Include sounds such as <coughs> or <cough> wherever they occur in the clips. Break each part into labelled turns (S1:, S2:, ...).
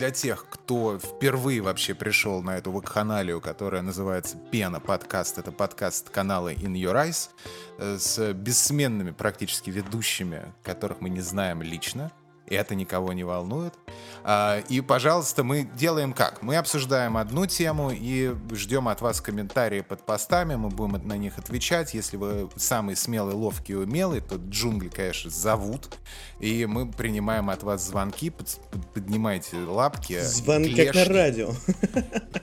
S1: для тех, кто впервые вообще пришел на эту вакханалию, которая называется «Пена подкаст», это подкаст канала In Your Eyes, э, с бессменными практически ведущими, которых мы не знаем лично, это никого не волнует. А, и, пожалуйста, мы делаем как? Мы обсуждаем одну тему и ждем от вас комментарии под постами, мы будем на них отвечать. Если вы самый смелый, ловкий и умелый, то джунгли, конечно, зовут. И мы принимаем от вас звонки, поднимайте лапки.
S2: Звонки как на радио.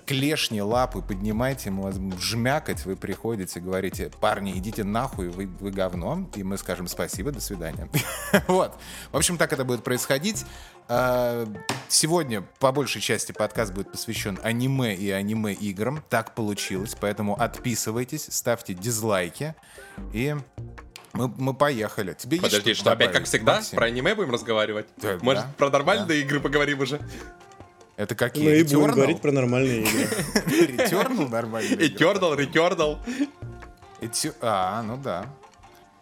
S1: Клешни, лапы поднимайте, мы вас жмякать, вы приходите, говорите, парни, идите нахуй, вы, вы говно. И мы скажем спасибо, до свидания. <laughs> Вот. В общем, так это будет происходить. А, сегодня, по большей части, подкаст будет посвящен аниме и аниме-играм. Так получилось, поэтому отписывайтесь, ставьте дизлайки и мы, мы поехали.
S3: Тебе Подожди, что, что опять как всегда Максим? про аниме будем разговаривать? Да, Может, да, про нормальные да. игры поговорим уже?
S1: Это какие?
S2: Мы и будем говорить про нормальные игры. <laughs>
S1: Returnal нормальные
S3: Eternal, Returnal.
S1: А, ну да.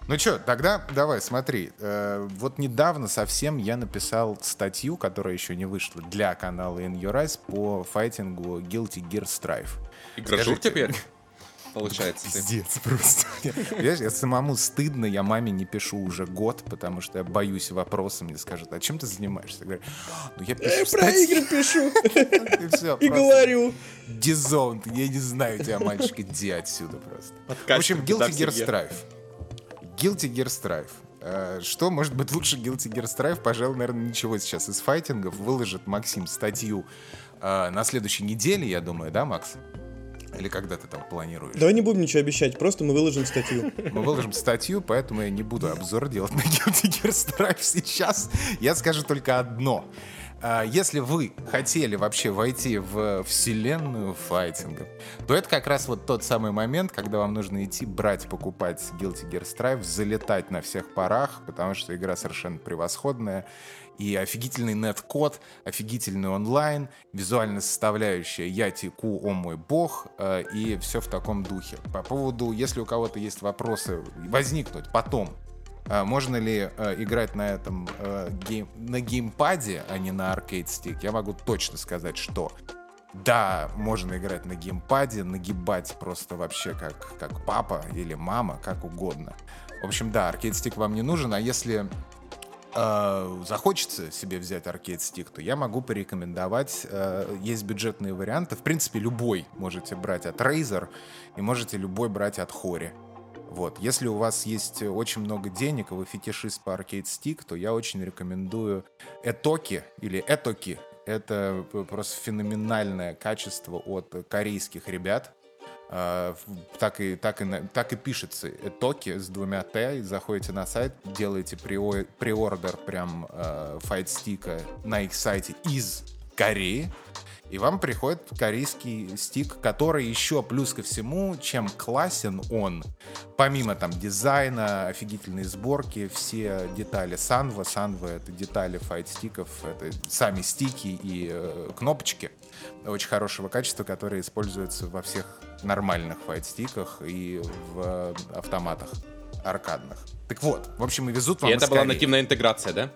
S1: Ну что, тогда давай, смотри. Э, вот недавно совсем я написал статью, которая еще не вышла, для канала In Your Eyes по файтингу Guilty Gear Strive.
S3: Игрожук теперь? <laughs> Получается.
S1: Пиздец просто. <laughs> Понимаешь, я самому стыдно, я маме не пишу уже год, потому что я боюсь вопроса, мне скажут, а чем ты занимаешься? Я говорю, ну я пишу Я
S2: про игры пишу. <laughs> И все. И говорю.
S1: Дизон, я не знаю тебя, мальчик, иди отсюда просто. В общем, Guilty Gear Strive. Guilty Gear Strive. Э, что может быть лучше Guilty Gear Strive? Пожалуй, наверное, ничего сейчас из файтингов. Выложит Максим статью э, на следующей неделе, я думаю, да, Макс? Или когда ты там планируешь?
S2: Давай не будем ничего обещать, просто мы выложим статью.
S1: Мы выложим статью, поэтому я не буду обзор делать на Guilty Gear Strive сейчас. Я скажу только одно. А, если вы хотели вообще войти в вселенную файтинга, то это как раз вот тот самый момент, когда вам нужно идти брать, покупать Guilty Gear Strive, залетать на всех парах, потому что игра совершенно превосходная. И офигительный netcode, офигительный онлайн, визуальная составляющая «Я теку, о мой бог» э, и все в таком духе. По поводу, если у кого-то есть вопросы, возникнуть потом можно ли э, играть на этом э, гейм, на геймпаде, а не на arcade stick? Я могу точно сказать, что да, можно играть на геймпаде, нагибать просто вообще как, как папа или мама, как угодно. В общем, да, аркейд стик вам не нужен, а если э, захочется себе взять аркейд стик, то я могу порекомендовать. Есть бюджетные варианты. В принципе, любой можете брать от Razer и можете любой брать от Hori. Вот. Если у вас есть очень много денег, и вы фетишист по Arcade Stick, то я очень рекомендую Этоки или Этоки. Это просто феноменальное качество от корейских ребят. Uh, так и, так, и, так и пишется Этоки с двумя Т. Заходите на сайт, делаете приордер прям файтстика на их сайте из Кореи и вам приходит корейский стик, который еще плюс ко всему, чем классен он, помимо там дизайна, офигительной сборки, все детали Санва, Санва это детали файт-стиков, это сами стики и э, кнопочки очень хорошего качества, которые используются во всех нормальных файт-стиках и в э, автоматах аркадных. Так вот, в общем, и везут вам
S3: И это была нативная интеграция, да?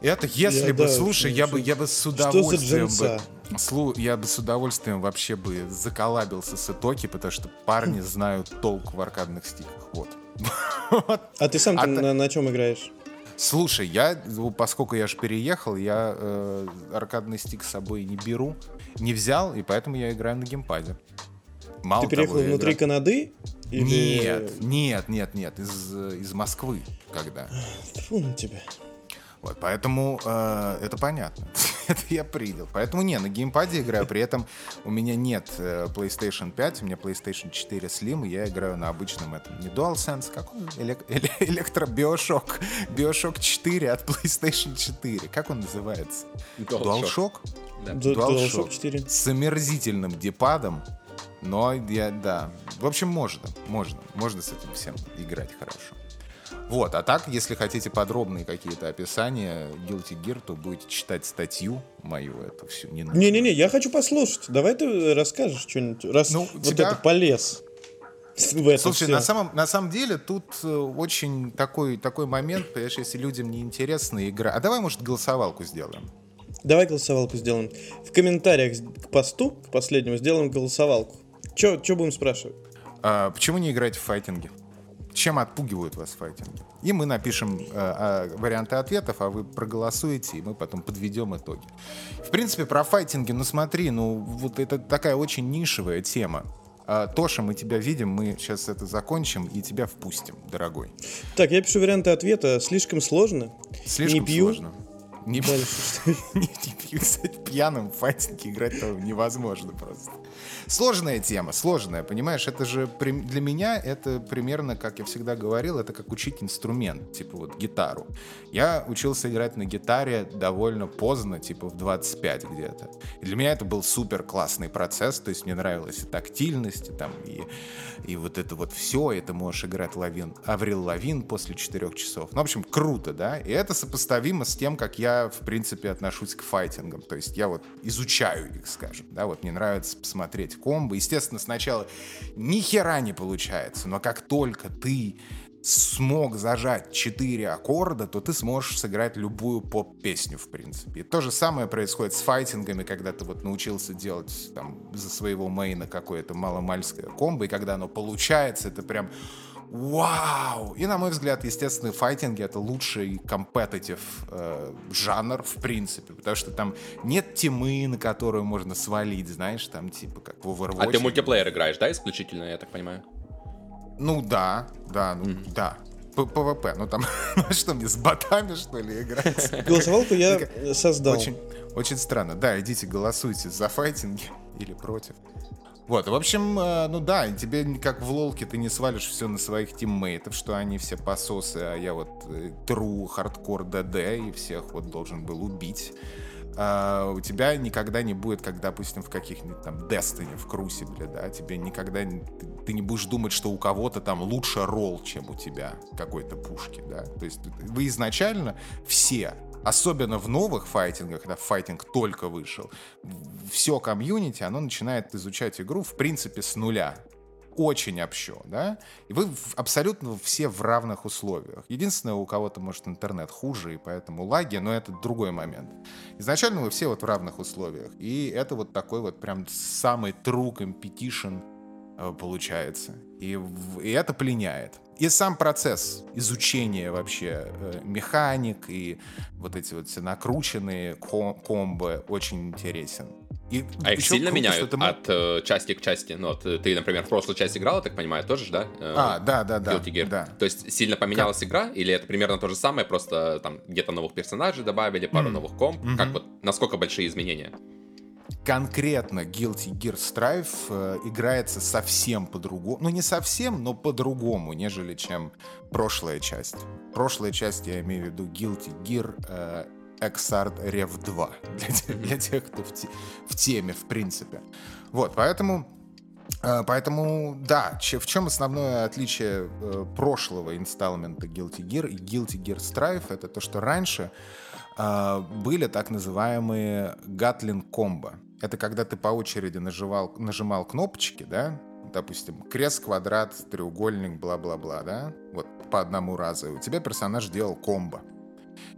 S1: Это если я, бы, да, слушай, я бы, я бы с удовольствием бы, слу, я бы с удовольствием вообще бы заколабился с Итоки, потому что парни знают толк в аркадных стиках. Вот. <laughs>
S2: А ты сам а на, на чем играешь?
S1: Слушай, я, поскольку я же переехал, я э, аркадный стик с собой не беру, не взял, и поэтому я играю на геймпаде.
S2: Мало ты переехал того, внутри играю... Канады?
S1: Или... Нет, нет, нет, нет, из, из Москвы, когда.
S2: Фу на тебя.
S1: Вот, поэтому э, это понятно. <laughs> это я принял. Поэтому не, на геймпаде играю. При этом у меня нет э, PlayStation 5, у меня PlayStation 4 Slim, и я играю на обычном этом. Не DualSense, как он? Элек- электро Bioshock. Bioshock 4 от PlayStation 4. Как он называется? DualShock?
S2: Да. DualShock 4.
S1: С омерзительным дипадом. Но я, да. В общем, можно. Можно. Можно с этим всем играть хорошо. Вот, а так, если хотите подробные какие-то описания Guilty Gear, то будете читать статью мою, это все не нужно.
S2: Не-не-не, я хочу послушать. Давай ты расскажешь что-нибудь, раз ну, вот тебя... это полез. <laughs>
S1: Слушай, на самом, на самом деле тут э, очень такой, такой момент, понимаешь, если людям не интересна игра. А давай, может, голосовалку сделаем?
S2: Давай голосовалку сделаем. В комментариях к посту, к последнему, сделаем голосовалку. Че будем спрашивать?
S1: А, почему не играть в файтинге? Чем отпугивают вас файтинги? И мы напишем э, э, варианты ответов, а вы проголосуете, и мы потом подведем итоги. В принципе, про файтинги, ну смотри, ну вот это такая очень нишевая тема. А, Тоша, мы тебя видим, мы сейчас это закончим и тебя впустим, дорогой.
S2: Так, я пишу варианты ответа. Слишком сложно.
S1: Слишком
S2: не пью.
S1: сложно. Не, не, <laughs> не пью, кстати, пьяным в файтинге играть невозможно просто. Сложная тема, сложная, понимаешь? Это же для меня это примерно, как я всегда говорил, это как учить инструмент, типа вот гитару. Я учился играть на гитаре довольно поздно, типа в 25 где-то. И для меня это был супер классный процесс, то есть мне нравилась и тактильность, и там, и, и вот это вот все, и ты можешь играть Лавин, Аврил Лавин после 4 часов. Ну, в общем, круто, да? И это сопоставимо с тем, как я, в принципе, отношусь к файтингам. То есть я вот изучаю их, скажем, да, вот мне нравится посмотреть комбо. Естественно, сначала ни хера не получается, но как только ты смог зажать 4 аккорда, то ты сможешь сыграть любую поп-песню, в принципе. То же самое происходит с файтингами, когда ты вот научился делать там за своего мейна какое-то маломальское комбо, и когда оно получается, это прям вау! И, на мой взгляд, естественно, файтинги — это лучший competitive э, жанр, в принципе, потому что там нет темы, на которую можно свалить, знаешь, там типа как в Overwatch.
S3: А ты мультиплеер играешь, да, исключительно, я так понимаю?
S1: Ну да, да, ну mm-hmm. да. ПВП, ну там, <laughs> ну что мне, с ботами, что ли, играть? <laughs>
S2: Голосовалку я создал.
S1: Очень, очень странно. Да, идите голосуйте за файтинги или против. Вот, в общем, э, ну да, тебе как в лолке ты не свалишь все на своих тиммейтов, что они все пососы, а я вот э, true хардкор ДД и всех вот должен был убить. Э, у тебя никогда не будет, как, допустим, в каких-нибудь там Destiny, в Crucible, да, тебе никогда, ты, ты не будешь думать, что у кого-то там лучше ролл, чем у тебя какой-то пушки, да, то есть вы изначально все особенно в новых файтингах, когда файтинг только вышел, все комьюнити, оно начинает изучать игру, в принципе, с нуля. Очень общо, да? И вы абсолютно все в равных условиях. Единственное, у кого-то, может, интернет хуже, и поэтому лаги, но это другой момент. Изначально вы все вот в равных условиях. И это вот такой вот прям самый true competition э, получается. И, и это пленяет. И сам процесс изучения вообще э, механик и вот эти вот все накрученные ком- комбо очень интересен.
S3: И а их сильно круто, меняют ты... от э, части к части? Ну, вот, ты, например, в прошлой части играл, я так понимаю, тоже же, да?
S1: Э, а, да, да, да.
S3: Да. То есть сильно поменялась как? игра, или это примерно то же самое, просто там где-то новых персонажей добавили, пару mm. новых комп? Mm-hmm. Как вот, насколько большие изменения?
S1: Конкретно Guilty Gear Strive э, играется совсем по-другому. Ну, не совсем, но по-другому, нежели чем прошлая часть. Прошлая часть, я имею в виду Guilty Gear э, Xrd Rev 2. <laughs> Для, для тех, кто в, те, в теме, в принципе. Вот, поэтому э, Поэтому, да, в чем основное отличие э, прошлого инсталмента Guilty Gear и Guilty Gear Strive, это то, что раньше э, были так называемые Гатлин комбо. Это когда ты по очереди нажимал, нажимал кнопочки, да, допустим, крест, квадрат, треугольник, бла-бла-бла, да, вот по одному разу. У тебя персонаж делал комбо.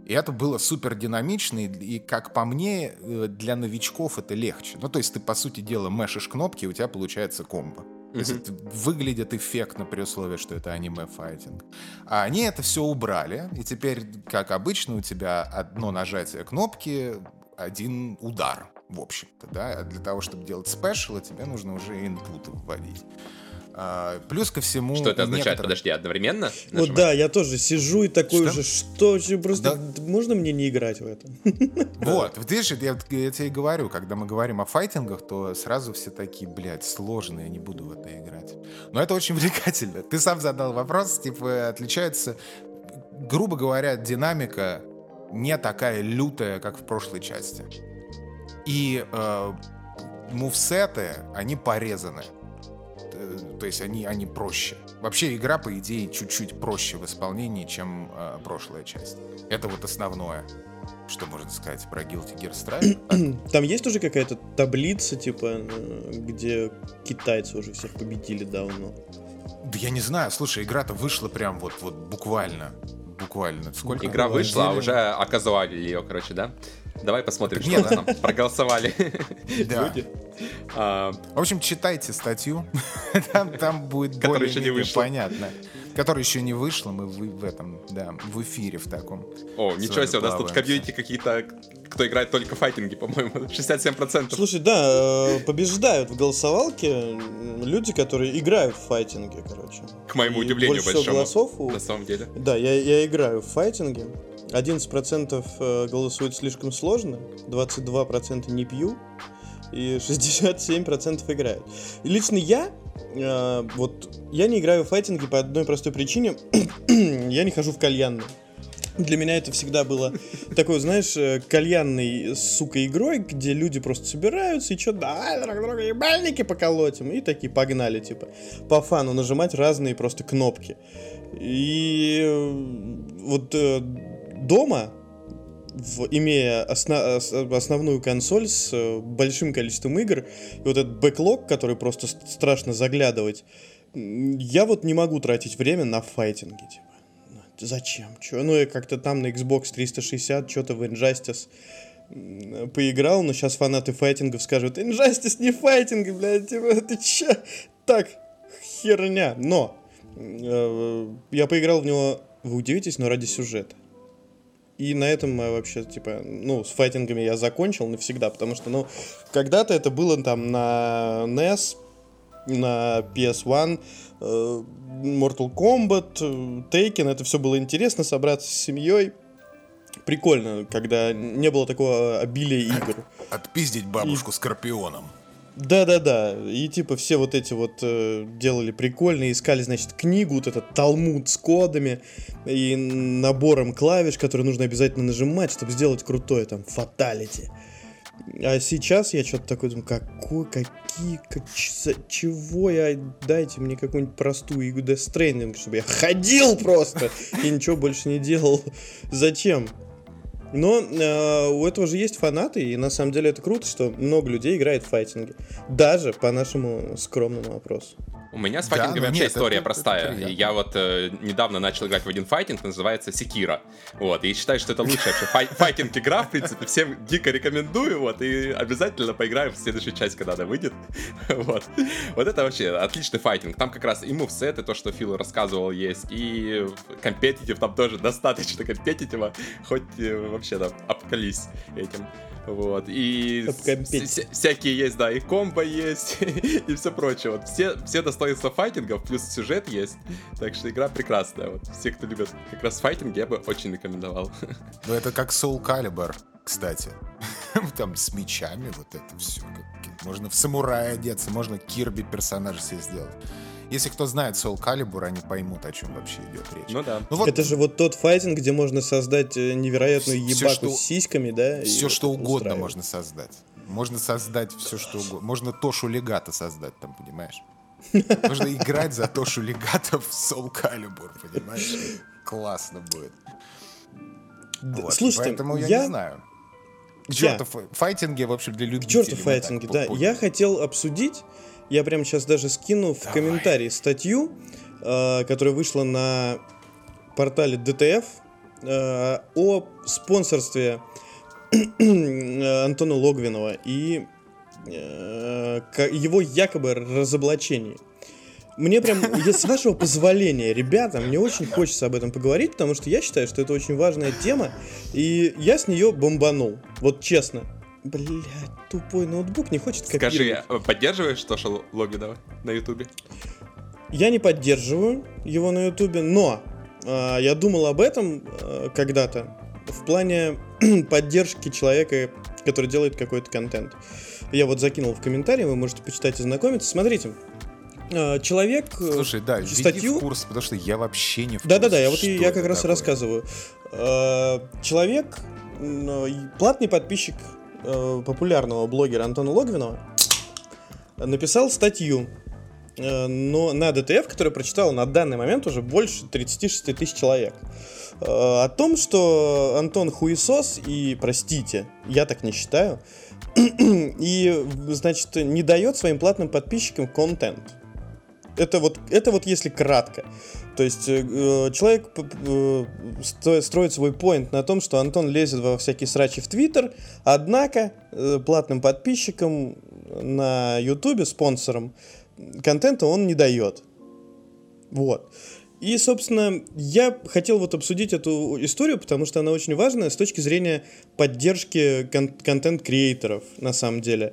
S1: И это было супер динамично, и, как по мне, э, для новичков это легче. Ну, то есть ты, по сути дела, мешаешь кнопки, и у тебя получается комбо. То есть это выглядит эффектно при условии, что это аниме-файтинг. А они это все убрали, и теперь, как обычно, у тебя одно нажатие кнопки, один удар в общем-то, да, а для того, чтобы делать спешалы, тебе нужно уже инпуты вводить. А, плюс ко всему...
S3: Что это означает? Некоторым... Подожди, одновременно?
S2: Нажимать? Вот да, я тоже сижу и такой что? же, что, просто да. можно мне не играть в это? <laughs>
S1: Вот, видишь, я, я тебе и говорю, когда мы говорим о файтингах, то сразу все такие, блядь, сложные, я не буду в это играть. Но это очень <laughs> увлекательно. Ты сам задал вопрос, типа, отличается, грубо говоря, динамика не такая лютая, как в прошлой части. И э, мувсеты, они порезаны. То есть они, они проще. Вообще игра, по идее, чуть-чуть проще в исполнении, чем э, прошлая часть. Это вот основное, что можно сказать про Guilty Gear Strive. <clears throat>
S2: Там есть уже какая-то таблица, типа, где китайцы уже всех победили давно?
S1: Да я не знаю, слушай, игра-то вышла прям вот, вот буквально. Буквально.
S3: Сколько? Игра вышла, а уже оказывали ее, короче, да? Давай посмотрим, что там проголосовали
S1: Да.
S3: люди. А,
S1: В общем, читайте статью, <laughs> там, там будет
S3: Которая еще не
S1: более понятно. Которая еще не вышла, мы в, в этом, да, в эфире в таком.
S3: О, ничего себе, у нас тут комьюнити какие-то, кто играет только в файтинги, по-моему, <laughs> 67%.
S2: Слушай, да, э, побеждают в голосовалке люди, которые играют в файтинге, короче.
S3: К моему
S2: И
S3: удивлению большому.
S2: голосов у-
S3: На самом деле.
S2: Да, я, я играю в файтинге. 11% э, голосует слишком сложно, 22% не пью, и 67% играют. И лично я, э, вот, я не играю в файтинги по одной простой причине. <clears throat> я не хожу в кальянную. Для меня это всегда было <laughs> такой, знаешь, э, кальянной, сука, игрой, где люди просто собираются и что, давай друг друга ебальники поколотим, и такие погнали, типа, по фану нажимать разные просто кнопки. И э, вот дома, в- имея осна- ос- основную консоль с э, большим количеством игр, и вот этот бэклог, который просто страшно заглядывать, я вот не могу тратить время на файтинги, типа. Ну, Зачем? Чё? Ну, я как-то там на Xbox 360 что-то в Injustice поиграл, но сейчас фанаты файтингов скажут, Injustice не файтинг, блядь, типа, <laughs> ты чё? Так, херня. Но э, я поиграл в него, вы удивитесь, но ради сюжета. И на этом э, вообще, типа, ну, с файтингами я закончил навсегда, потому что, ну, когда-то это было там на NES, на PS1, э, Mortal Kombat, э, Taken, это все было интересно, собраться с семьей. Прикольно, когда не было такого обилия игр.
S1: Отпиздить бабушку скорпионом.
S2: Да-да-да, и типа все вот эти вот э, делали прикольно, искали, значит, книгу, вот этот талмуд с кодами и набором клавиш, которые нужно обязательно нажимать, чтобы сделать крутое, там, фаталити. А сейчас я что-то такой думаю, какой, какие, как, чего я, дайте мне какую-нибудь простую игру Death Stranding, чтобы я ходил просто и ничего больше не делал. Зачем? Но э, у этого же есть фанаты, и на самом деле это круто, что много людей играет в файтинги. Даже по нашему скромному опросу.
S3: У меня с
S1: Да,
S3: файтингами
S1: ну
S3: вообще
S1: нет,
S3: история
S1: это- это
S3: простая.
S1: приятно.
S3: я вот э, недавно начал играть в один файтинг, называется Секира. Вот, и считаю, что это лучшая вообще фай- файтинг-игра, в принципе, всем дико рекомендую, вот, и обязательно поиграем в следующую часть, когда она выйдет. <laughs> Вот. Вот это вообще отличный файтинг. Там как раз и мувсеты, то, что Фил рассказывал, есть, и компетитив там тоже достаточно компетитива, хоть э, вообще там обкались этим. Вот, и всякие есть, да, и комбо есть, <laughs> и все прочее. Вот все, все достоинства файтингов, плюс сюжет есть. Так что игра прекрасная. Вот все, кто любит как раз файтинг, я бы очень рекомендовал. <laughs>
S1: Ну, это как Soul Calibur, кстати. <laughs> Там с мечами вот это все. Можно в самурая одеться, можно Кирби персонажа себе сделать. Если кто знает Soul Calibur, они поймут, о чем вообще идет речь.
S3: Ну да.
S1: Ну вот
S2: Это же вот тот файтинг, где можно создать э, невероятную ебаку
S1: что-
S2: с сиськами, да?
S1: все
S2: вот
S1: что угодно
S2: устраивать.
S1: можно создать. Можно создать все что угодно. Можно Тошу Легата создать там, понимаешь? Можно играть за Тошу Легата в Soul Calibur, понимаешь? Классно будет. Вот,
S2: Слушайте,
S1: Поэтому я,
S2: я,
S1: не знаю. К
S2: Я-
S1: черту фа- файтинги, в общем, для
S2: К
S1: любителей.
S2: черту
S1: мы
S2: файтинги, да. Я хотел обсудить, я прямо сейчас даже скину в
S1: Давай.
S2: комментарии статью, э, которая вышла на портале DTF э, о спонсорстве э, Антона Логвинова и э, его якобы разоблачении. Мне прям, с вашего позволения, ребята, мне очень хочется об этом поговорить, потому что я считаю, что это очень важная тема, и я с нее бомбанул. Вот честно. Блять, тупой ноутбук не хочет копировать.
S3: Скажи, поддерживаешь Тоша Логинова на Ютубе?
S2: Я не поддерживаю его на Ютубе, но а, я думал об этом а, когда-то в плане <clears throat> поддержки человека, который делает какой-то контент. Я вот закинул в комментарии, вы можете почитать и знакомиться. Смотрите, а, человек... э,
S1: Слушай, да,
S2: статью-
S1: в курс, потому что я вообще не в
S2: Да-да-да,
S1: курсе,
S2: я вот
S1: что
S2: я как раз и
S1: такое.
S2: рассказываю. Э, Человек, платный подписчик э, популярного блогера Антона Логвинова, написал статью э, но на ДТФ, которую прочитал на данный момент уже больше 36 тысяч человек. Э, О том, что Антон хуесос и, простите, я так не считаю, <clears throat> и, значит, не дает своим платным подписчикам контент. Это вот, это вот если кратко. То есть э, э человек э, строит свой поинт на том, что Антон лезет во всякие срачи в Твиттер, однако э, платным подписчикам на Ютубе, спонсорам, контента он не дает. Вот. И, собственно, я хотел вот обсудить эту историю, потому что она очень важная с точки зрения поддержки кон- контент-креаторов, на самом деле.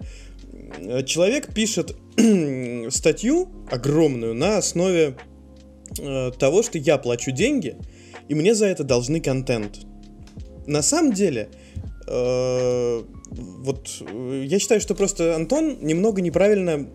S2: Человек пишет <clears throat> статью огромную на основе э, того, что я плачу деньги, и мне за это должны контент. На самом деле, э, вот э, я считаю, что просто Антон немного неправильно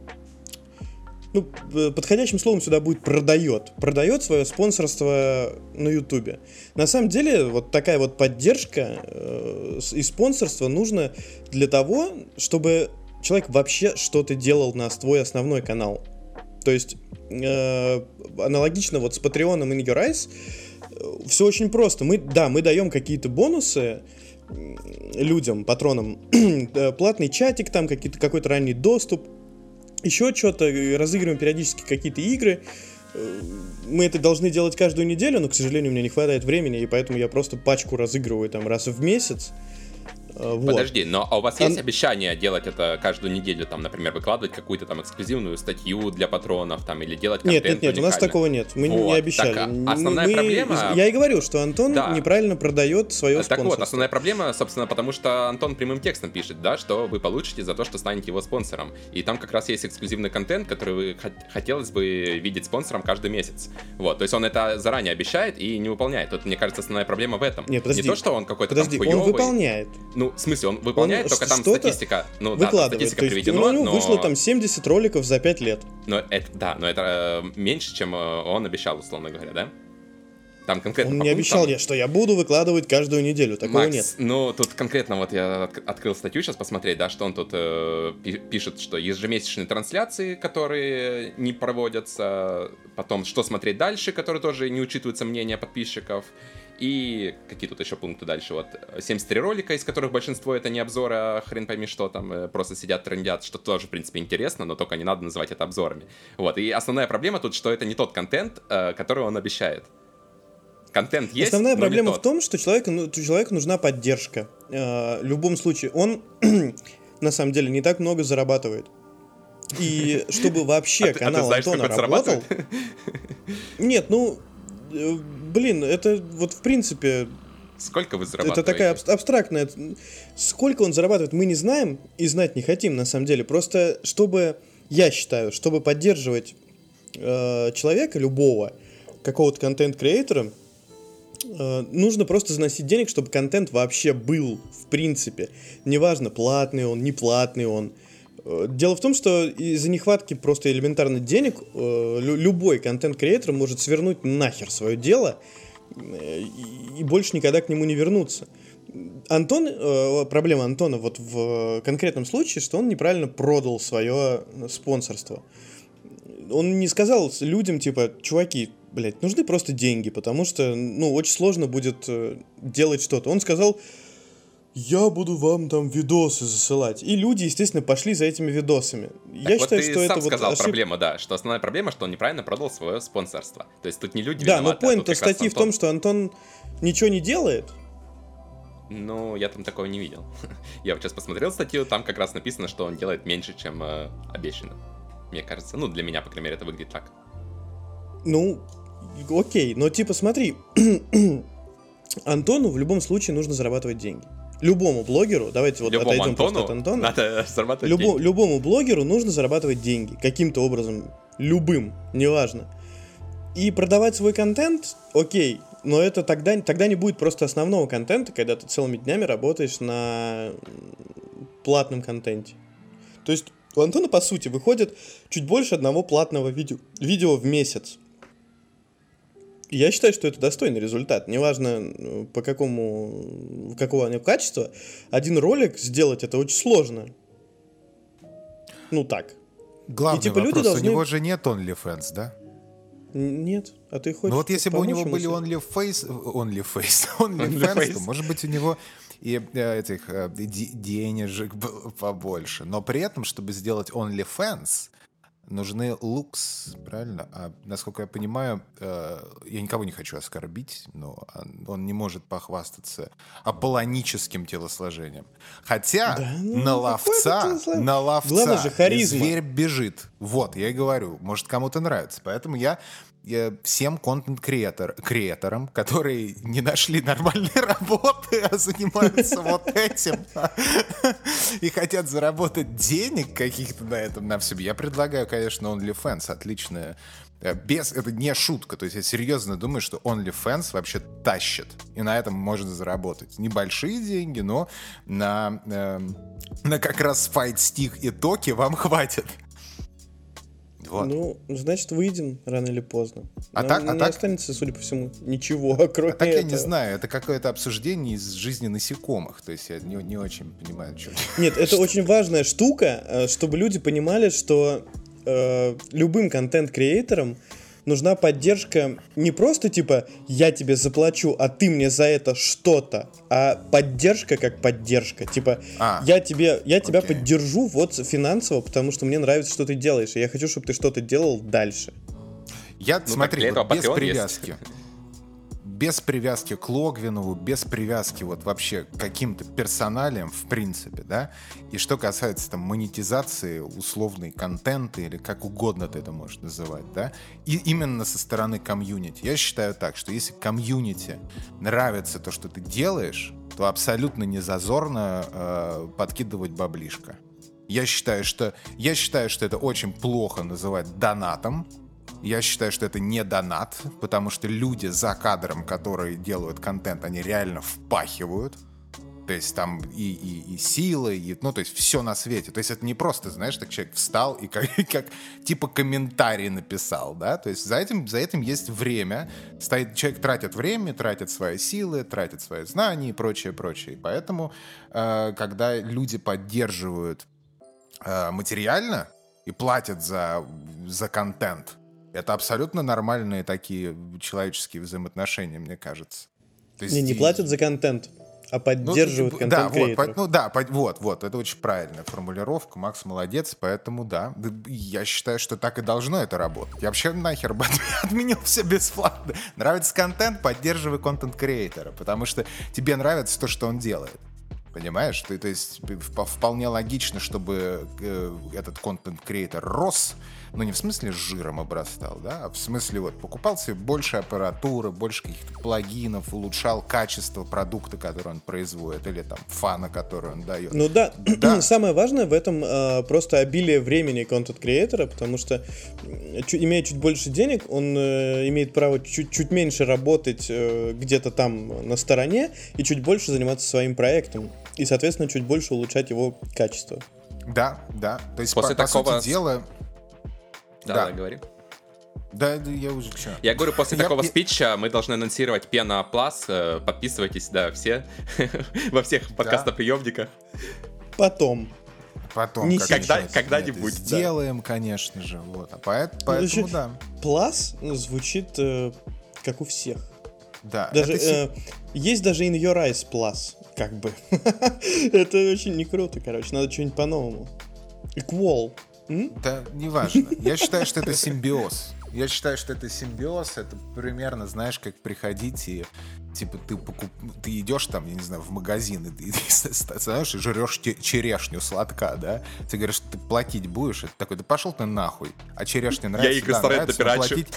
S2: ну, э, подходящим словом сюда будет продает. Продает свое спонсорство на Ютубе. На самом деле, вот такая вот поддержка э, и спонсорство нужно для того, чтобы человек вообще что-то делал на твой основной канал. То есть, э, аналогично вот с Patreon и Your Eyes, э, все очень просто. Мы, да, мы даем какие-то бонусы, людям, патронам, <clears throat> э, платный чатик, там какой-то ранний доступ, еще что-то, разыгрываем периодически какие-то игры. Э, мы это должны делать каждую неделю, но, к сожалению, у меня не хватает времени, и поэтому я просто пачку разыгрываю там раз в месяц.
S3: Вот. Подожди, но а у вас есть Ан... обещание делать это каждую неделю, там, например, выкладывать какую-то там эксклюзивную статью для патронов, там, или делать
S2: контент Нет, нет, нет, у нас такого нет, мы вот. не обещали. Так,
S3: а основная мы... проблема...
S2: Я и говорю, что Антон да. неправильно продает свое
S3: Так спонсорство. вот, основная проблема, собственно, потому что Антон прямым текстом пишет, да, что вы получите за то, что станете его спонсором. И там как раз есть эксклюзивный контент, который вы хотелось бы видеть спонсором каждый месяц. Вот, то есть он это заранее обещает и не выполняет. Тут, мне кажется, основная проблема в этом.
S2: Нет, подожди.
S3: Не то, что он какой-то
S2: подожди,
S3: там хуёвый.
S2: он выполняет.
S3: Ну, в смысле, он выполняет выполняет, только там статистика, ну
S2: да,
S3: статистика
S2: то есть,
S3: приведена,
S2: ну, но... вышло там 70 роликов за 5 лет.
S3: Но это, да, но это э, меньше, чем э, он обещал, условно говоря, да? Там конкретно
S2: Он не обещал я, что я буду выкладывать каждую неделю, такого
S3: Макс,
S2: нет.
S3: Ну, тут конкретно вот я от, открыл статью сейчас посмотреть, да, что он тут э, пишет, что ежемесячные трансляции, которые не проводятся, потом что смотреть дальше, которые тоже не учитываются мнение подписчиков, и какие тут еще пункты дальше? Вот 73 ролика, из которых большинство это не обзоры, а хрен пойми что там, э, просто сидят, трендят, что тоже, в принципе, интересно, но только не надо называть это обзорами. Вот, и основная проблема тут, что это не тот контент, э, который он обещает. Контент есть,
S2: Основная проблема в том, что человеку, ну, человеку нужна поддержка. Э, в любом случае, он <clears throat> на самом деле не так много зарабатывает. И чтобы вообще а канал ты, а ты знаешь, Антона работал... Нет, ну, блин, это вот в принципе...
S3: Сколько вы зарабатываете?
S2: Это такая аб- абстрактная... Сколько он зарабатывает, мы не знаем и знать не хотим, на самом деле. Просто чтобы, я считаю, чтобы поддерживать э, человека, любого, какого-то контент-креатора, э, нужно просто заносить денег, чтобы контент вообще был, в принципе. Неважно, платный он, не платный он. Э, дело в том, что из-за нехватки просто элементарно денег э, любой контент-креатор может свернуть нахер свое дело э, и больше никогда к нему не вернуться. Антон, проблема Антона вот в конкретном случае, что он неправильно продал свое спонсорство. Он не сказал людям, типа, чуваки, блядь, нужны просто деньги, потому что, ну, очень сложно будет делать что-то. Он сказал, я буду вам там видосы засылать. И люди, естественно, пошли за этими видосами.
S3: Так я вот считаю, ты что сам это сказал вот ошиб... проблема, да, что основная проблема, что он неправильно продал свое спонсорство. То есть тут не люди
S2: Да, виноваты, но поинт а статьи в том, что Антон ничего не делает.
S3: Ну, я там такого не видел. <laughs> я вот сейчас посмотрел статью, там как раз написано, что он делает меньше, чем э, обещано. Мне кажется, ну, для меня, по крайней мере, это выглядит так.
S2: Ну, окей, но типа смотри, <clears throat> Антону в любом случае нужно зарабатывать деньги любому блогеру, давайте вот
S3: любому
S2: отойдем
S3: Антону
S2: просто от Антона.
S3: Надо <laughs> зарабатывать
S2: Любо,
S3: деньги.
S2: Любому блогеру нужно зарабатывать деньги каким-то образом, любым, неважно. И продавать свой контент, окей, но это тогда, тогда не будет просто основного контента, когда ты целыми днями работаешь на платном контенте. То есть у Антона, по сути, выходит чуть больше одного платного видео, видео в месяц. Я считаю, что это достойный результат. Неважно, по какому, какого они качества. Один ролик сделать это очень сложно. Ну так.
S1: Главный И, типа, вопрос, люди должны... у него же нет OnlyFans, да?
S2: Нет, а ты хочешь
S1: Ну вот если бы у него были OnlyFace, OnlyFace, <laughs> OnlyFans, то может быть у него и э, этих э, денежек <laughs> было побольше. Но при этом, чтобы сделать OnlyFans, нужны лукс, правильно? А насколько я понимаю, э, я никого не хочу оскорбить, но он, не может похвастаться аполлоническим телосложением. Хотя
S2: Да ну,
S1: на ловца, на ловца
S2: же харизма.
S1: зверь бежит. Вот, я и говорю, может кому-то нравится. Поэтому я всем контент-креаторам, которые не нашли нормальной <laughs> работы, а занимаются вот этим и хотят заработать денег каких-то на этом, на всем. Я предлагаю, конечно, OnlyFans, отличная э, без, это не шутка, то есть я серьезно думаю, что OnlyFans вообще тащит, и на этом можно заработать. Небольшие деньги, но на, эм, на как раз Fight Stick и Токи вам <laughs> хватит. Вот.
S2: Ну, значит, выйдем рано или поздно.
S1: А
S2: Нам
S1: так- а
S2: не
S1: так-
S2: останется, судя по всему, ничего, <laughs> кроме
S1: А так я не
S2: этого.
S1: знаю, это какое-то обсуждение из жизни насекомых. То есть я не, не очень понимаю, что.
S2: Нет, это <laughs> очень важная штука, э, чтобы люди понимали, что э, любым контент-креаторам нужна поддержка не просто типа «я тебе заплачу, а ты мне за это что-то», а поддержка как поддержка. Типа
S1: А,
S2: «я, тебе, я тебя
S1: окей.
S2: поддержу вот финансово, потому что мне нравится, что ты делаешь, и я хочу, чтобы ты что-то делал дальше».
S1: Я,
S3: так
S1: смотри, вот без привязки. <laughs> Без привязки к Логвинову, без привязки вот вообще к каким-то персоналиям, в принципе, да. И что касается там монетизации условной контента или как угодно ты это можешь называть, да. И именно со стороны комьюнити. Я считаю так, что если комьюнити нравится то, что ты делаешь, то абсолютно не зазорно э, подкидывать баблишко. Я считаю, что я считаю, что это очень плохо называть донатом. Я считаю, что это не донат, потому что люди за кадром, которые делают контент, они реально впахивают. То есть там и, и, и силы, и, ну, то есть все на свете. То есть это не просто, знаешь, так человек встал и как, <laughs> как типа комментарий написал, да? То есть за этим, за этим есть время. Стоит, человек тратит время, тратит свои силы, тратит свои знания и прочее, прочее. Поэтому, э, когда люди поддерживают э, материально и платят за, за контент, это абсолютно нормальные такие человеческие взаимоотношения, мне кажется. То есть
S2: Не, не платят за контент, а
S1: ну,
S2: поддерживают
S1: типа, да, вот, ну да, вот, вот, это очень правильная формулировка, Макс молодец, поэтому да, я считаю, что так и должно это работать. Я вообще нахер бы <laughs> отменил все бесплатно. Нравится контент, поддерживай контент-креатора, потому что тебе нравится то, что он делает. Понимаешь? Ты, то есть вп- вполне логично, чтобы э, этот контент-креатор рос, но не в смысле жиром обрастал, да, а в смысле вот покупал себе больше аппаратуры, больше каких-то плагинов, улучшал качество продукта, который он производит, или там фана, который он дает.
S2: Ну да,
S1: Да. <clears throat>
S2: самое важное в этом э, просто обилие времени контент-креатора, потому что чу- имея чуть больше денег, он э, имеет право чуть, чуть меньше работать э, где-то там на стороне и чуть больше заниматься своим проектом. И, соответственно, чуть больше улучшать его качество.
S1: Да, да. То есть,
S3: После
S1: по, по
S3: такого
S1: сути дела...
S3: Да,
S1: Да.
S3: да, говори.
S1: Да, да, я уже что?
S3: Я говорю, после
S1: Я-
S3: такого
S1: я-
S3: спича мы должны анонсировать Пена Плас. э, Подписывайтесь, да, все. <laughs> Во всех подкастоприемниках.
S2: Потом.
S1: Потом,
S2: Не.
S3: Когда- когда-нибудь, да.
S1: сделаем, конечно же. Вот. А поэт- поэтому,
S2: еще-
S1: да.
S2: Плас звучит э, как у всех.
S1: Да,
S2: Даже,
S1: это
S2: э, есть даже In Your Eyes Plus, как бы. <laughs> Это очень не круто, короче. Надо что-нибудь по-новому. Equal.
S1: Да, неважно. Я считаю, что это симбиоз. Я считаю, что это симбиоз. Это примерно, знаешь, как приходить и типа ты покуп... ты идешь там, я не знаю, в магазин и ты, <laughs> ты знаешь, и жрешь черешню сладка, да? Ты говоришь, ты платить будешь? Ты такой, да пошел ты нахуй. А черешня нравится?
S3: их
S1: Да, нравится, но платить,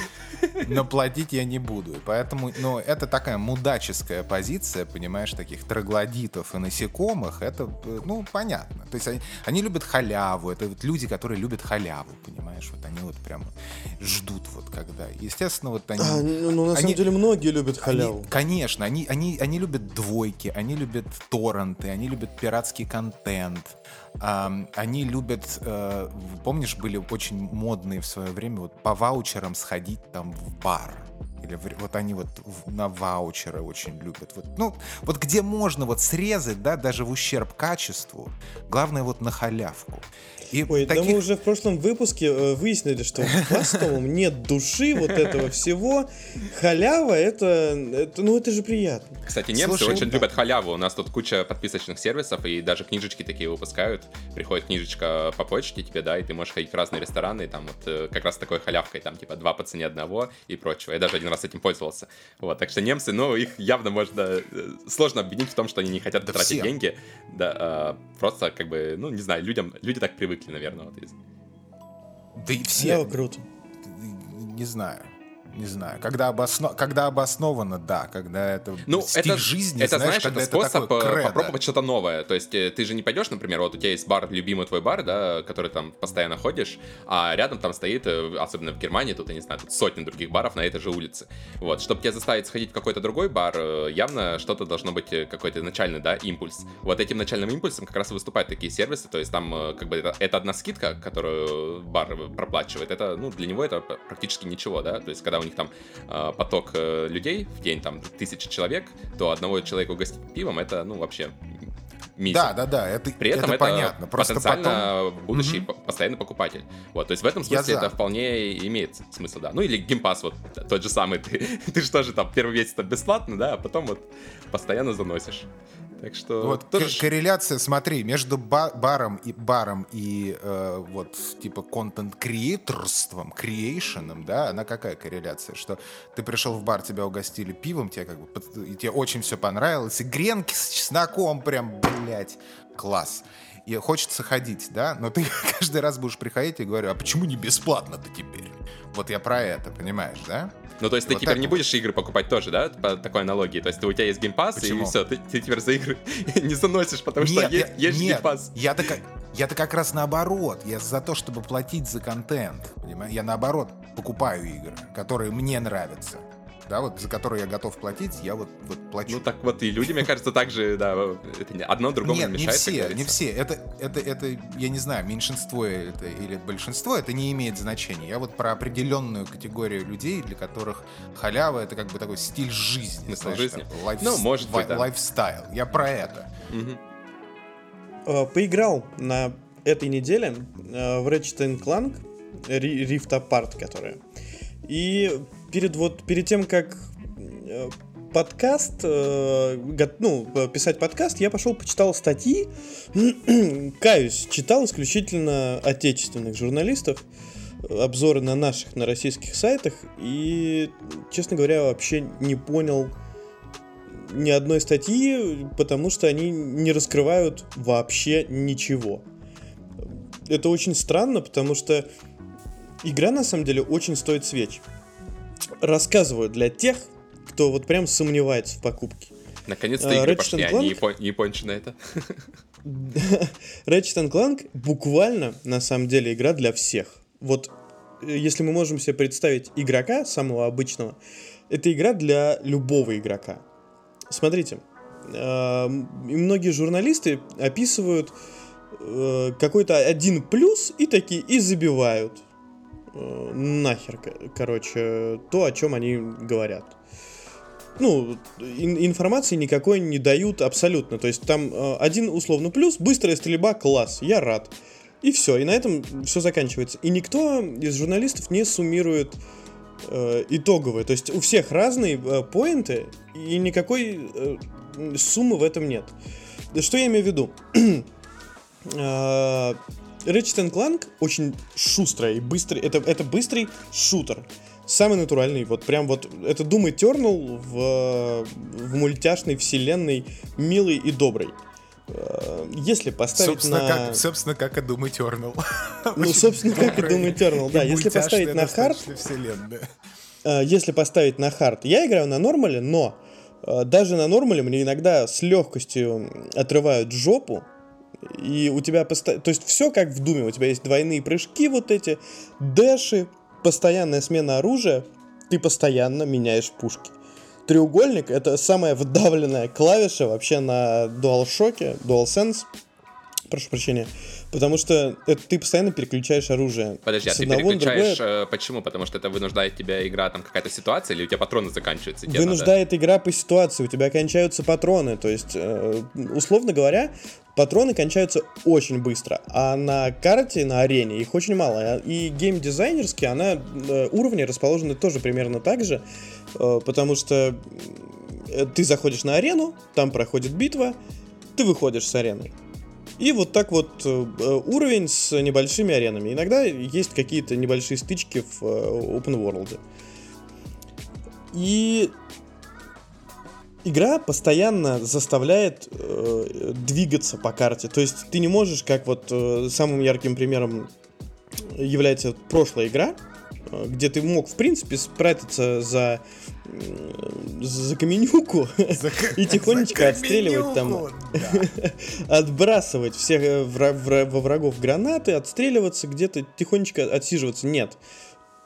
S1: но платить я не буду. И Поэтому, ну, это такая мудаческая позиция, понимаешь, таких троглодитов и насекомых. Это, ну, понятно. То есть они, они любят халяву. Это вот люди, которые любят халяву, понимаешь? Вот они вот прям ждут вот когда. Естественно, вот они...
S2: А, ну, на
S1: они-
S2: самом деле, многие любят
S1: они-
S2: халяву.
S1: Конечно, они, они, они любят двойки, они любят торренты, они любят пиратский контент, ам, они любят, э, помнишь, были очень модные в свое время вот по ваучерам сходить там в бар или в- вот они вот в- на ваучеры очень любят. Вот, ну, вот где можно вот срезать, да, даже в ущерб качеству, главное вот на халявку. И
S2: Ой, да
S1: таких-
S2: мы уже в прошлом выпуске э, выяснили, что в пластовом нет души вот этого всего. Халява это, это ну это же приятно.
S3: Кстати, немцы
S1: Слушай,
S3: очень
S1: да.
S3: любят халяву. У нас тут куча подписочных сервисов, и даже книжечки такие выпускают. Приходит книжечка по почте тебе, да, и ты можешь ходить в разные рестораны, и там вот э, как раз такой халявкой, там типа два по цене одного и прочего. Я даже один раз этим пользовался. Вот, так что немцы, ну, их явно можно э, сложно обвинить в том, что они не хотят
S1: Да
S3: тратить
S1: всем.
S3: деньги. Да, а, просто как бы, ну, не знаю, людям, люди так привыкли, наверное. Вот, из-
S1: Да и все,
S2: Халява круто.
S1: не знаю. Не знаю. Когда, обосно... когда обосновано, да. Когда это
S3: Ну,
S1: стиль
S3: это,
S1: жизни,
S3: это
S1: знаешь, когда
S3: это способ
S1: такое
S3: э,
S1: кредо.
S3: попробовать что-то новое. То есть э, ты же не пойдешь, например, вот у тебя есть бар, любимый твой бар, да, который там постоянно ходишь, а рядом там стоит, э, особенно в Германии, тут, я не знаю, тут сотни других баров на этой же улице. Вот, чтобы тебя заставить сходить в какой-то другой бар, э, явно что-то должно быть, э, какой-то начальный, да, импульс. Вот этим начальным импульсом как раз и выступают такие сервисы, то есть там э, как бы это, это одна скидка, которую бар э, проплачивает, это, ну, для него это практически ничего, да, то есть когда у них там э, поток э, людей в день, там, тысячи человек, то одного человека угостить пивом, это, ну, вообще мизер.
S1: Да, да, да, это,
S3: При этом
S1: это,
S3: это,
S1: понятно. Просто
S3: потенциально
S1: потом...
S3: будущий по- постоянный покупатель. Вот, то есть в этом смысле это вполне имеет смысл, да. Ну или геймпас вот тот же самый, <laughs> ты, ты же тоже там первый месяц бесплатно, да, а потом вот постоянно заносишь. Так что
S1: Вот
S3: тоже
S1: корреляция, смотри, между ба- баром и баром и э, вот типа контент креаторством, креейшеном, да, она какая корреляция? Что ты пришел в бар, тебя угостили пивом, тебе как бы и тебе очень все понравилось, и гренки с чесноком прям, блядь, класс. И хочется ходить, да, но ты <laughs> каждый раз будешь приходить и говорю, а почему не бесплатно-то теперь? Вот я про это, понимаешь, да?
S3: Ну, то есть ты
S1: Вот
S3: теперь
S1: так
S3: не будешь игры покупать тоже, да, по такой аналогии? То есть у тебя есть Game Pass, и
S1: Почему?
S3: все, ты, ты теперь за игры <laughs> не заносишь, потому что
S1: Нет,
S3: есть,
S1: я-
S3: есть же
S1: нет,
S3: Game Pass.
S1: Я-то как, я-то как раз наоборот. Я за то, чтобы платить за контент. Понимаешь? Я наоборот покупаю игры, которые мне нравятся. Да, вот за которые я готов платить, я вот, вот плачу.
S3: Ну так вот и люди, мне кажется, также, да, это не- одно другому
S1: Нет,
S3: не
S1: не
S3: мешает. как
S1: все, не все. Это, это, это, я не знаю, меньшинство это или большинство, это не имеет значения. Я вот про определенную категорию людей, для которых халява это как бы такой стиль жизни.
S3: Смысл
S1: знаешь,
S3: жизни.
S1: бы life-
S3: Ну, может быть, да.
S1: Lifestyle. Я про это.
S2: Э, Поиграл на этой неделе э, в Ratchet Clank Rift Apart, которая. И перед вот перед тем, как э, подкаст, э, ну, э, писать подкаст, я пошел почитал статьи. <clears throat> Каюсь, читал исключительно отечественных журналистов, обзоры на наших, на российских сайтах, и, честно говоря, вообще не понял ни одной статьи, потому что они не раскрывают вообще ничего. Это очень странно, потому что игра на самом деле очень стоит свеч. Рассказываю для тех, кто вот прям сомневается в покупке.
S3: Наконец-то
S2: Э,
S3: игры
S2: Ratchet
S3: пошли,
S2: and
S3: а не,
S2: Clank?
S3: япон- не япончина это. <laughs>
S2: Ratchet Clank буквально, на самом деле, игра для всех. Вот э, если мы можем себе представить игрока, самого обычного, это игра для любого игрока. Смотрите, э, многие журналисты описывают э, какой-то один плюс и такие и забивают нахер, ко- короче, то, о чем они говорят. Ну, ин- информации никакой не дают абсолютно. То есть там э, один условно плюс, быстрая стрельба, класс, я рад. И все, и на этом все заканчивается. И никто из журналистов не суммирует э, итоговые. То есть у всех разные э, поинты, и никакой э, суммы в этом нет. Что я имею в виду? <clears throat> Ratchet Clank очень шустрая и быстрый. Это, это быстрый шутер. Самый натуральный. Вот прям вот это Doom Eternal в, в мультяшной вселенной милый и добрый. Э, Если поставить
S1: Собственно,
S2: на...
S1: как, собственно, как и Doom Eternal.
S2: Ну, собственно, как и Doom Eternal, да. Если поставить на хард. Э, если поставить на хард, я играю на нормале, но э, даже на нормале мне иногда с легкостью отрывают жопу, и у тебя постоянно... То есть все как в Думе, у тебя есть двойные прыжки вот эти, дэши, постоянная смена оружия, ты постоянно меняешь пушки. Треугольник — это самая выдавленная клавиша вообще на DualShock, DualSense, прошу прощения, Потому что это ты постоянно переключаешь оружие.
S3: Подожди, а ты переключаешь,
S2: другое.
S3: э, почему? Потому что это вынуждает тебя игра, там какая-то ситуация, или у тебя патроны заканчиваются? тебе надо-
S2: Вынуждает игра по ситуации, у тебя кончаются патроны. То есть, э, условно говоря, патроны кончаются очень быстро. А на карте, на арене их очень мало. И геймдизайнерски она э, уровни расположены тоже примерно так же. потому что ты заходишь на арену, там проходит битва, ты выходишь с арены. И вот так вот э, э, уровень с небольшими аренами. Иногда есть какие-то небольшие стычки в э, open world. И игра постоянно заставляет э, двигаться по карте. То есть ты не можешь, как вот э, самым ярким примером является прошлая игра, э, где ты мог, в принципе, спрятаться за, за каменюку и тихонечко отстреливать там, <laughs> отбрасывать всех э, вра- вра- во врагов гранаты, отстреливаться, где-то тихонечко отсиживаться. Нет.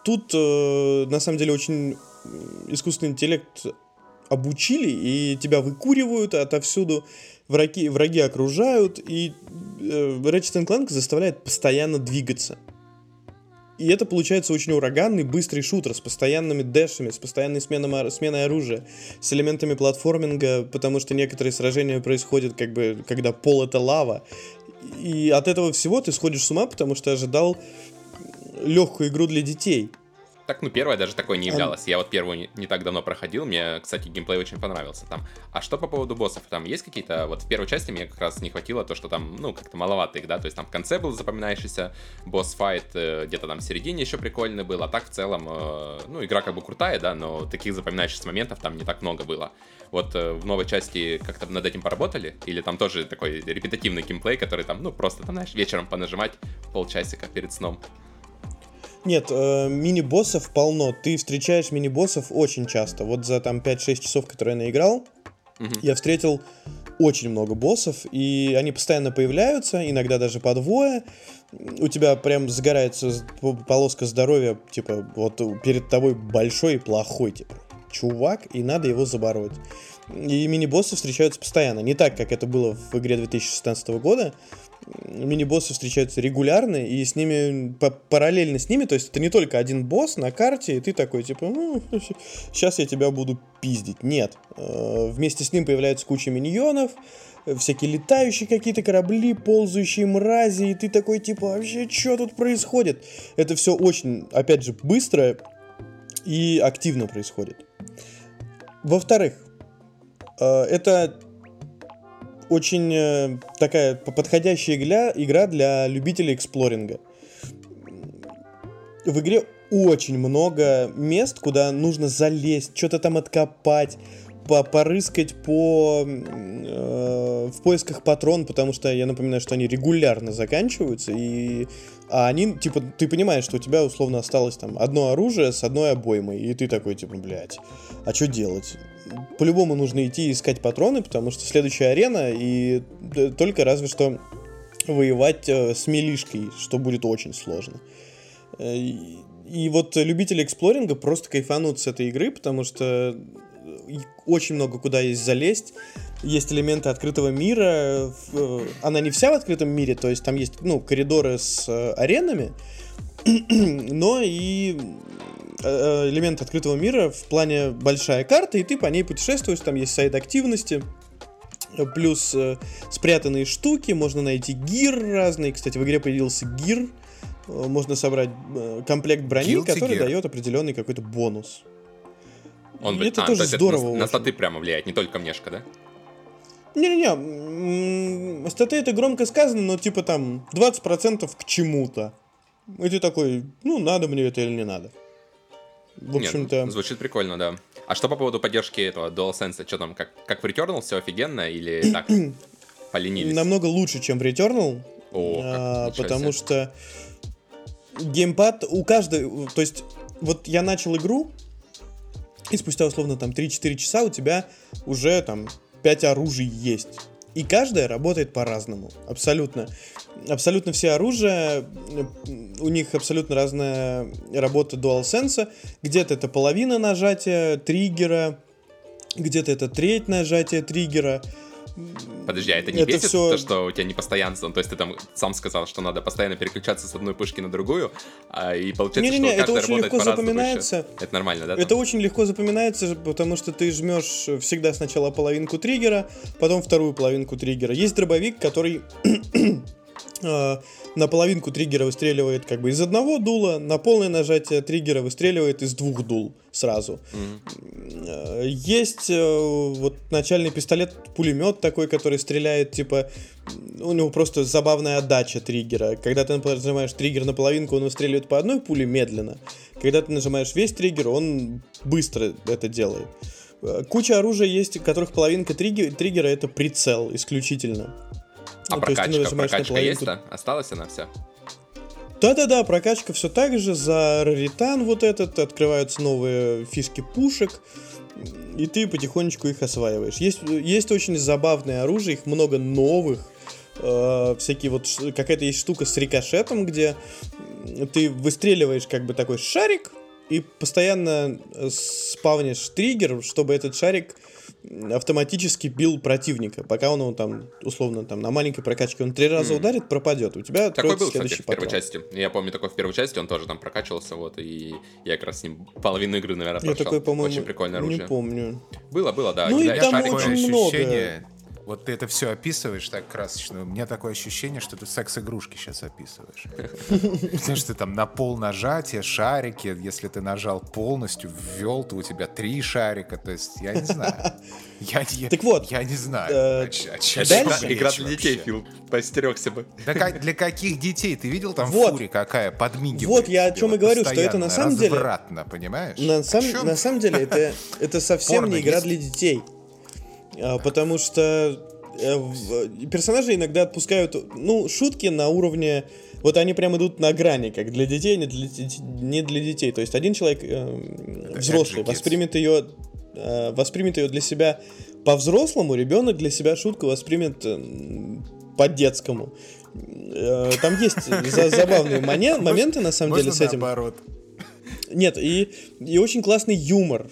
S2: Тут, э, на самом деле, очень искусственный интеллект обучили, и тебя выкуривают отовсюду, враги, враги окружают, и э, Ratchet Clank заставляет постоянно двигаться. И это получается очень ураганный, быстрый шутер с постоянными дэшами, с постоянной сменом, ор- сменой оружия, с элементами платформинга, потому что некоторые сражения происходят, как бы, когда пол это лава. И от этого всего ты сходишь с ума, потому что ожидал легкую игру для детей.
S3: Так, ну, первая даже такой не
S2: А-
S3: являлась. Я вот первую не, не так давно проходил, мне, кстати, геймплей очень понравился там. А что по поводу боссов? Там есть какие-то... Вот в первой части мне как раз не хватило то, что там, ну, как-то маловато их, да? То есть там в конце был запоминающийся босс-файт, э, где-то там в середине еще прикольный был, а так в целом, э, ну, игра как бы крутая, да, но таких запоминающихся моментов там не так много было. Вот э, в новой части как-то над этим поработали? Или там тоже такой репетативный геймплей, который там, ну, просто там, знаешь, вечером понажимать полчасика перед сном?
S2: Нет, э, мини-боссов полно. Ты встречаешь мини-боссов очень часто. Вот за там 5-6 часов, которые я наиграл,
S3: Мгм.
S2: я встретил очень много боссов, и они постоянно появляются, иногда даже по двое. У тебя прям загорается полоска здоровья, типа, вот перед тобой большой и плохой, типа, чувак, и надо его забороть. И мини-боссы встречаются постоянно. Не так, как это было в игре 2016 года. Мини-боссы встречаются регулярно, и с ними, па- параллельно с ними, то есть это не только один босс на карте, и ты такой, типа, ну, <laughs> сейчас я тебя буду пиздить. Нет. Э, Вместе с ним появляется куча миньонов, э, всякие летающие какие-то корабли, ползающие мрази, и ты такой, типа, вообще, что тут происходит? Это все очень, опять же, быстро и активно происходит. Во-вторых, э, это очень э, такая подходящая игра, игра для любителей эксплоринга. В игре очень много мест, куда нужно залезть, что-то там откопать, по порыскать по э, в поисках патрон, потому что я напоминаю, что они регулярно заканчиваются, и а они, типа, ты понимаешь, что у тебя условно осталось там одно оружие с одной обоймой, и ты такой, типа, блядь, а что делать? По-любому нужно идти искать патроны, потому что следующая арена, и э, только разве что воевать э, с милишкой, что будет очень сложно. Э, И, вот любители эксплоринга просто кайфанут с этой игры, потому что очень много куда есть залезть. Есть элементы открытого мира. Она не вся в открытом мире, то есть там есть, ну, коридоры с аренами, <clears throat> но и элемент открытого мира в плане большая карта, и ты по ней путешествуешь, там есть сайт активности, э, плюс э, спрятанные штуки, можно найти гир разный, кстати, в игре появился гир, Э, можно собрать э, комплект брони,
S1: Guilty
S2: который
S1: Gear.
S2: дает определенный какой-то бонус.
S3: Он,
S2: И это
S3: а,
S2: тоже
S3: то есть
S2: здорово
S3: на, на
S2: очень.
S3: статы прямо влияет, не только внешка, да?
S2: Не-не-не, статы это громко сказано, но типа там 20% к чему-то. И ты такой, ну, надо мне это или не надо. В
S3: Нет,
S2: общем-то,
S3: звучит прикольно, да. А что по поводу поддержки этого DualSense? Что там, как, как в Returnal, все офигенно или <clears throat> так, поленились?
S2: намного лучше, чем в Returnal.
S3: О,
S2: а, потому что геймпад у каждой... То есть, вот я начал игру, и спустя, условно, там 3-4 часа у тебя уже там 5 оружий есть. И каждая работает по-разному. Абсолютно. Абсолютно все оружия, у них абсолютно разная работа DualSense. Где-то это половина нажатия триггера, где-то это треть нажатия триггера.
S3: Подожди, а это не
S2: Это
S3: бесит,
S2: всё-
S3: то, что у тебя не постоянство? Ну, То есть ты там сам сказал, что надо постоянно переключаться с одной пушки на другую, а, и получается,
S2: Не-не-не,
S3: что
S2: это очень легко запоминается.
S3: Это нормально, да?
S2: Это
S3: там?
S2: очень легко запоминается, потому что ты жмешь всегда сначала половинку триггера, потом вторую половинку триггера. Есть дробовик, который на половинку триггера выстреливает как бы из одного дула, на полное нажатие триггера выстреливает из двух дул сразу. Э, Есть э, вот начальный пистолет, пулемет такой, который стреляет, типа, у него просто забавная отдача триггера. Когда ты нажимаешь триггер на половинку, он выстреливает по одной пуле медленно. Когда ты нажимаешь весь триггер, он быстро это делает. Э, Куча оружия есть, у которых половинка триггер- триггера это прицел исключительно.
S3: А
S2: Ну, то есть ты
S3: прокачка,
S2: на
S3: прокачка есть, да? Осталась она вся?
S2: Да-да-да, прокачка все так же, за раритан вот этот, открываются новые фишки пушек, и ты потихонечку их осваиваешь. Есть, есть очень забавное оружие, их много новых, э, всякие вот, какая-то есть штука с рикошетом, где ты выстреливаешь как бы такой шарик, и постоянно э, спавнишь триггер, чтобы этот шарик автоматически бил противника, пока он его там, условно, там на маленькой прокачке он три раза ударит, пропадет. У тебя
S3: Такой был, кстати,
S2: следующий
S3: в первой
S2: патрон.
S3: части. Я помню, такой в первой части, он тоже там прокачивался, вот, и я как раз с ним половину игры, наверное,
S2: Я
S3: прошел.
S2: такой, по-моему,
S3: Очень прикольное
S2: не
S3: оружие.
S2: помню.
S3: Было, было, да.
S2: Ну и
S3: Для
S2: там
S1: такое
S2: очень много.
S1: ощущение, вот ты это все описываешь так красочно, у меня такое ощущение, что ты секс-игрушки сейчас описываешь. Потому что там на пол нажатия, шарики, если ты нажал полностью, ввел, то у тебя три шарика, то есть я не знаю. Я, я-
S2: Так вот,
S1: я не знаю.
S2: э, дальше-
S3: Игра для детей. Фил, постерегся бы.
S1: Да для каких детей? Ты видел там
S2: Вот.
S1: фури какая подмигивает?
S2: Вот я о чем и говорю, что это на самом деле-
S1: Развратно, понимаешь?
S2: На, сам- на самом деле это, это совсем не игра для детей. А, потому что э, в- персонажи иногда отпускают, ну, шутки на уровне... Вот они прям идут на грани, как для детей, не для, не для детей. То есть один человек, э, взрослый, воспримет ее, э, воспримет ее для себя по-взрослому, ребенок для себя шутку воспримет э, по-детскому. Э, Там есть за- забавные моменты, на самом деле, с этим.
S1: наоборот?
S2: Нет, и, и очень классный юмор.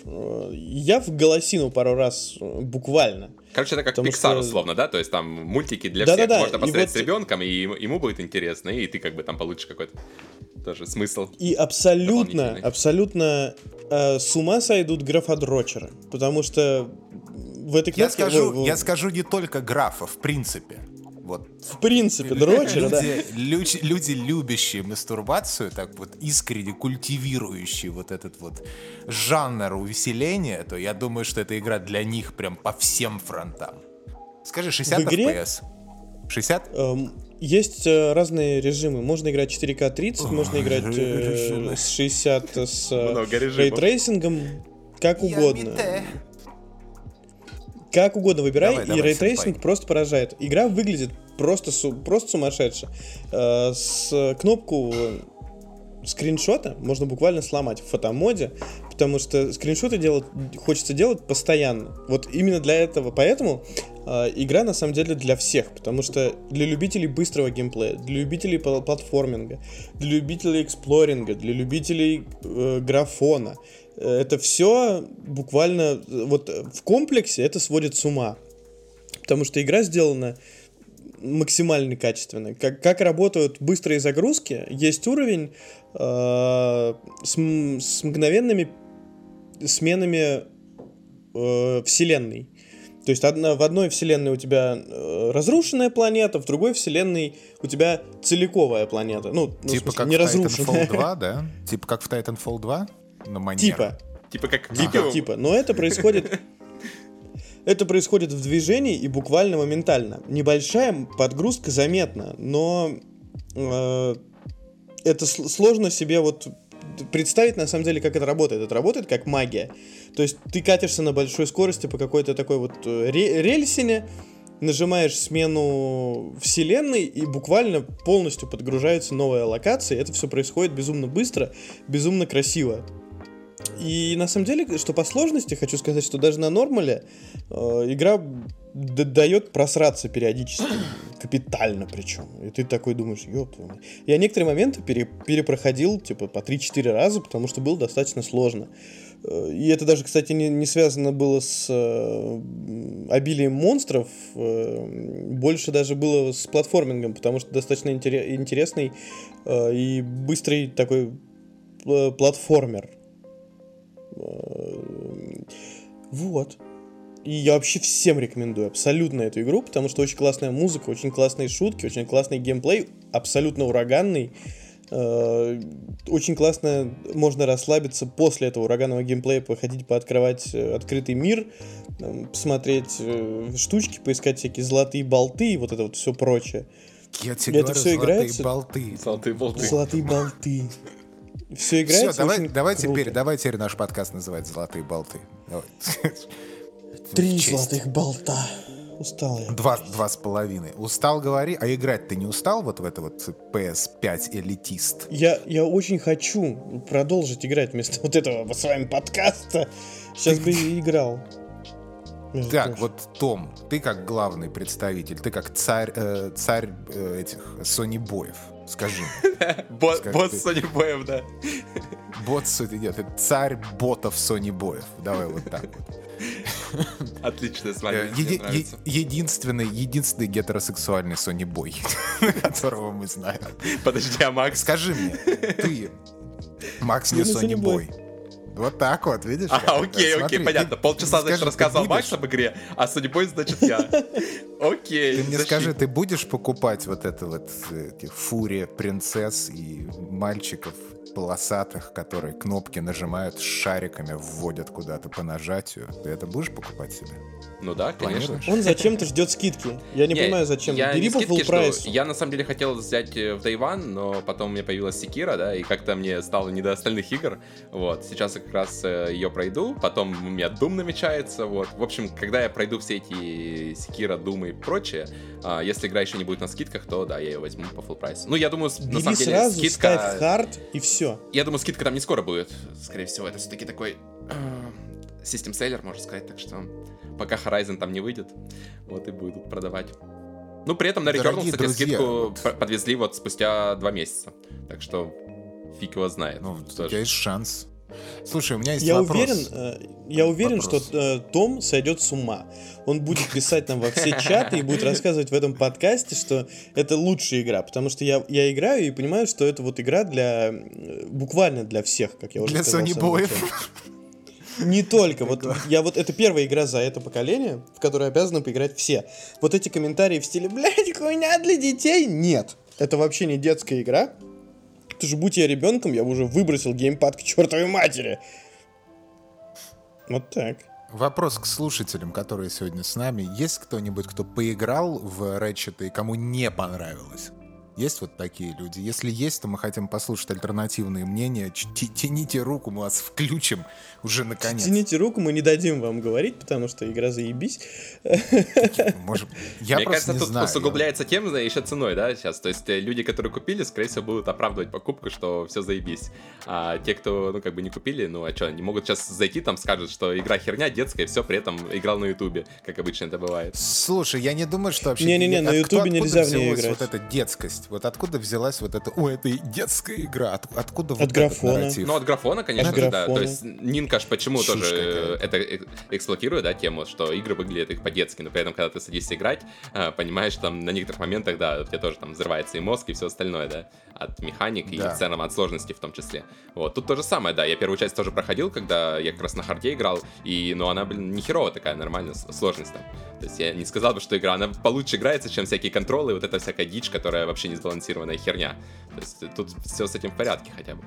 S2: Я в голосину пару раз э, буквально.
S3: Короче, это как
S2: Потому
S3: Pixar,
S2: что-
S3: условно, да? То есть там мультики для
S2: Да-да-да,
S3: всех. Можно
S2: и
S3: посмотреть
S2: вот-
S3: с ребенком, и ему, ему будет интересно, и ты как бы там получишь какой-то тоже смысл.
S2: И абсолютно, абсолютно э, с ума сойдут графодрочеры. Потому что в этой
S1: Я
S2: кнопке...
S1: скажу,
S2: в- в-
S1: я скажу не только графа, в принципе. Вот
S2: в принципе, дрочеры, да.
S1: люди, люди, любящие мастурбацию, так вот искренне культивирующие вот этот вот жанр увеселения, то я думаю, что эта игра для них прям по всем фронтам. Скажи, 60
S2: В игре?
S1: FPS? 60?
S2: Эм, Есть э, разные режимы. Можно играть 4К 30, можно играть э, с 60 с э,
S3: ray tracing
S2: ом, как угодно. Как угодно выбирай,
S1: Давай,
S2: и
S1: давай,
S2: ray tracing
S1: сэмпай.
S2: просто поражает. Игра выглядит просто, су- просто сумасшедше. Э, с кнопку скриншота можно буквально сломать в фотомоде, потому что скриншоты делать, хочется делать постоянно. Вот именно для этого. Поэтому э, игра на самом деле для всех, потому что для любителей быстрого геймплея, для любителей пла- платформинга, для любителей эксплоринга, для любителей э, графона, это все буквально вот в комплексе это сводит с ума. Потому что игра сделана максимально качественно. Как, как работают быстрые загрузки, есть уровень э, с, с мгновенными сменами э, вселенной. То есть одна, в одной вселенной у тебя э, разрушенная планета, в другой вселенной у тебя целиковая планета. Ну, ну, в
S1: Типа
S2: смысле,
S1: как
S2: не
S1: в
S2: разрушенная.
S1: Titanfall 2, <laughs> да? Типа как в Titanfall 2? На манер.
S2: Типа.
S3: Типа как
S2: Типа, типа. Но это происходит... <laughs> Это происходит в движении и буквально моментально. Небольшая подгрузка заметна, но э, это сл- сложно себе вот представить на самом деле, как это работает. Это работает как магия. То есть ты катишься на большой скорости по какой-то такой вот э, ре- рельсине, нажимаешь смену вселенной и буквально полностью подгружается новая локация. Это все происходит безумно быстро, безумно красиво. И на самом деле, что по сложности, хочу сказать, что даже на нормале э, игра дает просраться периодически, <coughs> капитально причем. И ты такой думаешь, ёб твою мать». Я некоторые моменты пере- перепроходил, типа, по 3-4 раза, потому что было достаточно сложно. э, и это даже, кстати, не, не связано было с э, обилием монстров, э, больше даже было с платформингом, потому что достаточно интерес, интересный э, и быстрый такой э, платформер. Э, вот. И я вообще всем рекомендую абсолютно эту игру, потому что очень классная музыка, очень классные шутки, очень классный геймплей, абсолютно ураганный. Э, очень классно можно расслабиться после этого ураганного геймплея, походить, пооткрывать э, открытый мир, посмотреть штучки, поискать всякие золотые болты и вот это вот все прочее.
S1: Я тебе
S2: это
S1: говорю,
S2: все
S1: золотые
S2: играется.
S1: болты.
S3: Золотые болты.
S2: Золотые болты. Все играется.
S1: Все, давай, давай
S2: круто.
S1: теперь, давай теперь наш подкаст называть «Золотые болты». Давай. <laughs>
S2: Три золотых болта. Устал я.
S1: Два, два с половиной. Устал, говори. А играть ты не устал вот в это вот PS5 элитист?
S2: Я, я очень хочу продолжить играть вместо <laughs> вот этого с вами подкаста. Сейчас бы и <laughs> играл. Между
S1: Так,
S2: прочим.
S1: вот Том, ты как главный представитель, ты как царь, э, царь э, этих Sony боев. Скажи. <laughs>
S3: Бот. Sony Боев, да.
S1: бот Sony, нет, это царь ботов Sony боев. Давай вот так вот.
S3: Отлично, с
S1: Э,
S3: вами.
S1: еди- е- единственный, единственный гетеросексуальный Sony бой, <laughs> которого мы знаем.
S3: Подожди, а Макс?
S1: Скажи мне, ты, Макс не
S2: Я не
S1: Sony бой. Вот так вот, видишь?
S3: А, окей,
S1: Смотри,
S3: окей,
S1: ты-
S3: понятно. Полчаса,
S1: ты
S3: значит,
S1: скажи, ты
S3: рассказывал
S1: будешь-
S3: Макс об игре, а судьбой, значит, я. <laughs> Окей.
S1: Ты мне
S3: защит.
S1: скажи, ты будешь покупать вот это вот э, эти фурия принцесс и мальчиков полосатых, которые кнопки нажимают с шариками, вводят куда-то по нажатию? Ты это будешь покупать себе?
S3: Ну да, конечно.
S1: Планируешь?
S2: Он зачем-то ждет скидки. Я не, понимаю, зачем.
S3: Я
S2: Бери
S3: не
S2: по full
S3: жду.
S2: прайсу.
S3: Я на самом деле хотел взять э, в Day One, но потом у меня появилась Секира, да, и как-то мне стало не до остальных игр. Вот, сейчас я как раз э, ее пройду, потом у меня Doom намечается, вот. В общем, когда я пройду все эти Секира, Doom и прочее, а, если игра еще не будет на скидках, то да, я ее возьму по full прайсу. Ну, я думаю, с- на
S2: Бери
S3: самом деле
S2: сразу,
S3: скидка...
S2: ставь хард и все.
S3: Я думаю, скидка там не скоро будет. Скорее всего, это все-таки такой э, систем селлер, можно сказать, так что пока Horizon там не выйдет, вот и будут продавать. Ну, при этом на Returnal, кстати,
S1: друзья,
S3: скидку
S1: вот-
S3: подвезли вот спустя два месяца. Так что фиг его знает.
S1: Ну, у тебя есть шанс. Слушай, у меня есть
S2: Я
S1: вопрос.
S2: уверен, э, я уверен,
S1: Вопрос.
S2: что э, Том сойдет с ума. Он будет писать нам во все чаты и будет рассказывать в этом подкасте, что это лучшая игра. Потому что я, я играю и понимаю, что это вот игра для э, буквально для всех, как я уже
S1: Для
S2: сказал. в
S1: Sony.
S2: Не только. Вот я вот это первая игра за это поколение, в которой обязаны поиграть все. Вот эти комментарии в стиле, блядь, хуйня для детей. Нет. Это вообще не детская игра. Ты же будь я ребенком, я бы уже выбросил геймпад к чертовой матери. Вот так.
S1: Вопрос к слушателям, которые сегодня с нами. Есть кто-нибудь, кто поиграл в Ratchet и кому не понравилось? Есть вот такие люди? Если есть, то мы хотим послушать альтернативные мнения. Тяните руку, мы вас включим уже наконец.
S2: Тяните руку, мы не дадим вам говорить, потому что игра заебись.
S1: Может, я
S3: Мне кажется,
S1: не
S3: тут
S1: знаю.
S3: усугубляется тем, да, еще ценой, да, сейчас. То есть э, люди, которые купили, скорее всего, будут оправдывать покупку, что все заебись. А те, кто, ну, как бы не купили, ну, а что, не могут сейчас зайти, там скажут, что игра херня детская, все, при этом играл на ютубе, как обычно это бывает.
S1: Слушай, я не думаю, что вообще...
S2: Не-не-не, на Ютубе нельзя в нее играть.
S1: вот эта детскость? Вот откуда взялась вот эта... Ой, это и детская игра. От- откуда вот
S2: От
S1: этот
S2: графона.
S1: нарратив?
S3: Ну, от графона, конечно
S2: От
S3: же, да. То
S2: графона.
S3: есть Нинка ж почему
S1: Чушь
S3: тоже
S1: какая-то.
S3: это э, эксплуатирует, да, тему, что игры выглядят их по-детски, но при этом, когда ты садишься играть, э, понимаешь, там на некоторых моментах, да, у тебя тоже там взрывается и мозг, и все остальное, да, от механик и
S1: Да.
S3: в целом от сложности в том числе. Вот, тут то же самое, да, я первую часть тоже проходил, когда я как раз на харде играл, и, ну, она, блин, не херовая такая, нормальная с- сложность там. То есть я не сказал бы, что игра, она получше играется, чем всякие контролы, и вот эта всякая дичь, которая вообще не сбалансированная херня. То есть тут все с этим в порядке хотя бы.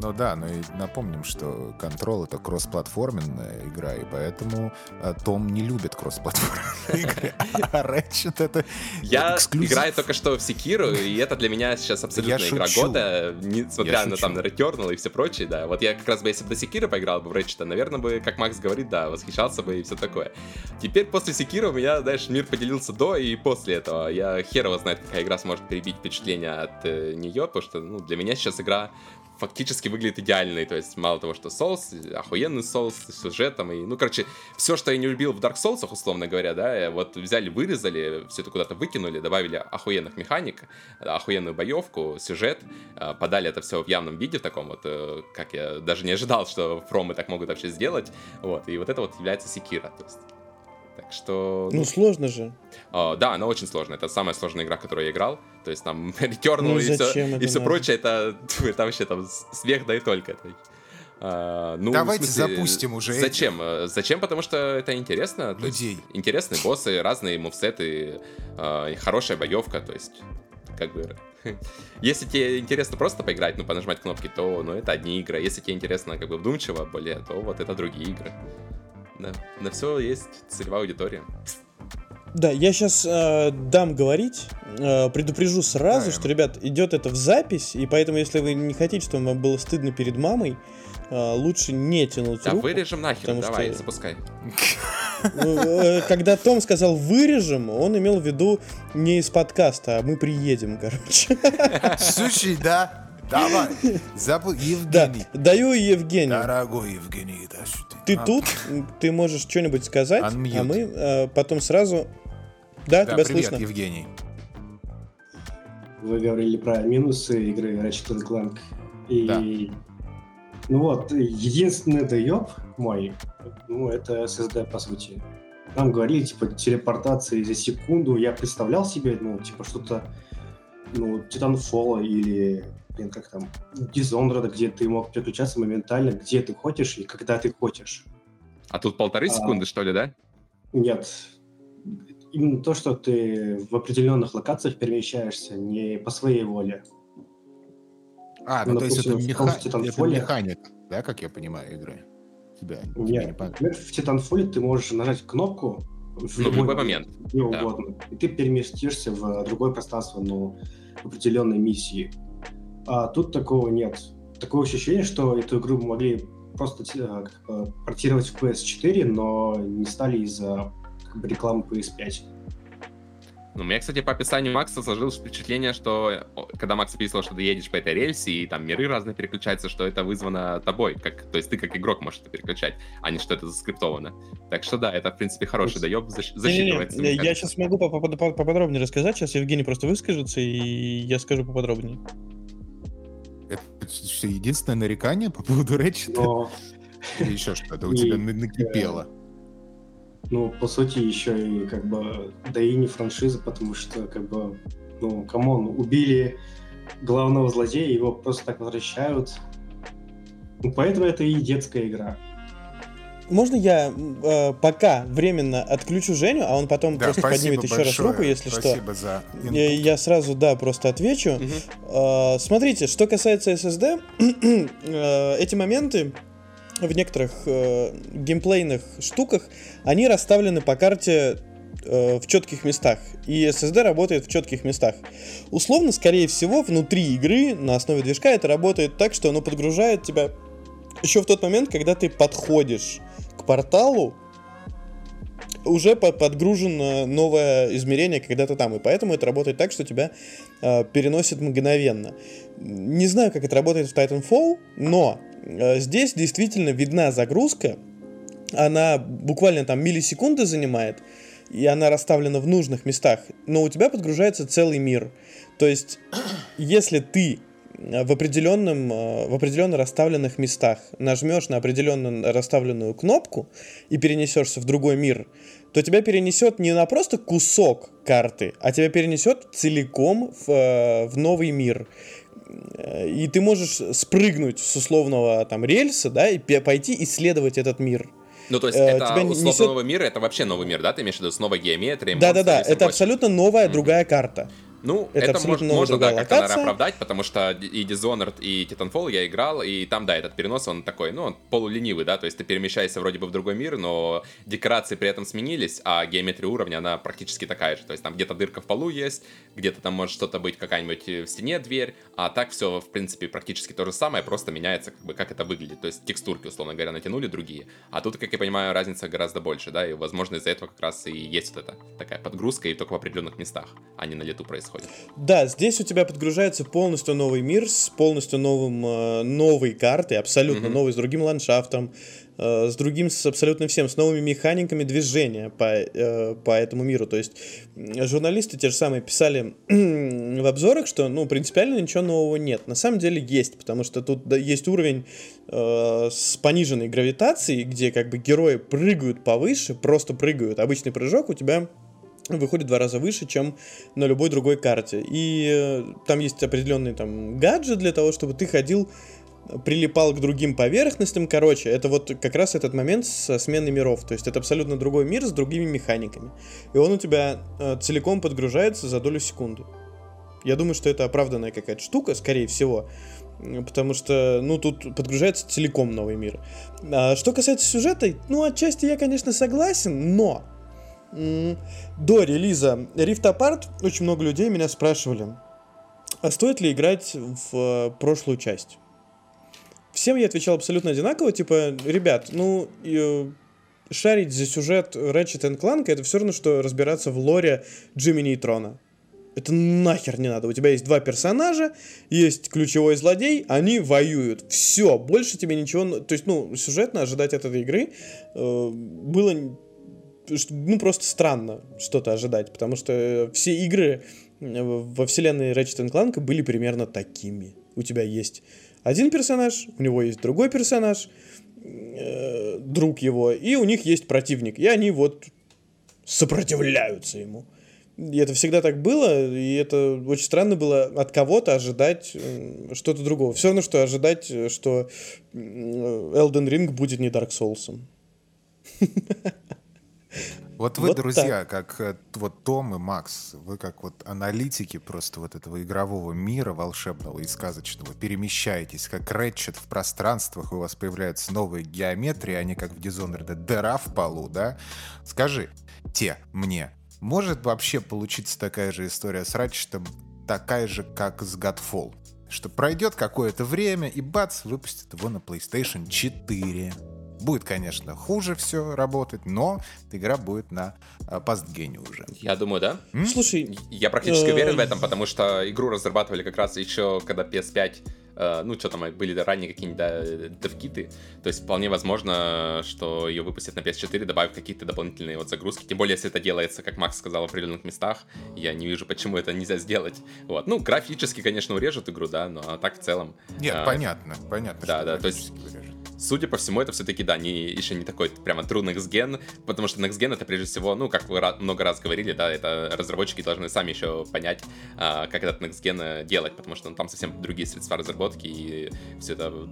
S1: Ну да, ну и напомним, что Control это кроссплатформенная игра, и поэтому э, Том не любит кроссплатформенные игры, а Ratchet это
S3: Я
S1: эксклюзив.
S3: играю только что в Секиру, и это для меня сейчас абсолютно
S1: Я
S3: игра
S1: шучу.
S3: года, несмотря на там на Returnal и все прочее, да. Вот я как раз бы, если бы до Секира поиграл бы в Ratchet, наверное бы, как Макс говорит, да, восхищался бы и все такое. Теперь после Секира у меня, знаешь, мир поделился до и после этого. Я херово знает, какая игра сможет перебить впечатление от э, нее, потому что, ну, для меня сейчас игра фактически выглядит идеальный. То есть, мало того, что соус, охуенный соус сюжетом. И, ну, короче, все, что я не любил в Dark Souls, условно говоря, да, вот взяли, вырезали, все это куда-то выкинули, добавили охуенных механик, охуенную боевку, сюжет, э, подали это все в явном виде, в таком вот, э, как я даже не ожидал, что фромы так могут вообще сделать. Вот, и вот это вот является Секира. То есть, так что...
S2: Ну, сложно же.
S3: Uh, да, она очень сложная. Это самая сложная игра, которую я играл. То есть там <laughs> Returnal ну, и, все, и все прочее, это, <laughs> это вообще там смех, да и только.
S1: Uh, ну, Давайте смысле, запустим уже.
S3: Зачем? Эти. Зачем? Потому что это интересно.
S1: Людей.
S3: есть, интересные боссы, разные мувсеты, uh, хорошая боевка, то есть как бы <laughs> если тебе интересно просто поиграть, ну, понажимать кнопки, то, ну, это одни игры. Если тебе интересно, как бы, вдумчиво более, то вот это другие игры. Да, на все есть целевая аудитория.
S2: Да, я сейчас э, дам говорить, э, предупрежу сразу, да, что, ребят, идет это в запись, и поэтому, если вы не хотите, чтобы вам было стыдно перед мамой, э, лучше не тянуть да, руку.
S3: Да вырежем нахер, давай, что... запускай. <laughs>
S2: Э, когда Том сказал вырежем, он имел в виду не из подкаста, а мы приедем, <laughs> короче.
S1: Слушай, да, Давай, забыл, Евгений.
S2: Да, даю Евгению.
S1: Дорогой Евгений, да,
S2: ты. А... тут, ты можешь что-нибудь сказать, Unmute. а мы э, потом сразу... Да, да тебя привет, слышно.
S1: Евгений.
S4: Вы говорили про минусы игры Ratchet Clank. И... Да. Ну вот, единственный доеб мой, ну, это SSD, по сути. Нам говорили, типа, телепортации за секунду. Я представлял себе, ну, типа, что-то, ну, Titanfall или блин, как там, Dishonored, где ты мог переключаться моментально, где ты хочешь и когда ты хочешь.
S3: А тут полторы а, секунды, что ли, да?
S4: Нет. Именно то, что ты в определенных локациях перемещаешься не по своей воле.
S1: А, ну, ну то есть это, меха... это механик, да, как я понимаю, игры?
S4: Тебя, Нет, не например, в Titanfall ты можешь нажать кнопку
S3: в ну, любой, любой момент,
S4: где да. угодно, и ты переместишься в другое пространство, но в определенной миссии. А тут такого нет. Такое ощущение, что эту игру могли просто э, как бы, портировать в PS4, но не стали из-за как бы, рекламы PS5.
S3: Ну, у меня, кстати, по описанию Макса сложилось впечатление, что когда Макс описывал, что ты едешь по этой рельсе, и там миры разные переключаются, что это вызвано тобой. Как, то есть ты как игрок можешь это переключать, а не что это заскриптовано. Так что да, это, в принципе, хороший доеб засчитывается.
S2: Не, не, не, я сейчас могу поподробнее рассказать, сейчас Евгений просто выскажется, и я скажу поподробнее.
S1: Это единственное нарекание по поводу Рэчета? Но... Или еще что-то у и... тебя накипело?
S4: Ну, по сути, еще и как бы, да и не франшиза, потому что, как бы, ну, come on, убили главного злодея, его просто так возвращают. Ну, поэтому это и детская игра.
S2: Можно я э, пока временно отключу Женю, а он потом да, просто поднимет еще раз руку, если
S1: спасибо
S2: что.
S1: За
S2: я, я сразу, да, просто отвечу. Угу. Э, смотрите, что касается SSD, <clears throat> э, эти моменты в некоторых э, геймплейных штуках, они расставлены по карте э, в четких местах. И SSD работает в четких местах. Условно, скорее всего, внутри игры на основе движка это работает так, что оно подгружает тебя еще в тот момент, когда ты подходишь порталу, уже под, подгружено новое измерение когда-то там, и поэтому это работает так, что тебя э, переносит мгновенно. Не знаю, как это работает в Titanfall, но э, здесь действительно видна загрузка, она буквально там миллисекунды занимает, и она расставлена в нужных местах, но у тебя подгружается целый мир. То есть, <clears throat> если ты в определенном, э, в определенно расставленных местах нажмешь на определенно расставленную кнопку и перенесешься в другой мир, то тебя перенесет не на просто кусок карты, а тебя перенесет целиком в, э, в новый мир. Э, и ты можешь спрыгнуть с условного там рельса, да, и пойти исследовать этот мир.
S3: Ну, то есть э, это условно несет... новый мир, это вообще новый мир, да? Ты имеешь в виду с новой геометрией?
S2: Да-да-да, это прочим. абсолютно новая mm-hmm. другая карта.
S3: Ну, это, это мож, можно, да, как-то, наверное, оправдать, потому что и Dishonored, и Titanfall я играл, и там, да, этот перенос, он такой, ну, он полуленивый, да, то есть ты перемещаешься вроде бы в другой мир, но декорации при этом сменились, а геометрия уровня, она практически такая же, то есть там где-то дырка в полу есть, где-то там может что-то быть, какая-нибудь в стене дверь, а так все, в принципе, практически то же самое, просто меняется, как бы, как это выглядит, то есть текстурки, условно говоря, натянули другие, а тут, как я понимаю, разница гораздо больше, да, и, возможно, из-за этого как раз и есть вот эта такая подгрузка, и только в определенных местах, а не на лету происходит. Происходит.
S2: Да, здесь у тебя подгружается полностью новый мир с полностью новым, э, новой картой, абсолютно mm-hmm. новой, с другим ландшафтом, э, с другим, с абсолютно всем, с новыми механиками движения по, э, по этому миру. То есть журналисты те же самые писали <clears throat> в обзорах, что, ну, принципиально ничего нового нет. На самом деле есть, потому что тут есть уровень э, с пониженной гравитацией, где как бы герои прыгают повыше, просто прыгают. Обычный прыжок у тебя выходит в два раза выше, чем на любой другой карте. И э, там есть определенный там гаджет для того, чтобы ты ходил прилипал к другим поверхностям. Короче, это вот как раз этот момент со сменой миров. То есть это абсолютно другой мир с другими механиками. И он у тебя э, целиком подгружается за долю секунды. Я думаю, что это оправданная какая-то штука, скорее всего. Потому что, ну, тут подгружается целиком новый мир. А что касается сюжета, ну, отчасти я, конечно, согласен, но до релиза Rift Apart очень много людей меня спрашивали, а стоит ли играть в э, прошлую часть? Всем я отвечал абсолютно одинаково, типа, ребят, ну, и, шарить за сюжет Ratchet Clank это все равно, что разбираться в лоре Джимми Нейтрона. Это нахер не надо. У тебя есть два персонажа, есть ключевой злодей, они воюют. Все, больше тебе ничего... То есть, ну, сюжетно ожидать от этой игры э, было ну, просто странно что-то ожидать, потому что все игры э, во вселенной Ratchet Clank были примерно такими. У тебя есть один персонаж, у него есть другой персонаж, э, друг его, и у них есть противник, и они вот сопротивляются ему. И это всегда так было, и это очень странно было от кого-то ожидать э, что-то другого. Все равно, что ожидать, что Elden Ring будет не Dark Souls. <laughs>
S1: Вот вы, вот друзья, так. как э, вот Том и Макс, вы как вот аналитики просто вот этого игрового мира волшебного и сказочного, перемещаетесь как Рэтчет в пространствах, у вас появляются новые геометрии, они как в Dishonored дыра в полу, да? Скажи, те, мне, может вообще получиться такая же история с Рэтчетом, такая же, как с Godfall? Что пройдет какое-то время, и бац, выпустит его на PlayStation 4. Будет, конечно, хуже все работать, но игра будет на э, постгене уже.
S3: Я думаю, да.
S2: М? Слушай,
S3: я практически уверен в этом, потому что игру разрабатывали как раз еще, когда PS5 Uh, ну, что там, были ранее какие-нибудь да, девкиты, то есть вполне возможно, что ее выпустят на PS4, добавив какие-то дополнительные вот загрузки, тем более, если это делается, как Макс сказал, в определенных местах, я не вижу, почему это нельзя сделать, вот, ну, графически, конечно, урежут игру, да, но а так в целом...
S1: Нет, uh, понятно, понятно,
S3: Да, да, то есть... Урежут судя по всему, это все-таки, да, не, еще не такой прямо true next gen, потому что next gen это прежде всего, ну, как вы много раз говорили, да, это разработчики должны сами еще понять, а, как этот next gen э, делать, потому что ну, там совсем другие средства разработки, и все это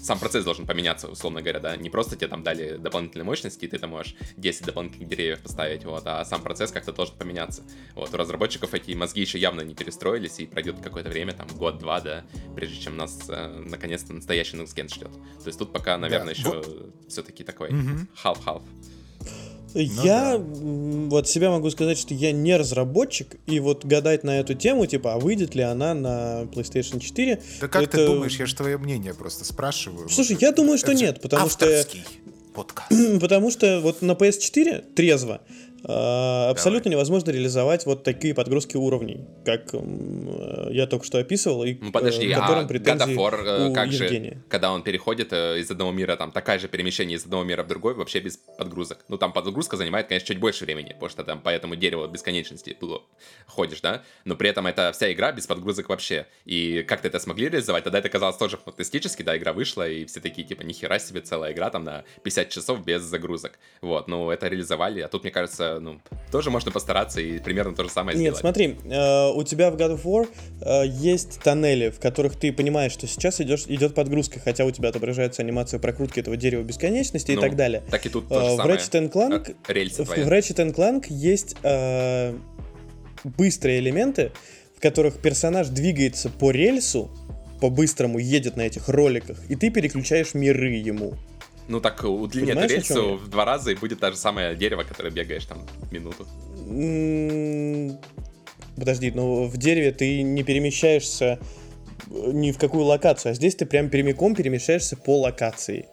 S3: сам процесс должен поменяться, условно говоря, да, не просто тебе там дали дополнительные мощности, и ты там можешь 10 дополнительных деревьев поставить, вот, а сам процесс как-то должен поменяться. Вот, у разработчиков эти мозги еще явно не перестроились, и пройдет какое-то время, там, год-два, да, прежде чем нас э, наконец-то настоящий Next ждет. То есть тут пока, наверное, да, еще вот... все-таки такой half-half. Mm-hmm.
S2: Ну, я да. вот себя могу сказать, что я не разработчик, и вот гадать на эту тему, типа, а выйдет ли она на PlayStation 4?
S1: Да как это... ты думаешь? Я же твое мнение просто спрашиваю.
S2: Слушай, я думаю, что это нет, потому что...
S1: Подкаст. <clears throat>
S2: Потому что вот на PS4 трезво абсолютно Давай. невозможно реализовать вот такие подгрузки уровней, как э, я только что описывал, и
S3: ну, подожди, которым а God of War, э, как Евгения. же, когда он переходит э, из одного мира, там, такая же перемещение из одного мира в другой, вообще без подгрузок. Ну, там подгрузка занимает, конечно, чуть больше времени, потому что там по этому дереву бесконечности было, ходишь, да, но при этом это вся игра без подгрузок вообще. И как то это смогли реализовать? Тогда это казалось тоже фантастически, да, игра вышла, и все такие, типа, нихера себе целая игра там на 50 часов без загрузок. Вот, ну, это реализовали, а тут, мне кажется, ну, тоже можно постараться и примерно то же самое
S2: Нет,
S3: сделать.
S2: смотри, э, у тебя в God of War э, есть тоннели, в которых ты понимаешь, что сейчас идешь, идет подгрузка, хотя у тебя отображается анимация прокрутки этого дерева бесконечности ну, и так далее.
S3: Так и тут то же э,
S2: в Ratchet Clank,
S3: рельсы
S2: в, в Ratchet Clank есть э, быстрые элементы, в которых персонаж двигается по рельсу, по-быстрому едет на этих роликах, и ты переключаешь миры ему.
S3: Ну так удлини эту рельсу в два раза, и будет то же самое дерево, которое бегаешь там минуту.
S2: Подожди, но в дереве ты не перемещаешься ни в какую локацию, а здесь ты прям прямиком перемещаешься по локации.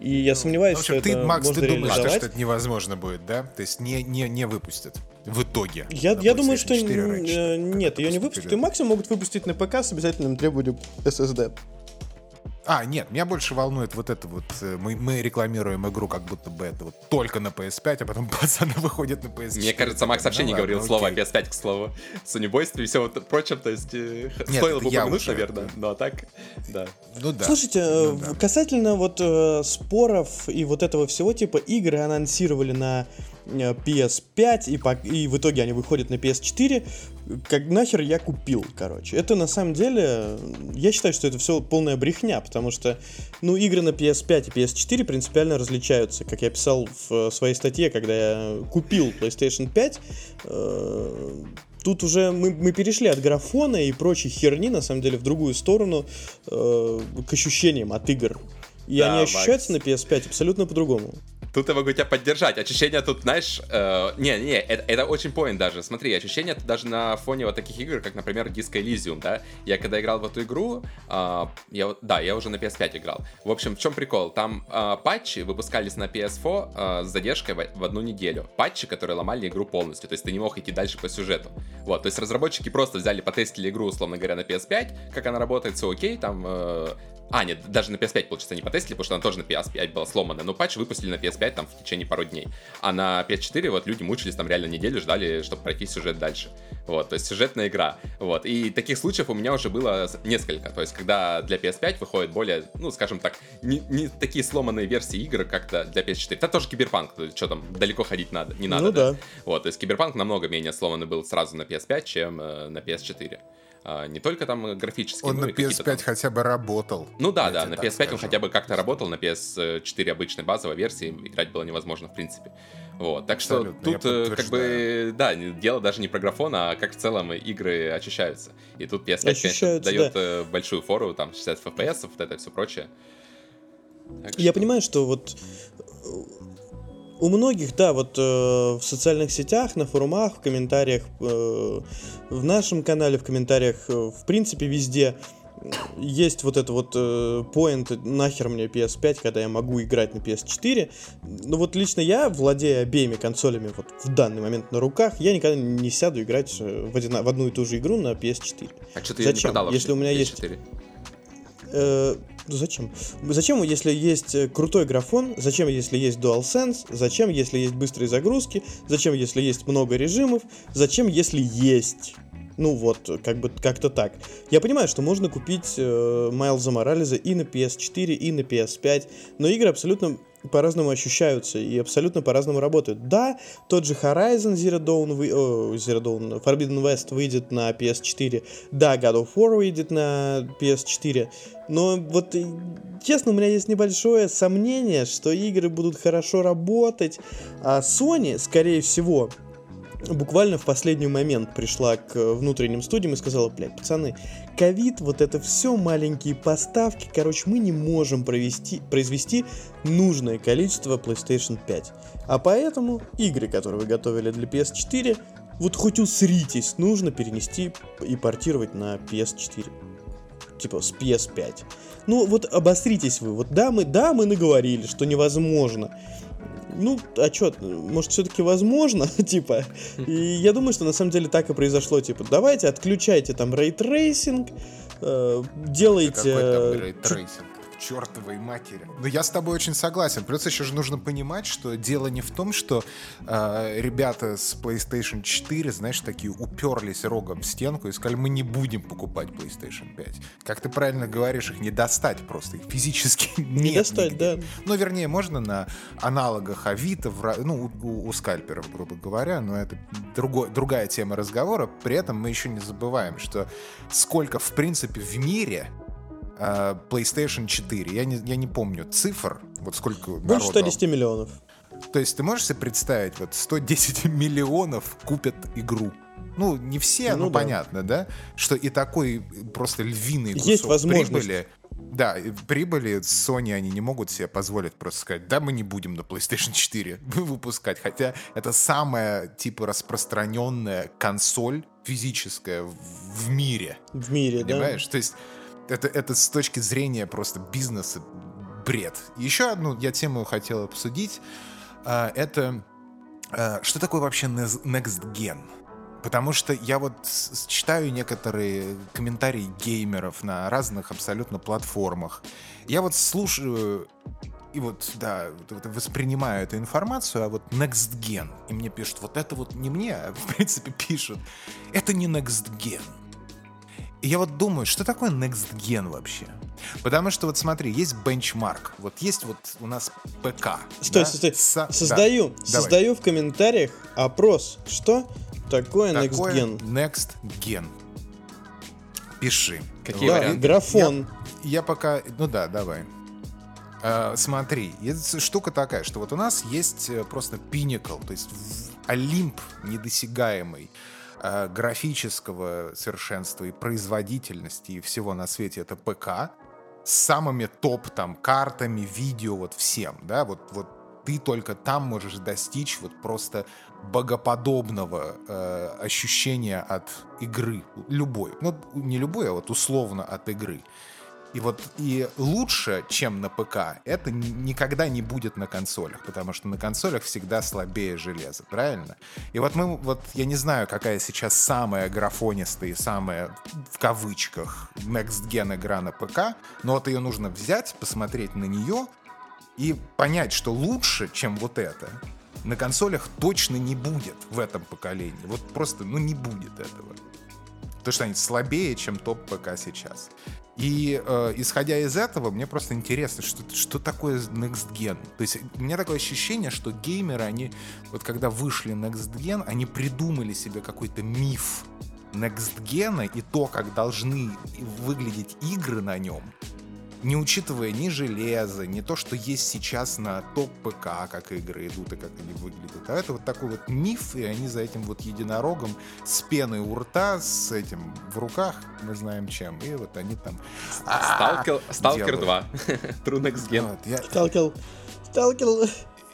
S2: И я
S1: Ну,
S2: сомневаюсь,
S1: в общем,
S2: что
S1: ты,
S2: это
S1: Макс,
S2: можно
S1: ты думаешь, что, что это невозможно будет, да? То есть не, не, не выпустят в итоге.
S2: Я, я думаю, что
S1: 4
S2: н-
S1: раньше,
S2: э, нет, ее не выпустят. И максимум могут выпустить на ПК с обязательным требованием SSD.
S1: А, нет, меня больше волнует вот это вот. э, Мы, мы рекламируем игру, как будто бы это вот только на PS5, а потом <laughs> пацаны выходят на PS4.
S3: Мне кажется, Макс
S1: Ну
S3: вообще не
S1: ладно,
S3: говорил слово
S1: окей.
S3: PS5, к слову. Сонебойстве и все вот прочем, то есть э, <laughs>
S1: Нет,
S3: стоило бы упомянуть,
S1: уже.
S3: наверное, но так, да.
S1: Ну да.
S2: Слушайте,
S1: Ну
S2: э,
S1: да.
S2: касательно вот э, споров и вот этого всего, типа игры анонсировали на э, PS5 и, по- и в итоге они выходят на PS4, как нахер я купил, короче. Это на самом деле, я считаю, что это все полная брехня, потому что, ну, игры на PS5 и PS4 принципиально различаются. Как я писал в э, своей статье, когда я купил PlayStation 5, э, Тут уже мы, мы перешли от графона и прочей херни, на самом деле, в другую сторону, э, к ощущениям от игр. И
S3: Да,
S2: они ощущаются
S3: Макс.
S2: на PS5 абсолютно по-другому.
S3: Тут я могу тебя поддержать. Ощущения тут, знаешь, э, не, не, это, это очень point даже. Смотри, ощущения тут даже на фоне вот таких игр, как, например, Disco Elysium, да. Я когда играл в эту игру, а, я, да, я уже на PS5 играл. В общем, в чем прикол? Там а, патчи выпускались на PS4 а, с задержкой в, в одну неделю. Патчи, которые ломали игру полностью, то есть ты не мог идти дальше по сюжету. Вот, то есть разработчики просто взяли, потестили игру, условно говоря, на PS5, как она работает, все окей, там э, а, нет, даже на PS5, получается, не потестили, потому что она тоже на PS5 была сломана. Но патч выпустили на PS5 там в течение пару дней. А на PS4 вот люди мучились там реально неделю, ждали, чтобы пройти сюжет дальше. Вот, то есть сюжетная игра. Вот, и таких случаев у меня уже было несколько. То есть, когда для PS5 выходит более, ну, скажем так, не, не такие сломанные версии игр, как-то для PS4. Это тоже Киберпанк, что там, далеко ходить надо, не надо,
S2: Ну да.
S3: Вот, то есть Киберпанк намного менее сломанный был сразу на PS5, чем э, на PS4. А, не только там э, графически,
S1: Он
S3: ну
S1: на
S3: и какие-то там-
S1: PS5 хотя бы работал.
S3: ну да, да, на
S1: так
S3: PS5 он
S1: скажу.
S3: хотя бы как-то работал, на PS4 обычной базовой версии играть было невозможно в принципе. Вот, так что
S1: Абсолютно,
S3: тут э, как бы, да, дело даже не про графон, а как в целом игры очищаются. И тут PS5, конечно, дает э, большую фору, там 60 FPS, вот это все прочее. Так
S2: Я
S3: что-
S2: понимаю, что вот у многих, да, вот э, в социальных сетях, на форумах, в комментариях, э, в нашем канале, в комментариях, э, в принципе, везде есть вот это вот э, point, нахер мне PS5, когда я могу играть на PS4. Но вот лично я, владея обеими консолями вот в данный момент на руках, я никогда не сяду играть э, в, одина- в одну и ту же игру на PS4.
S3: А что ты её не
S2: Зачем?
S3: продал
S2: Если у меня есть-
S3: PS4?
S2: Э, ну зачем? Зачем, если есть э, крутой графон? Зачем, если есть DualSense? Зачем, если есть быстрые загрузки? Зачем, если есть много режимов? Зачем, если есть? Ну вот, как бы как-то так. Я понимаю, что можно купить э, Майлза Морализа и на PS4, и на PS5, но игры абсолютно по-разному ощущаются и абсолютно по-разному работают. Да, тот же Horizon Zero Dawn, вы- о, Zero Dawn, Forbidden West выйдет на PS4, да, God of War выйдет на PS4, но вот, и, честно, у меня есть небольшое сомнение, что игры будут хорошо работать, а Sony, скорее всего, буквально в последний момент пришла к внутренним студиям и сказала, блядь, пацаны, ковид, вот это все маленькие поставки, короче, мы не можем провести, произвести нужное количество PlayStation 5. А поэтому игры, которые вы готовили для PS4, вот хоть усритесь, нужно перенести и портировать на PS4. Типа с PS5. Ну вот обосритесь вы. Вот да, мы, да, мы наговорили, что невозможно. Ну, а чё, может, все-таки возможно, <laughs> типа. И я думаю, что на самом деле так и произошло. Типа, давайте отключайте там ray tracing, э, делайте...
S1: Какой там
S2: э,
S1: ray tracing? К чертовой матери. Но я с тобой очень согласен. Плюс еще же нужно понимать, что дело не в том, что э, ребята с PlayStation 4, знаешь, такие уперлись рогом в стенку и сказали, мы не будем покупать PlayStation 5. Как ты правильно говоришь, их не достать просто. Их физически <laughs>
S2: Не
S1: нет
S2: достать,
S1: нигде.
S2: да.
S1: Ну, вернее, можно на аналогах Авито, в ну, у, у- скальперов, грубо говоря, но это другой, другая тема разговора. При этом мы еще не забываем, что сколько, в принципе, в мире PlayStation 4, я не, я не помню цифр, вот сколько
S2: Больше
S1: народу.
S2: 110 миллионов.
S1: То есть ты можешь себе представить, вот 110 <laughs> миллионов купят игру. Ну, не все,
S2: Ну
S1: ну,
S2: да.
S1: понятно, да? Что и такой просто львиный кусок
S2: Есть возможность.
S1: прибыли. Да, прибыли Sony они не могут себе позволить просто сказать, да, мы не будем на PlayStation 4 <laughs> выпускать. Хотя это самая, типа, распространенная консоль физическая в, мире.
S2: В мире, да.
S1: Понимаешь? То есть это, это с точки зрения просто бизнеса бред. Еще одну я тему хотел обсудить. А, это а, что такое вообще Next Gen? Потому что я вот читаю некоторые комментарии геймеров на разных абсолютно платформах. Я вот слушаю и вот, да, воспринимаю эту информацию, а вот Next Gen, и мне пишут, вот это вот не мне, а в принципе пишут, это не Next Gen. И я вот думаю, что такое Next Gen вообще? Потому что вот смотри, есть бенчмарк, вот есть вот у нас ПК.
S2: Стой, да? стой, стой. Со... Создаю, да. создаю Давай. в комментариях опрос, что такое, такое Next Gen?
S1: Next Gen. Пиши.
S2: Какие да, варианты? Графон.
S1: Я, я пока, ну да, давай. Uh, смотри, штука такая, что вот у нас есть э, просто Pinnacle, то есть Олимп недосягаемый uh, графического совершенства и производительности и всего на свете это ПК с самыми топ там картами, видео, вот всем, да, вот, вот ты только там можешь достичь вот просто богоподобного э, ощущения от игры, любой, ну не любой, а вот условно от игры. И вот и лучше, чем на ПК, это никогда не будет на консолях, потому что на консолях всегда слабее железо, правильно? И вот мы, вот я не знаю, какая сейчас самая графонистая и самая в кавычках next gen игра на ПК, но вот ее нужно взять, посмотреть на нее и понять, что лучше, чем вот это, на консолях точно не будет в этом поколении. Вот просто, ну, не будет этого. Потому что они слабее, чем топ ПК сейчас. И э, исходя из этого, мне просто интересно, что, что такое Next Gen. То есть у меня такое ощущение, что геймеры, они вот когда вышли Next Gen, они придумали себе какой-то миф Next Gen и то, как должны выглядеть игры на нем не учитывая ни железо, ни то, что есть сейчас на топ ПК, как игры идут и как они выглядят. А это вот такой вот миф, и они за этим вот единорогом с пеной у рта, с этим в руках, мы знаем чем, и вот они там...
S3: Сталкер, Сталкер 2. <laughs> True Next Gen.
S2: Сталкер... Сталкер...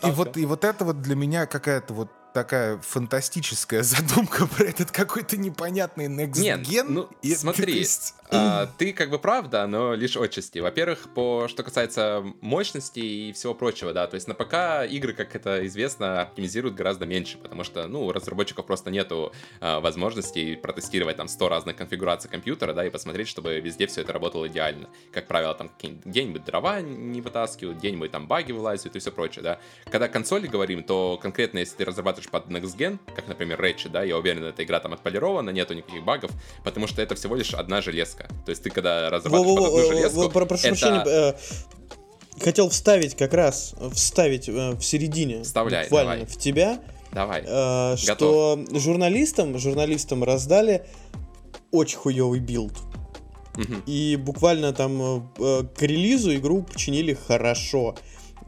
S1: И вот, и вот это вот для меня какая-то вот такая фантастическая <laughs> задумка про этот какой-то непонятный next Нет, gen.
S3: ну и, смотри, есть... а, ты как бы прав, да, но лишь отчасти. Во-первых, по что касается мощности и всего прочего, да, то есть на ПК игры, как это известно, оптимизируют гораздо меньше, потому что, ну, у разработчиков просто нету а, возможности протестировать там 100 разных конфигураций компьютера, да, и посмотреть, чтобы везде все это работало идеально. Как правило, там где-нибудь дрова не вытаскивают, где-нибудь там баги вылазят и все прочее, да. Когда консоли говорим, то конкретно, если ты разрабатываешь смотришь под Next Gen, как, например, Ratchet, да, я уверен, эта игра там отполирована, нету никаких багов, потому что это всего лишь одна железка. То есть ты, когда разрабатываешь под одну железку...
S2: Прошу прощения, э, хотел вставить как раз, вставить э, в середине,
S3: Вставляй, буквально давай.
S2: в тебя,
S3: давай.
S2: Э, что журналистам, журналистам раздали очень хуёвый build. Угу. И буквально там к релизу игру починили хорошо.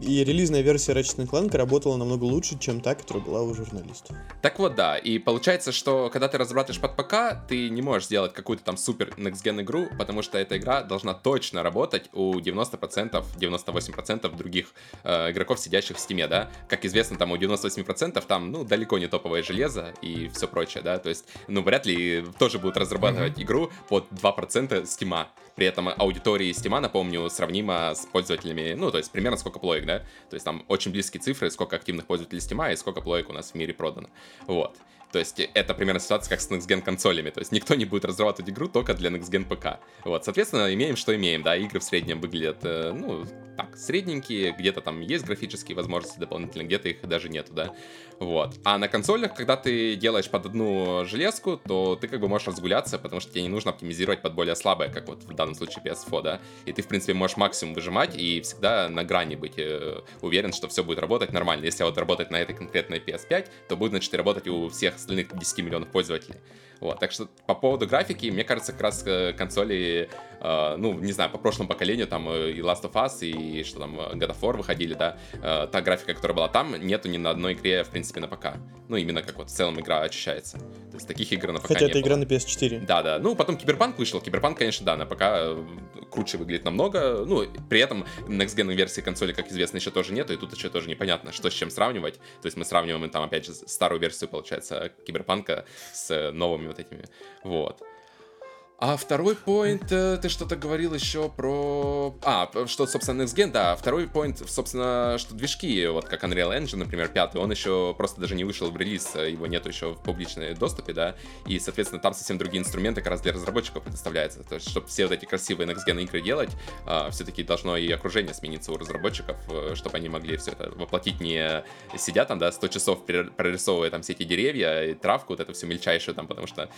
S2: И релизная версия Ratchet Clank работала намного лучше, чем та, которая была у журналистов.
S3: Так вот, да. И получается, что когда ты разрабатываешь под ПК, ты не можешь сделать какую-то там супер next gen игру, потому что эта игра должна точно работать у 90%, 98% других э, игроков, сидящих в стиме, да. Как известно, там у 98% там, ну, далеко не топовое железо и все прочее, да. То есть, ну, вряд ли тоже будут разрабатывать mm-hmm. игру под 2% стима. При этом аудитория Steam, напомню, сравнима с пользователями, ну, то есть примерно сколько плоек, да? То есть там очень близкие цифры, сколько активных пользователей Steam и сколько плоек у нас в мире продано. Вот. То есть это примерно ситуация, как с Next Gen консолями. То есть никто не будет разрабатывать игру только для Next Gen ПК. Вот, соответственно, имеем, что имеем, да, игры в среднем выглядят, э, ну, так, средненькие, где-то там есть графические возможности дополнительные, где-то их даже нету, да. Вот. А на консолях, когда ты делаешь под одну железку, то ты как бы можешь разгуляться, потому что тебе не нужно оптимизировать под более слабое, как вот в данном случае PS4, да. И ты, в принципе, можешь максимум выжимать и всегда на грани быть э, уверен, что все будет работать нормально. Если вот работать на этой конкретной PS5, то будет, значит, работать у всех остальных 10 миллионов пользователей. Вот, так что по поводу графики, мне кажется, как раз э, консоли, э, ну, не знаю, по прошлому поколению, там э, и Last of Us, и что там, э, God of War выходили, да, э, та графика, которая была там, нету ни на одной игре, в принципе, на ПК. Ну, именно как вот в целом игра ощущается. То есть таких игр на ПК
S2: Хотя
S3: это
S2: игра на PS4.
S3: Да, да. Ну, потом Киберпанк вышел. Киберпанк, конечно, да, на ПК круче выглядит намного. Ну, при этом Next Gen версии консоли, как известно, еще тоже нету, и тут еще тоже непонятно, что с чем сравнивать. То есть мы сравниваем там, опять же, старую версию, получается, Киберпанка с новыми вот этими. Вот. А второй поинт, э, ты что-то говорил еще про... А, что, собственно, Next Gen, да. Второй поинт, собственно, что движки, вот как Unreal Engine, например, пятый, он еще просто даже не вышел в релиз, его нету еще в публичной доступе, да, и, соответственно, там совсем другие инструменты как раз для разработчиков предоставляются. То есть, чтобы все вот эти красивые Next Gen игры делать, а, все-таки должно и окружение смениться у разработчиков, э, чтобы они могли все это воплотить не сидя там, да, 100 часов прорисовывая там все эти деревья и травку, вот эту всю мельчайшую там, потому что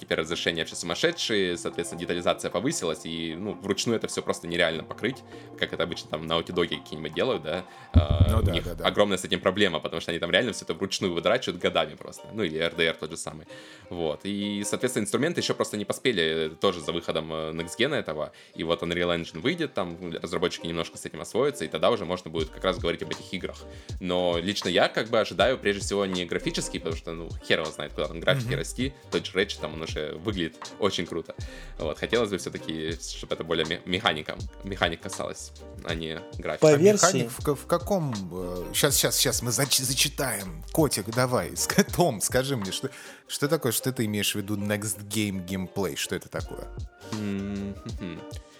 S3: теперь разрешение вообще сумасшедшие, соответственно, детализация повысилась, и, ну, вручную это все просто нереально покрыть, как это обычно там на Dog какие-нибудь делают, да. А, ну, у да, них да, да. огромная с этим проблема, потому что они там реально все это вручную выдрачивают годами просто. Ну, или RDR тот же самый. Вот. И, соответственно, инструменты еще просто не поспели тоже за выходом э, Next Gen этого. И вот Unreal Engine выйдет, там разработчики немножко с этим освоятся, и тогда уже можно будет как раз говорить об этих играх. Но лично я как бы ожидаю прежде всего не графический, потому что, ну, хер его знает, куда там графики mm-hmm. расти. Тот же Ratchet, там он уже выглядит очень круто. Вот, хотелось бы все-таки, чтобы это более механика, механик касалось, а не графика.
S1: По а версии... Механик в, в каком... Сейчас, сейчас, сейчас мы зач, зачитаем. Котик, давай, Том, скажи мне, что, что такое, что ты имеешь в виду Next Game Gameplay? Что это такое?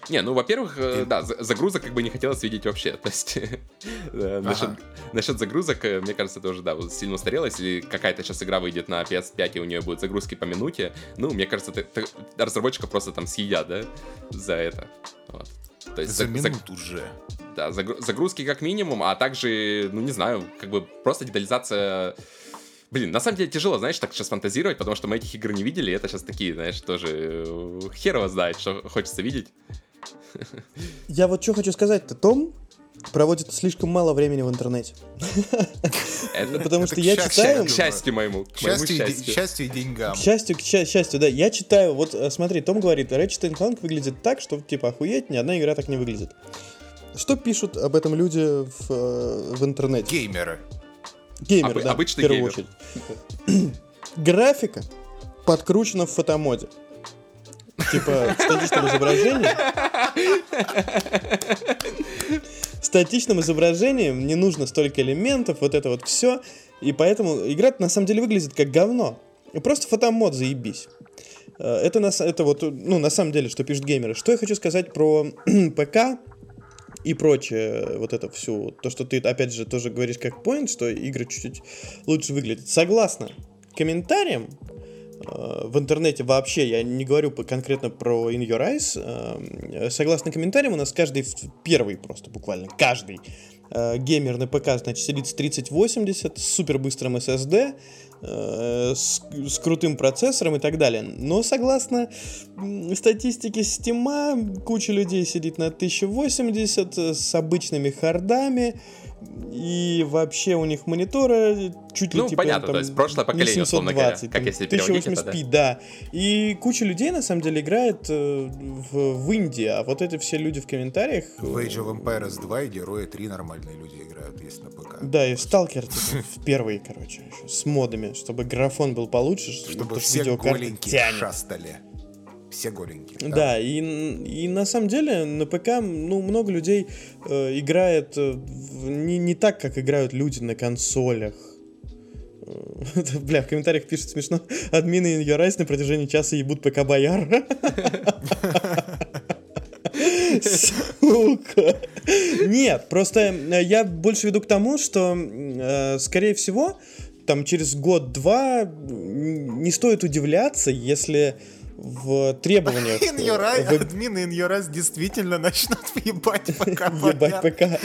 S3: Не, ну, во-первых, э, да, загрузок как бы не хотелось видеть вообще. <laughs> То есть, насчет, насчет загрузок, э, мне кажется, это уже, да, сильно устарело. Если какая-то сейчас игра выйдет на PS5, и у нее будут загрузки по минуте, ну, мне кажется, ты, ты, разработчика просто там съедят, да, за это. Вот.
S1: То есть за, за минут уже.
S3: Да, загрузки как минимум, а также, ну, не знаю, как бы просто детализация Блин, на самом деле тяжело, знаешь, так сейчас фантазировать, потому что мы этих игр не видели, и это сейчас такие, знаешь, тоже э, херово знает, что хочется видеть.
S2: Я вот что хочу сказать-то, Том проводит слишком мало времени в интернете.
S3: Это, Потому что я читаю... К счастью моему.
S1: К счастью и деньгам.
S2: К счастью, к счастью, да. Я читаю, вот э, смотри, Том говорит, Ratchet Clank выглядит так, что типа охуеть, ни одна игра так не выглядит. Что пишут об этом люди в, э, в интернете?
S1: Геймеры.
S2: Геймеры, да, в первую очередь. <clears throat> Графика подкручена в фотомоде. Типа, в статичном изображении... В статичном не нужно столько элементов, вот это вот все. И поэтому игра на самом деле выглядит как говно. Просто фотомод заебись. Э, это, на, это вот, ну, на самом деле, что пишут геймеры. Что я хочу сказать про <clears throat> ПК и прочее, вот это все, то, что ты, опять же, тоже говоришь как point, что игры чуть-чуть лучше выглядят. Согласно комментариям, в интернете вообще, я не говорю конкретно про In Your Eyes, э, согласно комментариям, у нас каждый первый просто буквально, каждый э, геймер на ПК, значит, сидит с 3080 с супер быстрым SSD, с, с крутым процессором и так далее. Но согласно статистике Steam, куча людей сидит на 1080 с обычными хардами, и вообще у них мониторы чуть ли
S3: ну,
S2: типа,
S3: понятно, там, то есть прошлое поколение, 720, условно говоря, как если переводить это,
S2: да? да. И куча людей, на самом деле, играет э, в, в Индии, а вот эти все люди в комментариях...
S1: В Age of Empires 2 и Герои 3 нормальные люди играют, если на ПК.
S2: Да, и в Stalker, типа, <laughs> в первый, короче, с модами, чтобы графон был получше,
S1: чтобы все голенькие шастали все голенькие.
S2: Да, да и, и на самом деле на ПК ну, много людей э, играет э, не, не так, как играют люди на консолях. Э, <laughs> бля, в комментариях пишут смешно. Админы in your на протяжении часа ебут ПК Бояр. Сука. Нет, просто э, я больше веду к тому, что, скорее всего, там через год-два не стоит удивляться, если в требованиях... In
S1: your eyes, в... Админы in your eyes действительно начнут ебать ПК.
S2: Ебать ПК.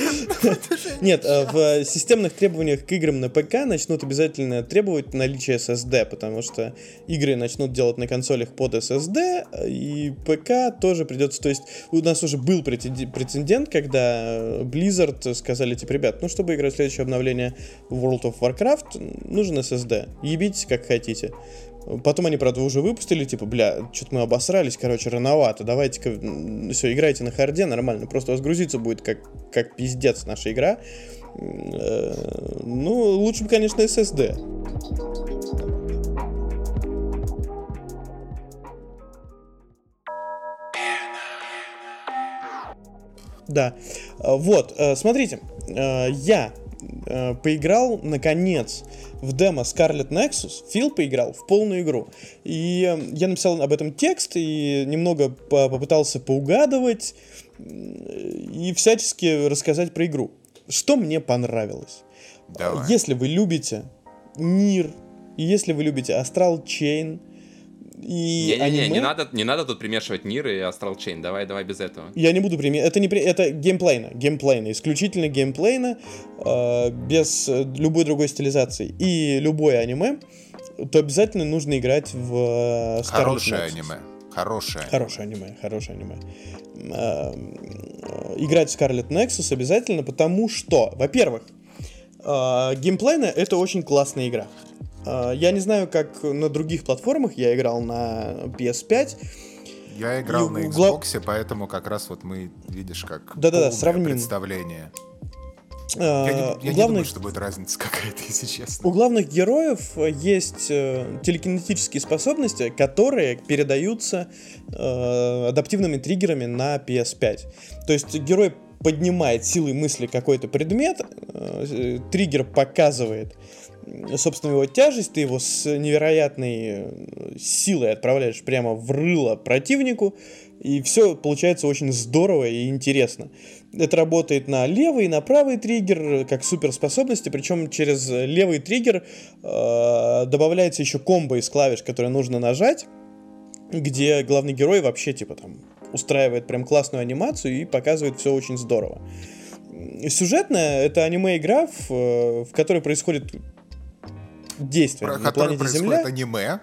S2: Нет, э, в системных требованиях к играм на ПК начнут обязательно требовать наличие SSD, потому что игры начнут делать на консолях под SSD, и ПК тоже придется... То есть у нас уже был прецедент, когда Blizzard сказали, типа, ребят, ну, чтобы играть следующее обновление World of Warcraft, нужен SSD. Ебитесь как хотите. Потом они, правда, уже выпустили, типа, бля, что-то мы обосрались, короче, рановато, давайте-ка, все, играйте на харде, нормально, просто у вас грузиться будет как, как пиздец наша игра. Э, ну, лучше бы, конечно, SSD. Да, вот, э, смотрите, э, поиграл, наконец, в демо Scarlet Nexus Фил поиграл в полную игру. И э, я написал об этом текст и немного попытался поугадывать и всячески рассказать про игру. Что мне понравилось? Давай. Если вы любите Нир, если вы любите Astral Chain, и
S3: не, не, не, не надо, не надо тут примешивать Нир и Astral Chain. Давай, давай без этого.
S2: Я не буду примешивать. Это не при... это геймплейно, геймплейно, исключительно геймплейно, э, без любой другой стилизации. И любое аниме, то обязательно нужно играть в
S1: э, Хорошее аниме. Хорошее.
S2: Хорошее аниме, хорошее аниме. Э, играть в Scarlet Nexus обязательно, потому что, во-первых, э, геймплейно это очень классная игра. А, я не знаю, как на других платформах, я играл на PS5.
S1: Я играл и на Xbox, глав... поэтому как раз вот мы, видишь, как
S2: Да-да-да, сравним.
S1: представление. А, я, не, я главных... не думаю, что будет разница <laughs> какая-то, если честно.
S2: У главных героев есть э, телекинетические способности, которые передаются э, адаптивными триггерами на PS5. То есть герой поднимает силой мысли какой-то предмет, э, триггер показывает собственно, его тяжесть, ты его с невероятной э, силой отправляешь прямо в рыло противнику, и все получается очень здорово и интересно. Это работает на левый и на правый триггер, как суперспособности, причем через левый триггер э, добавляется еще комбо из клавиш, которые нужно нажать, где главный герой вообще типа там устраивает прям классную анимацию и показывает все очень здорово. Сюжетная это аниме-игра, в, э, в которой происходит действия Про на планете Земля.
S1: аниме.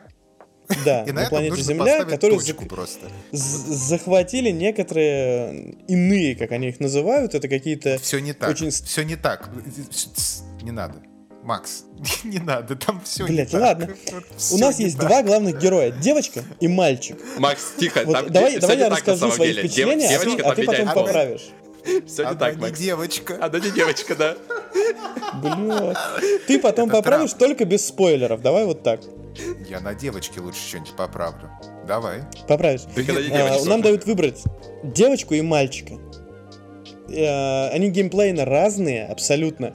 S2: Да, и на, на планете Земля, которые за... просто. захватили некоторые иные, как они их называют, это какие-то...
S1: Все не так, очень... все не так, не надо. Макс, <laughs> не надо, там все
S2: Блять, не ладно. <laughs> Так. У нас есть так. два главных героя, девочка и мальчик.
S3: Макс, тихо,
S2: вот там давай, давай я расскажу свои деле. впечатления, Дев, девочка, а ты потом поправишь.
S3: Все не так,
S1: Макс. девочка.
S3: Она не девочка, да.
S2: Бля. Ты потом Это поправишь только без спойлеров. Давай вот так.
S1: Я на девочке лучше что-нибудь поправлю. Давай.
S2: Поправишь. А, нам дают выбрать девочку и мальчика. А, они геймплейно разные, абсолютно.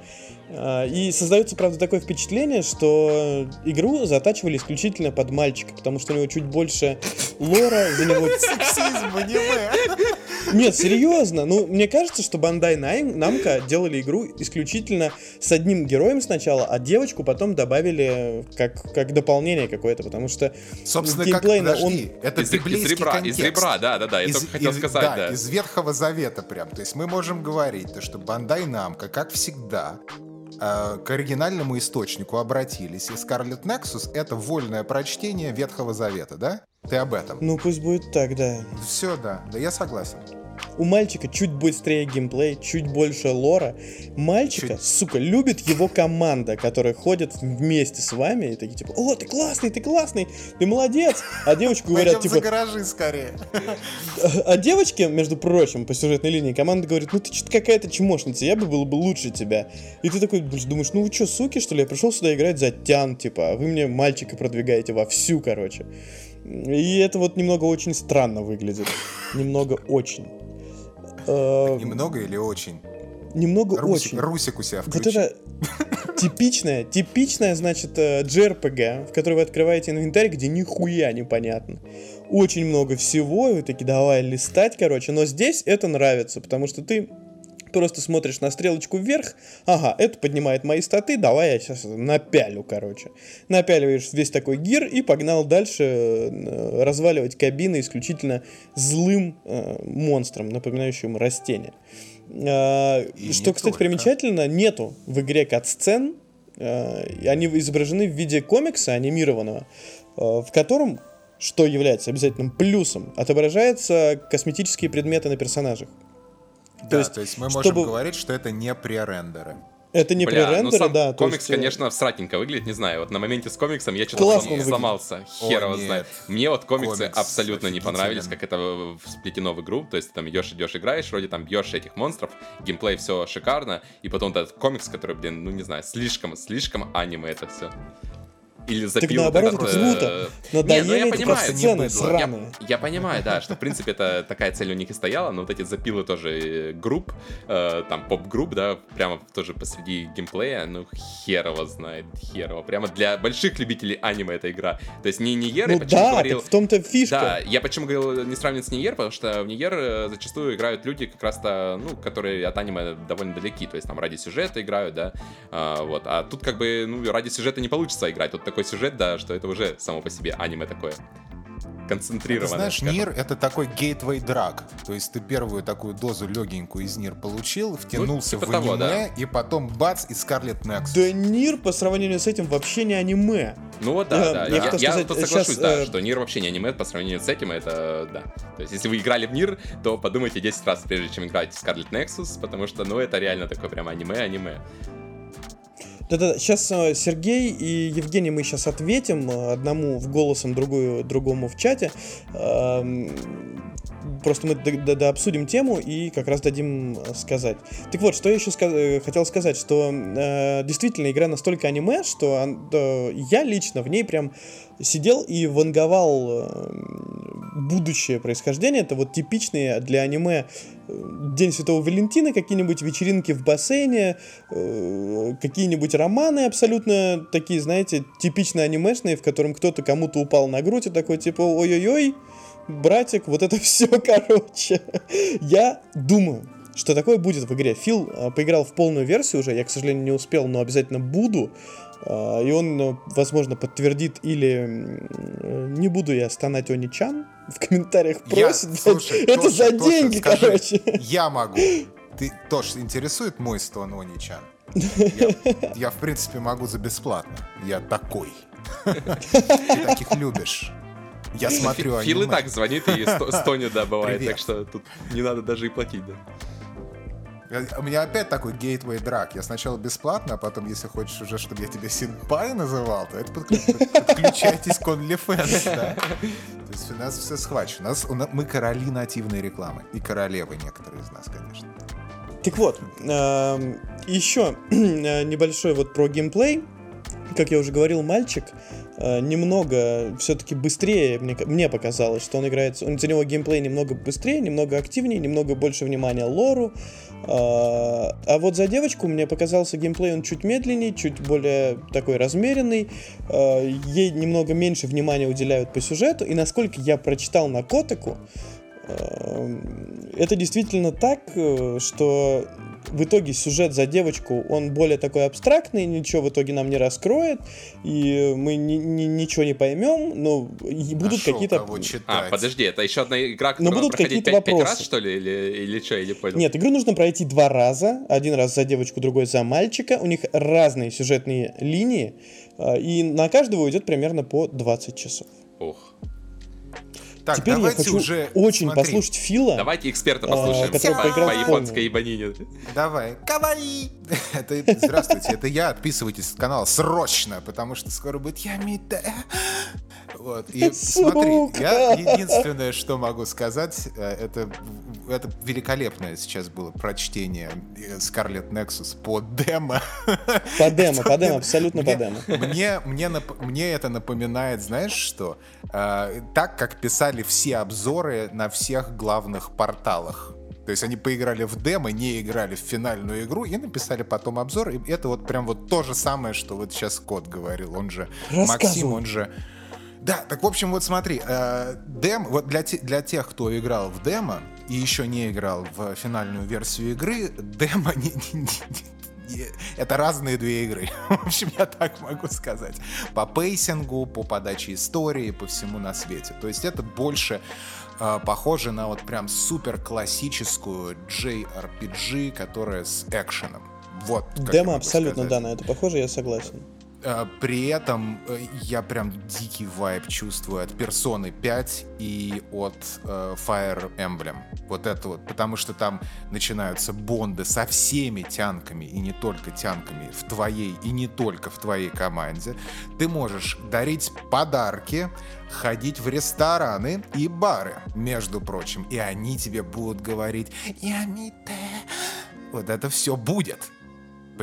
S2: А, и создается, правда, такое впечатление, что игру затачивали исключительно под мальчика, потому что у него чуть больше лора, за него... Сексизм, аниме. Нет, серьезно. Ну, мне кажется, что Бандай Намка делали игру исключительно с одним героем сначала, а девочку потом добавили как, как дополнение какое-то, потому что
S1: Собственно, геймплейно как,
S3: он... Это из, из ребра, контекст. из ребра, да, да, да, я из, только хотел из, сказать, да,
S1: да. из Ветхого Завета прям. То есть мы можем говорить, то, что Бандай Намка, как всегда, э, к оригинальному источнику обратились. И Scarlet Nexus — это вольное прочтение Ветхого Завета, да? Ты об этом?
S2: Ну, пусть будет так, да.
S1: Все, да. Да, я согласен.
S2: У мальчика чуть быстрее геймплей, чуть больше лора. Мальчика, чуть... сука, любит его команда, которая ходит вместе с вами и такие типа, о, ты классный, ты классный, ты молодец. А девочку говорят типа...
S1: за гаражи скорее. <laughs>
S2: А девочке, между прочим, по сюжетной линии команда говорит, ну ты что-то какая-то чмошница, я бы был бы лучше тебя. И ты такой думаешь, ну вы что, суки, что ли? Я пришел сюда играть за тян, типа, а вы мне мальчика продвигаете во всю, короче. И это вот немного очень странно выглядит. Немного очень.
S1: Э, немного или очень?
S2: Немного Русик, очень.
S1: Русик у себя включи.
S2: Вот это типичная, типичная, значит, JRPG, э, в которой вы открываете инвентарь, где нихуя непонятно. Очень много всего, и вы такие, давай листать, короче. Но здесь это нравится, потому что ты просто смотришь на стрелочку вверх, ага, это поднимает мои статы, давай я сейчас напялю, короче. Напяливаешь весь такой гир и погнал дальше э, разваливать кабины исключительно злым э, монстром, напоминающим растение. Э, что, кстати, только. примечательно, нету в игре кат-сцен, э, они изображены в виде комикса анимированного, э, в котором что является обязательным плюсом, отображаются косметические предметы на персонажах.
S1: Да, то есть, то есть мы чтобы... можем говорить, что это не пререндеры.
S2: Это не Бля, пререндеры, ну сам
S3: да.
S2: Комикс,
S3: есть... Э, конечно, сратненько выглядит, не знаю. Вот на моменте с комиксом я что-то слом, сломался. Хер его знает. Мне вот комиксы Комикс абсолютно не понравились, как это сплетено в игру. То есть ты там идешь, идешь, играешь, вроде там бьешь этих монстров, геймплей все шикарно, и потом этот комикс, который, блин, ну не знаю, слишком, слишком аниме это все. Или запил
S2: так наоборот, это круто.
S3: э,
S2: Надоели
S3: Не, ну я понимаю,
S2: сцены
S1: не
S2: сраные.
S3: Я понимаю, да, что в принципе это такая цель у них и стояла, но вот эти запилы тоже э, групп, э, там поп-групп, да, прямо тоже посреди геймплея, ну херово знает, херово. Прямо для больших любителей аниме эта игра. То есть не Ниер, я
S2: Ну
S3: почему
S2: да,
S3: говорил...
S2: в том-то фишка.
S3: Да, я почему говорил не сравнивать с Ниер, потому что в Ниер э, зачастую играют люди как раз-то, ну, которые от аниме довольно далеки, то есть там ради сюжета играют, да, а, вот. А тут как бы, ну, ради сюжета не получится играть. Тут такой сюжет, да, что это уже само по себе аниме такое
S1: Ты
S3: концентрированное.
S1: знаешь,
S3: скажем.
S1: Нир — это такой gateway drug. То есть ты первую такую дозу легенькую из Нир получил, втянулся
S3: типа
S1: в
S3: того,
S1: аниме, и потом бац, и Scarlet Nexus.
S2: Да Нир по сравнению с этим вообще не аниме.
S3: Ну вот да,
S2: Э,
S3: да.
S2: я
S3: Я, я
S2: сказать,
S3: тут соглашусь,
S2: сейчас,
S3: да,
S2: э,
S3: что Нир вообще не аниме по сравнению с этим, это да. То есть, если вы играли в Нир, то подумайте 10 раз, прежде чем играть в Scarlet Nexus, потому что, ну, это реально такое прям аниме-аниме.
S2: Да-да, сейчас Сергей и Евгений мы сейчас ответим э, одному в голосом, другую, другому в чате. Эм, Просто мы обсудим тему и как раз дадим э, сказать. Так вот, что я еще ска- э, хотел сказать, что э, действительно игра настолько аниме, что э, я лично в ней прям сидел и ванговал э, будущее происхождение. Это вот типичные для аниме э, День Святого Валентина, какие-нибудь вечеринки в бассейне, э, какие-нибудь романы абсолютно такие, знаете, типичные анимешные, в котором кто-то кому-то упал на грудь и такой типа ой-ой-ой, братик, вот это <laughs> все, короче. Я думаю, что такое будет в игре. Фил э, поиграл в полную версию уже, я, к сожалению, не успел, но обязательно буду. Э, И он, возможно, подтвердит или не буду я стонать Они-чан в комментариях
S1: Я-
S2: просит. блядь,
S1: слушай,
S2: это
S1: Тоша,
S2: за
S1: Тоша,
S2: деньги,
S1: скажи,
S2: короче.
S1: Я могу. Ты тоже интересует мой стон Оничан? <laughs> Я, я, в принципе, могу за бесплатно. Я такой. Ты таких любишь. Я смотрю
S3: Фил и так звонит и сто- <laughs> стонет, да, бывает, так что тут не надо даже и платить, да.
S1: Э, У меня опять такой gateway драк. Я сначала бесплатно, а потом, если хочешь уже, чтобы я тебя синпай называл, то это подклю- подключайтесь к OnlyFans. То есть у нас все схвачено. У нас, у на- мы короли нативной рекламы. И королевы некоторые из нас, конечно.
S2: Так вот, эм, еще <clears throat> э, небольшой вот про геймплей. Как я уже говорил, мальчик э, немного все-таки быстрее, мне, мне показалось, что он играет, за него геймплей немного быстрее, немного активнее, немного больше внимания лору. А а вот за девочку мне показался геймплей, он чуть медленнее, чуть более такой размеренный. Э, Ей немного меньше внимания уделяют по сюжету. И насколько я прочитал на Котаку, это действительно так, э, что в итоге сюжет за девочку, он более такой абстрактный, ничего в итоге нам не раскроет, и мы ни- ни- ничего не поймем, но и будут
S1: Нашел
S2: какие-то...
S3: А, подожди, это еще одна игра,
S2: Но
S3: которую надо
S2: будут
S3: проходить
S2: какие-то
S3: 5, раз,
S2: вопросы.
S3: что ли, или, или что, я не понял.
S2: Нет, игру нужно пройти два раза. Один раз за девочку, другой за мальчика. У них разные сюжетные линии, э, и на каждого уйдет примерно по 20 часов.
S3: Ух.
S1: Так,
S2: Теперь я
S1: давайте
S2: хочу
S1: уже
S2: очень
S1: смотри.
S2: послушать Фила.
S3: Давайте эксперта
S2: А,
S3: послушаем
S2: который
S3: по,
S2: поиграл
S3: по японской ебанине.
S1: Давай. Каваи! <laughs> Это, здравствуйте, это я. Отписывайтесь с канала срочно, потому что скоро будет Ямите. Вот. И смотри, я единственное, что могу сказать, э, это, это великолепное сейчас было прочтение э, Scarlet Nexus по демо.
S2: По демо, по демо, абсолютно по демо.
S1: Мне, мне, мне это напоминает, знаешь что? Э, так, как писали все обзоры на всех главных порталах. То есть они поиграли в демо, не играли в финальную игру и написали потом обзор. И это вот прям вот то же самое, что вот сейчас Кот говорил. Он же Максим, он же... Да, так в общем, вот смотри, э, дем, вот для, те- для тех, кто играл в демо и еще не играл в финальную версию игры, демо не- не- не- это разные две игры. <laughs> В общем, я так могу сказать. По пейсингу, по подаче истории, по всему на свете. То есть это больше э, похоже на вот прям супер классическую JRPG, которая с экшеном. Вот.
S2: Демо абсолютно,
S1: сказать.
S2: да, на это похоже, я согласен.
S1: Э, При этом э, я прям дикий вайб чувствую от Персоны 5 и от э, Fire Emblem. Вот это вот. Потому что там начинаются бонды со всеми тянками, и не только тянками, в твоей и не только в твоей команде. Ты можешь дарить подарки, ходить в рестораны и бары, между прочим. И они тебе будут говорить «Ямите». Вот это все будет.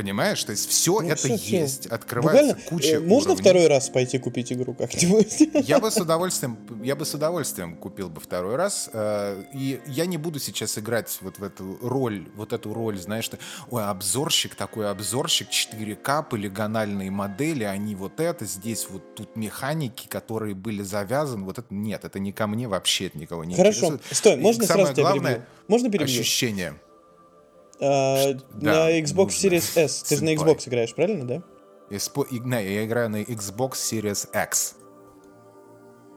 S1: Понимаешь? То есть все
S2: Ну,
S1: это
S2: всё, всё.
S1: есть. Открывается
S2: Буквально,
S1: куча
S2: э, можно
S1: уровней.
S2: второй раз пойти купить игру как-нибудь?
S1: Я бы с удовольствием, я бы с удовольствием купил бы второй раз. э, И я не буду сейчас играть вот в эту роль, вот эту роль, знаешь, что, ой, обзорщик, такой обзорщик, 4К, полигональные модели, они вот это, здесь вот тут механики, которые были завязаны, вот это, нет, это не ко мне, вообще никого не
S2: Хорошо,
S1: интересует.
S2: стой,
S1: И
S2: можно
S1: самое
S2: сразу тебя
S1: главное,
S2: перебью? Можно перебью?
S1: Ощущение.
S2: А,
S1: да,
S2: на Xbox. Series S. Ты же на. Xbox играешь, правильно, да?
S1: Испо- не, я играю на Xbox Series X.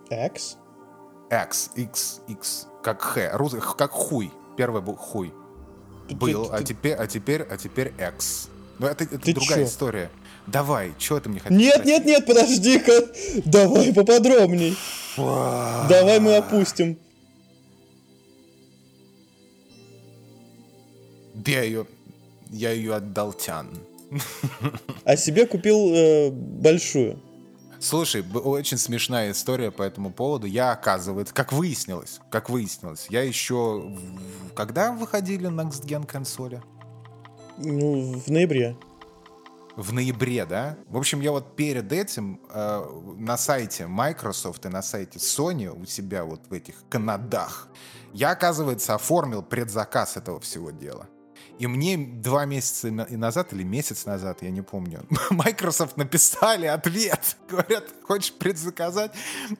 S2: X?
S1: X, X, X. Как Х. Рус- Как хуй. Первый был хуй.
S2: Ты-
S1: Был,
S2: ты-
S1: а
S2: ты-
S1: теперь, а теперь, а теперь X. Ну, это, это
S2: Ты
S1: другая
S2: чё?
S1: история. Давай, что ты мне хотел
S2: Нет,
S1: спросить?
S2: нет, нет, подожди-ка. Давай поподробней. Давай мы опустим.
S1: Я ее, я ее отдал Тян.
S2: А себе купил э, большую.
S1: Слушай, очень смешная история по этому поводу. Я, оказывается, как выяснилось, как выяснилось, я еще... Когда выходили Next Gen консоли?
S2: Ну, в ноябре.
S1: В ноябре, да? В общем, я вот перед этим э, на сайте Microsoft и на сайте Sony у себя вот в этих канадах я, оказывается, оформил предзаказ этого всего дела. И мне два месяца назад, или месяц назад, я не помню, <laughs> Microsoft написали ответ. <laughs> Говорят, хочешь предзаказать?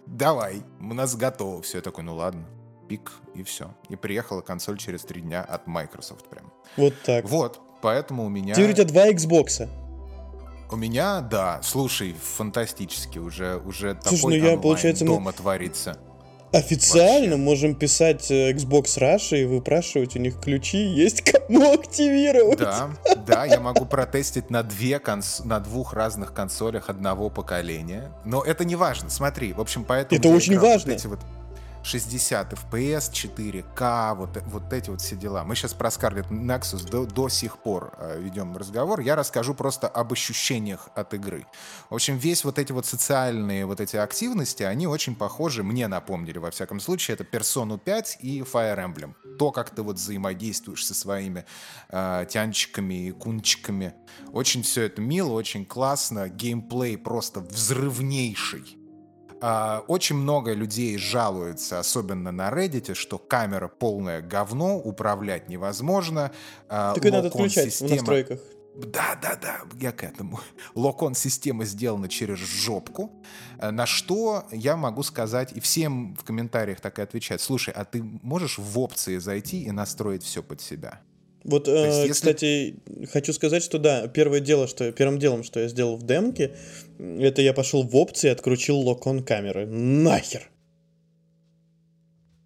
S1: Давай, у нас готово. Все, я такой, ну ладно, пик, и все. И приехала консоль через три дня от Microsoft прям.
S2: Вот так.
S1: Вот, поэтому у меня...
S2: Теперь у тебя два Xbox.
S1: У меня, да, слушай, фантастически уже, уже
S2: Слушай,
S1: такой
S2: ну я, получается, мы-
S1: дома творится.
S2: Официально
S1: Вообще.
S2: можем писать э, Xbox Russia и выпрашивать у них ключи, <laughs> есть кому активировать.
S1: Да, да, я могу протестить на, две конс... на двух разных консолях одного поколения. Но это не важно, смотри, в общем, поэтому...
S2: Это очень
S1: играл вот
S2: важно.
S1: эти вот 60 FPS, 4К, вот, вот эти вот все дела. Мы сейчас про Scarlet Nexus до, до сих пор э, ведем разговор. Я расскажу просто об ощущениях от игры. В общем, весь вот эти вот социальные вот эти активности, они очень похожи, мне напомнили, во всяком случае, это Persona 5 и Fire Emblem. То, как ты вот взаимодействуешь со своими э, тянчиками и кунчиками. Очень все это мило, очень классно. Геймплей просто взрывнейший. А, Очень много людей жалуются, особенно на Reddit, что камера полное говно, управлять невозможно. а,
S2: Так и надо отключать в настройках.
S1: да, да, да, я к этому. <laughs> Локон система сделана через жопку, э, на что я могу сказать, и всем в комментариях так и отвечать, слушай, а ты можешь в опции зайти и настроить все под себя?
S2: Вот,
S1: есть,
S2: э,
S1: если-
S2: кстати, хочу сказать, что да, первое дело, что первым делом, что я сделал в демке, это я пошел в опции и открутил локон камеры. Нахер!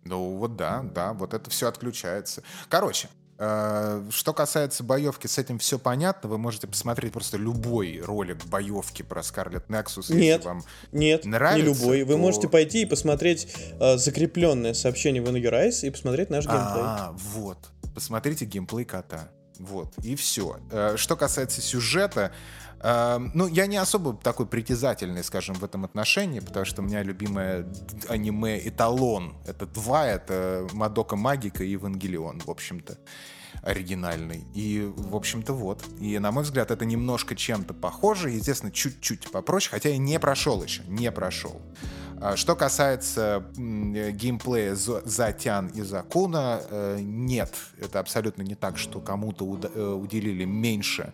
S1: Ну вот да, да, вот это все отключается. Короче, э, что касается боевки, с этим все понятно. Вы можете посмотреть просто любой ролик боевки про Scarlet Nexus,
S2: Нет.
S1: если вам
S2: Нет,
S1: Нравится,
S2: не любой. Вы
S1: то-
S2: можете пойти и посмотреть э, закрепленное сообщение в Your Eyes и посмотреть наш геймплей.
S1: А, вот. Посмотрите геймплей кота. Вот, и все. Что касается сюжета, э, ну, я не особо такой притязательный, скажем, в этом отношении, потому что у меня любимое аниме «Эталон». Это два, это «Мадока Магика» и «Евангелион», в общем-то, оригинальный. И, в общем-то, вот. И, на мой взгляд, это немножко чем-то похоже, естественно, чуть-чуть попроще, хотя я не прошел еще, не прошел. А Что касается э, геймплея Затян и Закуна, э, нет, это абсолютно не так, что кому-то э, уделили меньше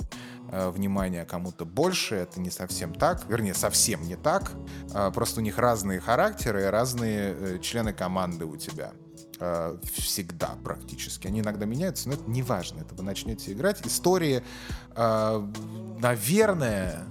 S1: э, внимания, а кому-то больше. Это не совсем так, вернее, совсем не так. А, Просто у них разные характеры разные э, члены команды у тебя. Э, Всегда практически. Они иногда меняются, но это не важно. Это вы начнете играть. Истории, э, наверное,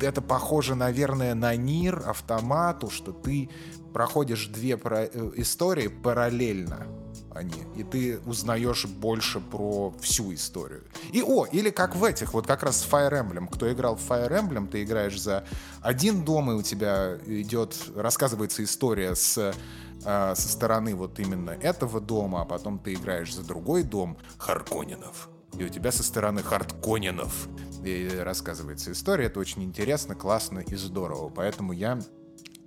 S1: это похоже, наверное, на Нир, автомату, что ты проходишь две э, истории параллельно они, и ты узнаешь больше про всю историю. И о, или как в этих, вот как раз Fire Emblem. Кто играл в Fire Emblem, ты играешь за один дом, и у тебя идет, рассказывается история с э, со стороны вот именно этого дома, а потом ты играешь за другой дом Харконинов. И у тебя со стороны Хардконинов рассказывается история. Это очень интересно, классно и здорово. Поэтому я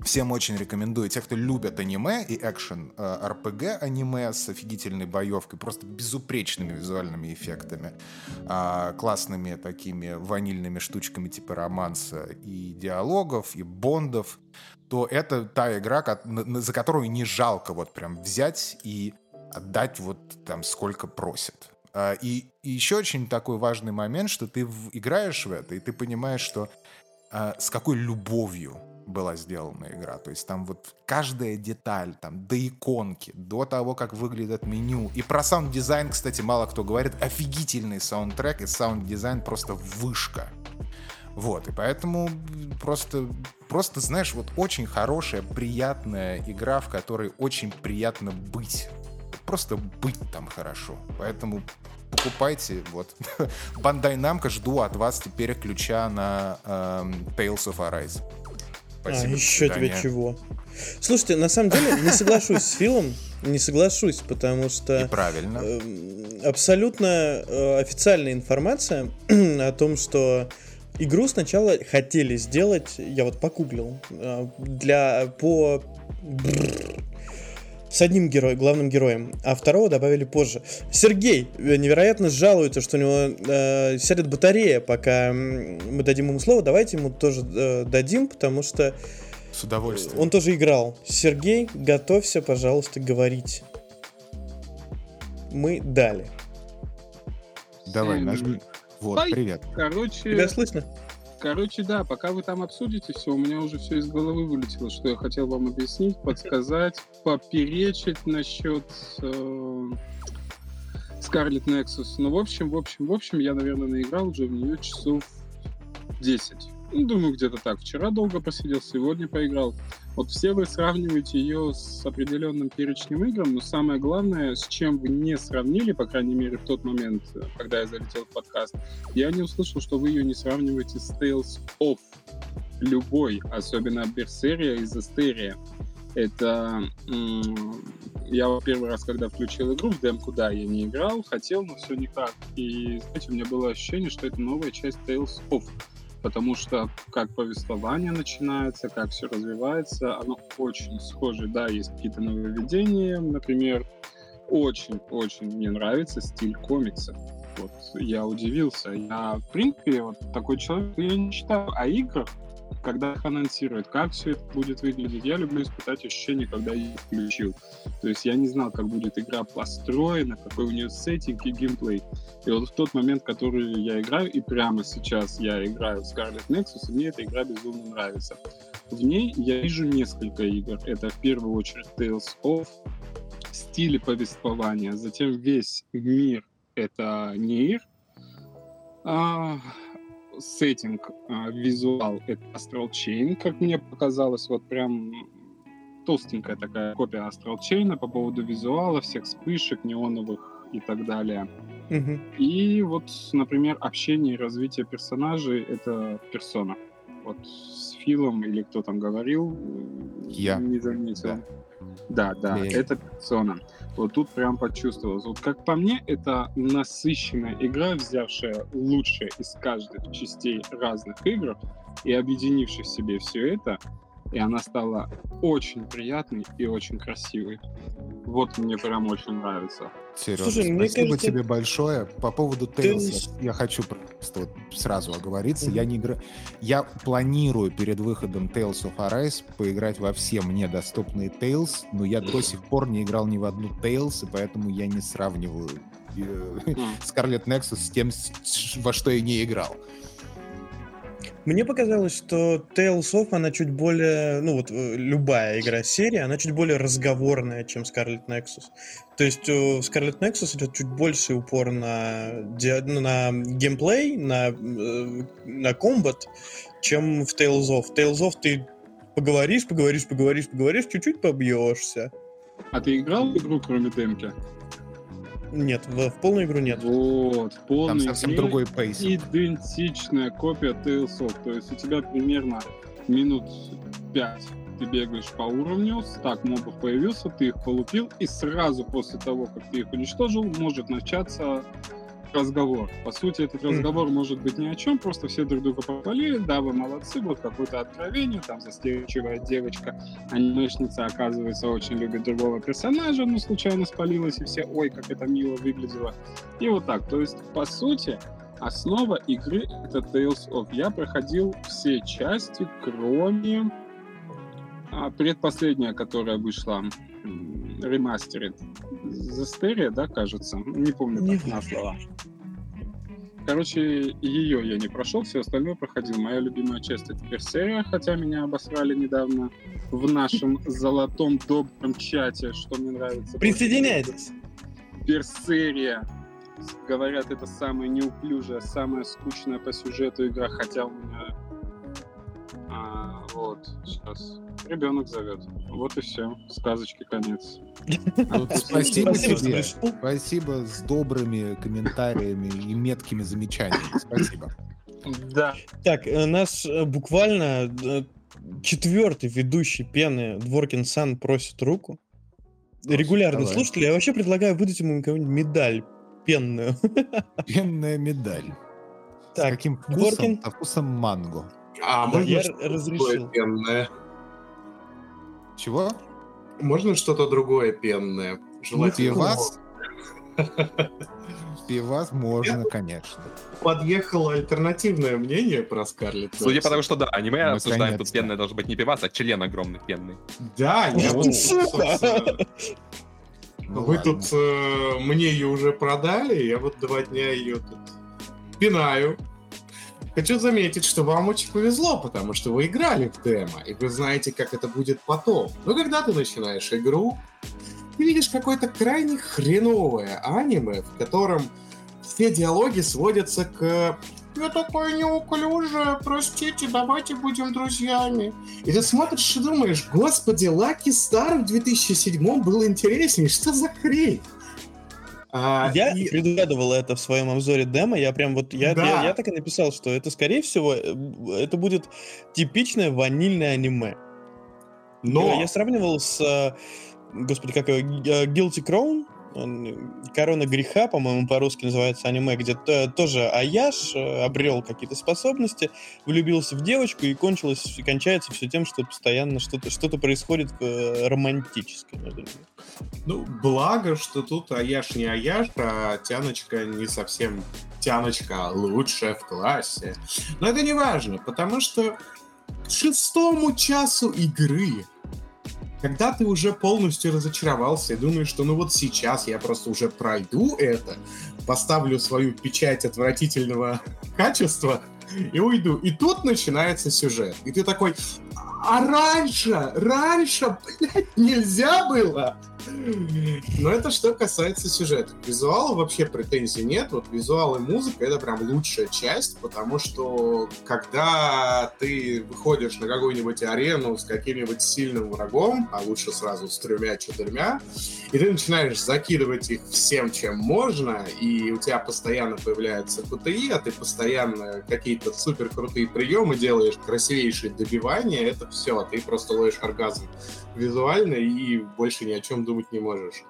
S1: Всем очень рекомендую. Те, кто любят аниме и экшен э, аниме с офигительной боевкой, просто безупречными визуальными эффектами, а, классными такими ванильными штучками типа романса и диалогов, и бондов, то это та игра, за которую не жалко вот прям взять и отдать вот там сколько просят. А, и, и еще очень такой важный момент, что ты играешь в это, и ты понимаешь, что а, с какой любовью была сделана игра. То есть там вот каждая деталь, там, до иконки, до того, как выглядит меню. И про саунд-дизайн, кстати, мало кто говорит. Офигительный саундтрек и саунд-дизайн просто вышка. Вот, и поэтому просто, просто, знаешь, вот очень хорошая, приятная игра, в которой очень приятно быть. Просто быть там хорошо. Поэтому покупайте. Вот. <laughs> Бандай Namco жду от вас теперь ключа на эм, Tales of Arise.
S2: Спасибо, а, еще тебе чего? Слушайте, на самом деле не соглашусь с Филом, не соглашусь, потому что...
S1: И правильно.
S2: Э, абсолютно э, официальная информация <clears throat> о том, что игру сначала хотели сделать, я вот погуглил, э, для по с одним героем, главным героем, а второго добавили позже. Сергей невероятно жалуется, что у него э, сядет батарея, пока мы дадим ему слово. Давайте ему тоже э, дадим, потому что
S1: с удовольствием.
S2: Он тоже играл. Сергей, готовься, пожалуйста, говорить. Мы дали.
S1: Давай, нажми. Вот, привет.
S2: Короче... Тебя слышно?
S5: Короче, да, пока вы там обсудите все, у меня уже все из головы вылетело, что я хотел вам объяснить, подсказать, <laughs> поперечить насчет э, Scarlet Nexus. Ну, в общем, в общем, в общем, я, наверное, наиграл уже в нее часов 10. Ну, думаю, где-то так. Вчера долго посидел, сегодня поиграл. Вот все вы сравниваете ее с определенным перечнем игр, но самое главное, с чем вы не сравнили, по крайней мере, в тот момент, когда я залетел в подкаст, я не услышал, что вы ее не сравниваете с Tales of. Любой, особенно Берсерия и Зестерия. Это... Я первый раз, когда включил игру, в демку, да, я не играл, хотел, но все никак. И, знаете, у меня было ощущение, что это новая часть Tales of потому что как повествование начинается, как все развивается, оно очень схоже. Да, есть какие-то нововведения, например, очень-очень мне нравится стиль комиксов. Вот я удивился. Я, в принципе, вот такой человек, я не читаю о играх, когда их анонсируют, как все это будет выглядеть. Я люблю испытать ощущение, когда я их включил. То есть я не знал, как будет игра построена, какой у нее сеттинг и геймплей. И вот в тот момент, который я играю, и прямо сейчас я играю в Scarlet Nexus, и мне эта игра безумно нравится. В ней я вижу несколько игр. Это в первую очередь Tales of, стиле повествования, затем весь мир — это Нир, сеттинг, а, визуал — это Astral Chain, как мне показалось, вот прям толстенькая такая копия Astral Chain по поводу визуала, всех вспышек неоновых и так далее. Угу. И вот, например, общение и развитие персонажей — это персона. Вот с Филом или кто там говорил,
S1: Я.
S5: не заметил. Да, да, да это персона. Вот тут прям почувствовалось. Вот как по мне, это насыщенная игра, взявшая лучшее из каждых частей разных игр и объединившая в себе все это, и она стала очень приятной и очень красивой. Вот мне прям очень нравится.
S1: Сережа, Слушай, спасибо кажется... тебе большое. По поводу Tales я хочу просто вот сразу оговориться. Mm-hmm. Я не игра... Я планирую перед выходом Tales of Arise поиграть во все мне доступные Tales, но я до сих пор не играл ни в одну Tales, и поэтому я не сравниваю э, Scarlet Nexus с тем, во что я не играл.
S2: Мне показалось, что Tales of, она чуть более, ну вот э, любая игра серии, она чуть более разговорная, чем Scarlet Nexus. То есть у Scarlet Nexus идет чуть больше упор на, ну, на геймплей, на, э, на комбат, чем в Tales of. В Tales of ты поговоришь, поговоришь, поговоришь, поговоришь, чуть-чуть побьешься.
S5: А ты играл в игру, кроме демки?
S2: Нет, в, в полную игру нет.
S5: Вот, в полной
S1: Там совсем игре другой пейс.
S5: Идентичная копия Tales of. То есть у тебя примерно минут 5 ты бегаешь по уровню, стак мобов появился, ты их полупил, и сразу после того, как ты их уничтожил, может начаться разговор. По сути, этот разговор может быть ни о чем, просто все друг друга попалили, да, вы молодцы, вот какое-то откровение, там застенчивая девочка, анимешница, оказывается, очень любит другого персонажа, но случайно спалилась, и все, ой, как это мило выглядело. И вот так. То есть, по сути, основа игры — это Tales of. Я проходил все части, кроме а, предпоследняя, которая вышла ремастерит. Застерия, да, кажется? Не помню не так на слова. Короче, ее я не прошел, все остальное проходил. Моя любимая часть это Берсерия, хотя меня обосрали недавно в нашем золотом добром чате, что мне нравится.
S2: Присоединяйтесь!
S5: Берсерия. Говорят, это самая неуклюжая, самая скучная по сюжету игра, хотя у меня... А, вот, сейчас. Ребенок зовет. Вот и все. Сказочки конец.
S1: Спасибо тебе. Спасибо с добрыми комментариями и меткими замечаниями. Спасибо.
S2: Да. Так, э, нас э, буквально э, четвертый ведущий пены Дворкин Сан просит руку. Регулярный слушатель. Я вообще предлагаю выдать ему какую-нибудь медаль пенную.
S1: Пенная медаль. Так, С каким вкусом? Дворкин? Со вкусом манго.
S2: А, да, я разрешил.
S6: Пенное.
S1: Чего?
S6: Можно что-то другое пенное?
S1: Желательно. Пивас? <laughs> Пивас можно, конечно.
S6: Подъехало альтернативное мнение про Скарлетт.
S3: Судя по тому, что да, аниме обсуждаем, тут пенное должен быть не пивас, а член огромный пенный.
S6: Да, я Вы тут э, мне ее уже продали, я вот два дня ее тут пинаю. Хочу заметить, что вам очень повезло, потому что вы играли в демо, и вы знаете, как это будет потом. Но когда ты начинаешь игру, ты видишь какое-то крайне хреновое аниме, в котором все диалоги сводятся к «Я такое неуклюжее, простите, давайте будем друзьями». И ты смотришь и думаешь, господи, Лаки Стар в 2007 был интереснее, что за хрень?
S2: А, я и... предугадывал это в своем обзоре демо. Я прям вот я, да. я, я так и написал, что это скорее всего э, это будет типичное ванильное аниме. Но я, я сравнивал с э, господи как его э, Guilty Crown Корона греха, по-моему, по-русски называется аниме, где тоже Аяш обрел какие-то способности, влюбился в девочку и кончилось, и кончается все тем, что постоянно что-то что происходит романтическое между ними.
S6: Ну, благо, что тут Аяш не Аяш, а Тяночка не совсем Тяночка, а лучшая в классе. Но это не важно, потому что к шестому часу игры, когда ты уже полностью разочаровался и думаешь, что ну вот сейчас я просто уже пройду это, поставлю свою печать отвратительного <laughs> качества и уйду. И тут начинается сюжет. И ты такой, а раньше, раньше, блядь, нельзя было. Но это что касается сюжета. К визуалу вообще претензий нет. Вот визуал и музыка — это прям лучшая часть, потому что когда ты выходишь на какую-нибудь арену с каким-нибудь сильным врагом, а лучше сразу с тремя-четырьмя, и ты начинаешь закидывать их всем, чем можно, и у тебя постоянно появляется КТИ, а ты постоянно какие-то супер крутые приемы делаешь, красивейшие добивания, это все, ты просто ловишь оргазм визуально и больше ни о чем думать не можешь.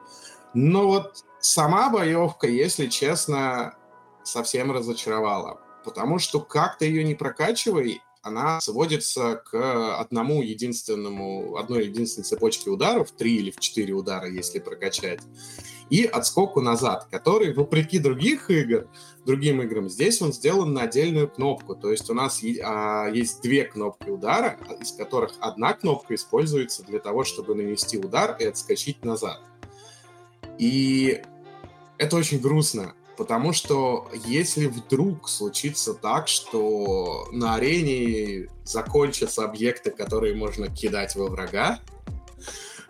S6: Но вот сама боевка, если честно, совсем разочаровала. Потому что как ты ее не прокачивай, она сводится к одному единственному, одной единственной цепочке ударов, три или в четыре удара, если прокачать, и отскоку назад, который, вопреки других игр, другим играм, здесь он сделан на отдельную кнопку. То есть у нас а, есть две кнопки удара, из которых одна кнопка используется для того, чтобы нанести удар и отскочить назад. И это очень грустно, Потому что если вдруг случится так, что на арене закончатся объекты, которые можно кидать во врага,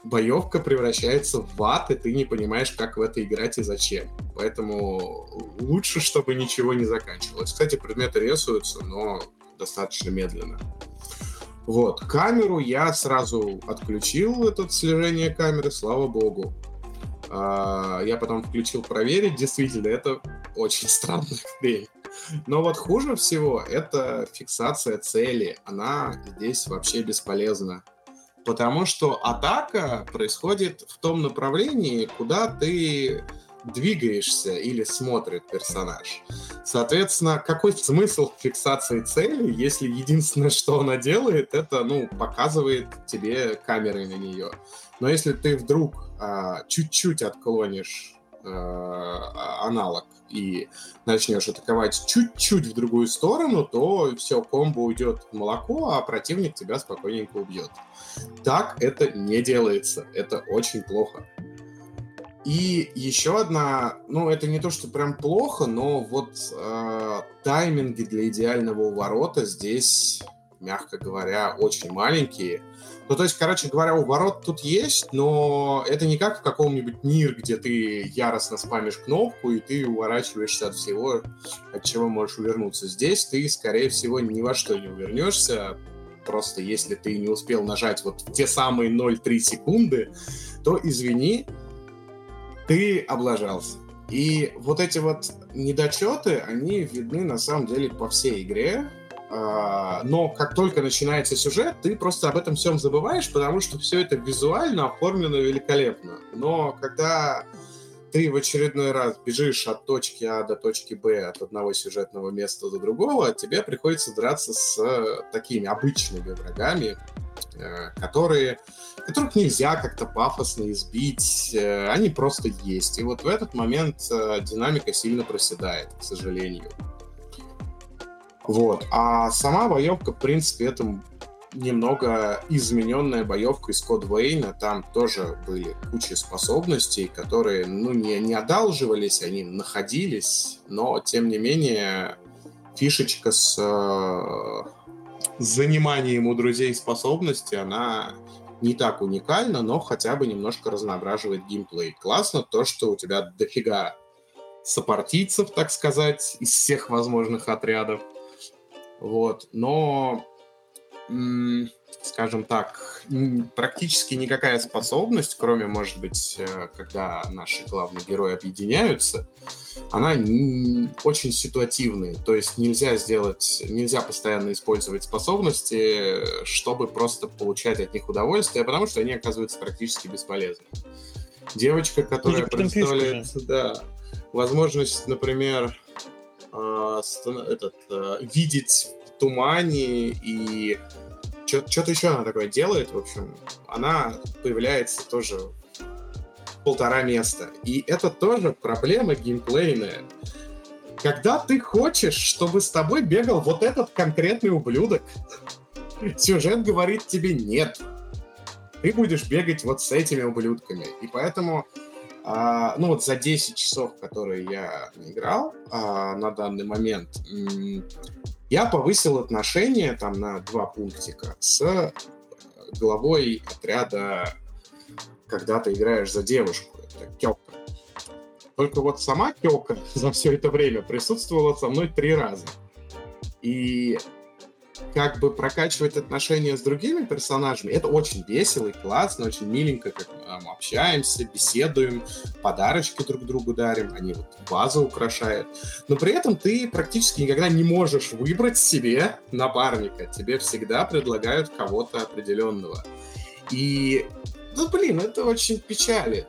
S6: боевка превращается в ад, и ты не понимаешь, как в это играть и зачем. Поэтому лучше, чтобы ничего не заканчивалось. Кстати, предметы рисуются, но достаточно медленно. Вот, камеру я сразу отключил, это слежение камеры, слава богу. А, я потом включил проверить, действительно, это очень странная <laughs> хрень. Но вот хуже всего это фиксация цели. Она здесь вообще бесполезна. Потому что атака происходит в том направлении, куда ты двигаешься или смотрит персонаж. Соответственно, какой смысл фиксации цели, если единственное, <laughs> что она делает, это, ну, показывает тебе камеры на нее. Но если ты вдруг а, чуть-чуть отклонишь а, аналог и начнешь атаковать чуть-чуть в другую сторону, то все, комбо уйдет в молоко, а противник тебя спокойненько убьет. Так это не делается. Это очень плохо. И еще одна, ну это не то, что прям плохо, но вот э, тайминги для идеального уворота здесь, мягко говоря, очень маленькие. Ну, то есть, короче говоря, уворот тут есть, но это не как в каком-нибудь мир, где ты яростно спамишь кнопку, и ты уворачиваешься от всего, от чего можешь увернуться. Здесь ты, скорее всего, ни во что не увернешься. Просто если ты не успел нажать вот те самые 0,3 секунды, то извини, ты облажался. И вот эти вот недочеты, они видны на самом деле по всей игре. А, но как только начинается сюжет, ты просто об этом всем забываешь, потому что все это визуально оформлено великолепно. Но когда ты в очередной раз бежишь от точки А до точки Б, от одного сюжетного места до другого, тебе приходится драться с такими обычными врагами, э, которые которых нельзя как-то пафосно избить, э, они просто есть. И вот в этот момент э, динамика сильно проседает, к сожалению. Вот. А сама боевка, в принципе, это немного измененная боевка из Код Вейна. Там тоже были куча способностей, которые, ну, не, не одалживались, они находились, но, тем не менее, фишечка с, э, заниманием у друзей способности, она не так уникально, но хотя бы немножко разноображивает геймплей. Классно то, что у тебя дофига сопартийцев, так сказать, из всех возможных отрядов. Вот. Но скажем так, практически никакая способность, кроме, может быть, э, когда наши главные герои объединяются, она очень ситуативная. То есть нельзя сделать, нельзя постоянно использовать способности, чтобы просто получать от них удовольствие, потому что они оказываются практически бесполезны. Девочка, которая представляет, да, возможность, например, э, этот, э, видеть тумане и что-то еще она такое делает, в общем, она появляется тоже полтора места. И это тоже проблема геймплейная. Когда ты хочешь, чтобы с тобой бегал вот этот конкретный ублюдок, сюжет говорит тебе нет. Ты будешь бегать вот с этими ублюдками. И поэтому, а, ну вот за 10 часов, которые я играл а, на данный момент, я повысил отношение там на два пунктика с э, главой отряда, когда ты играешь за девушку. Это Кёка. Только вот сама Кёка <laughs> за все это время присутствовала со мной три раза. И как бы прокачивать отношения с другими персонажами, это очень весело и классно, очень миленько, как мы общаемся, беседуем, подарочки друг другу дарим, они вот базу украшают. Но при этом ты практически никогда не можешь выбрать себе напарника. Тебе всегда предлагают кого-то определенного. И, ну, блин, это очень печалит,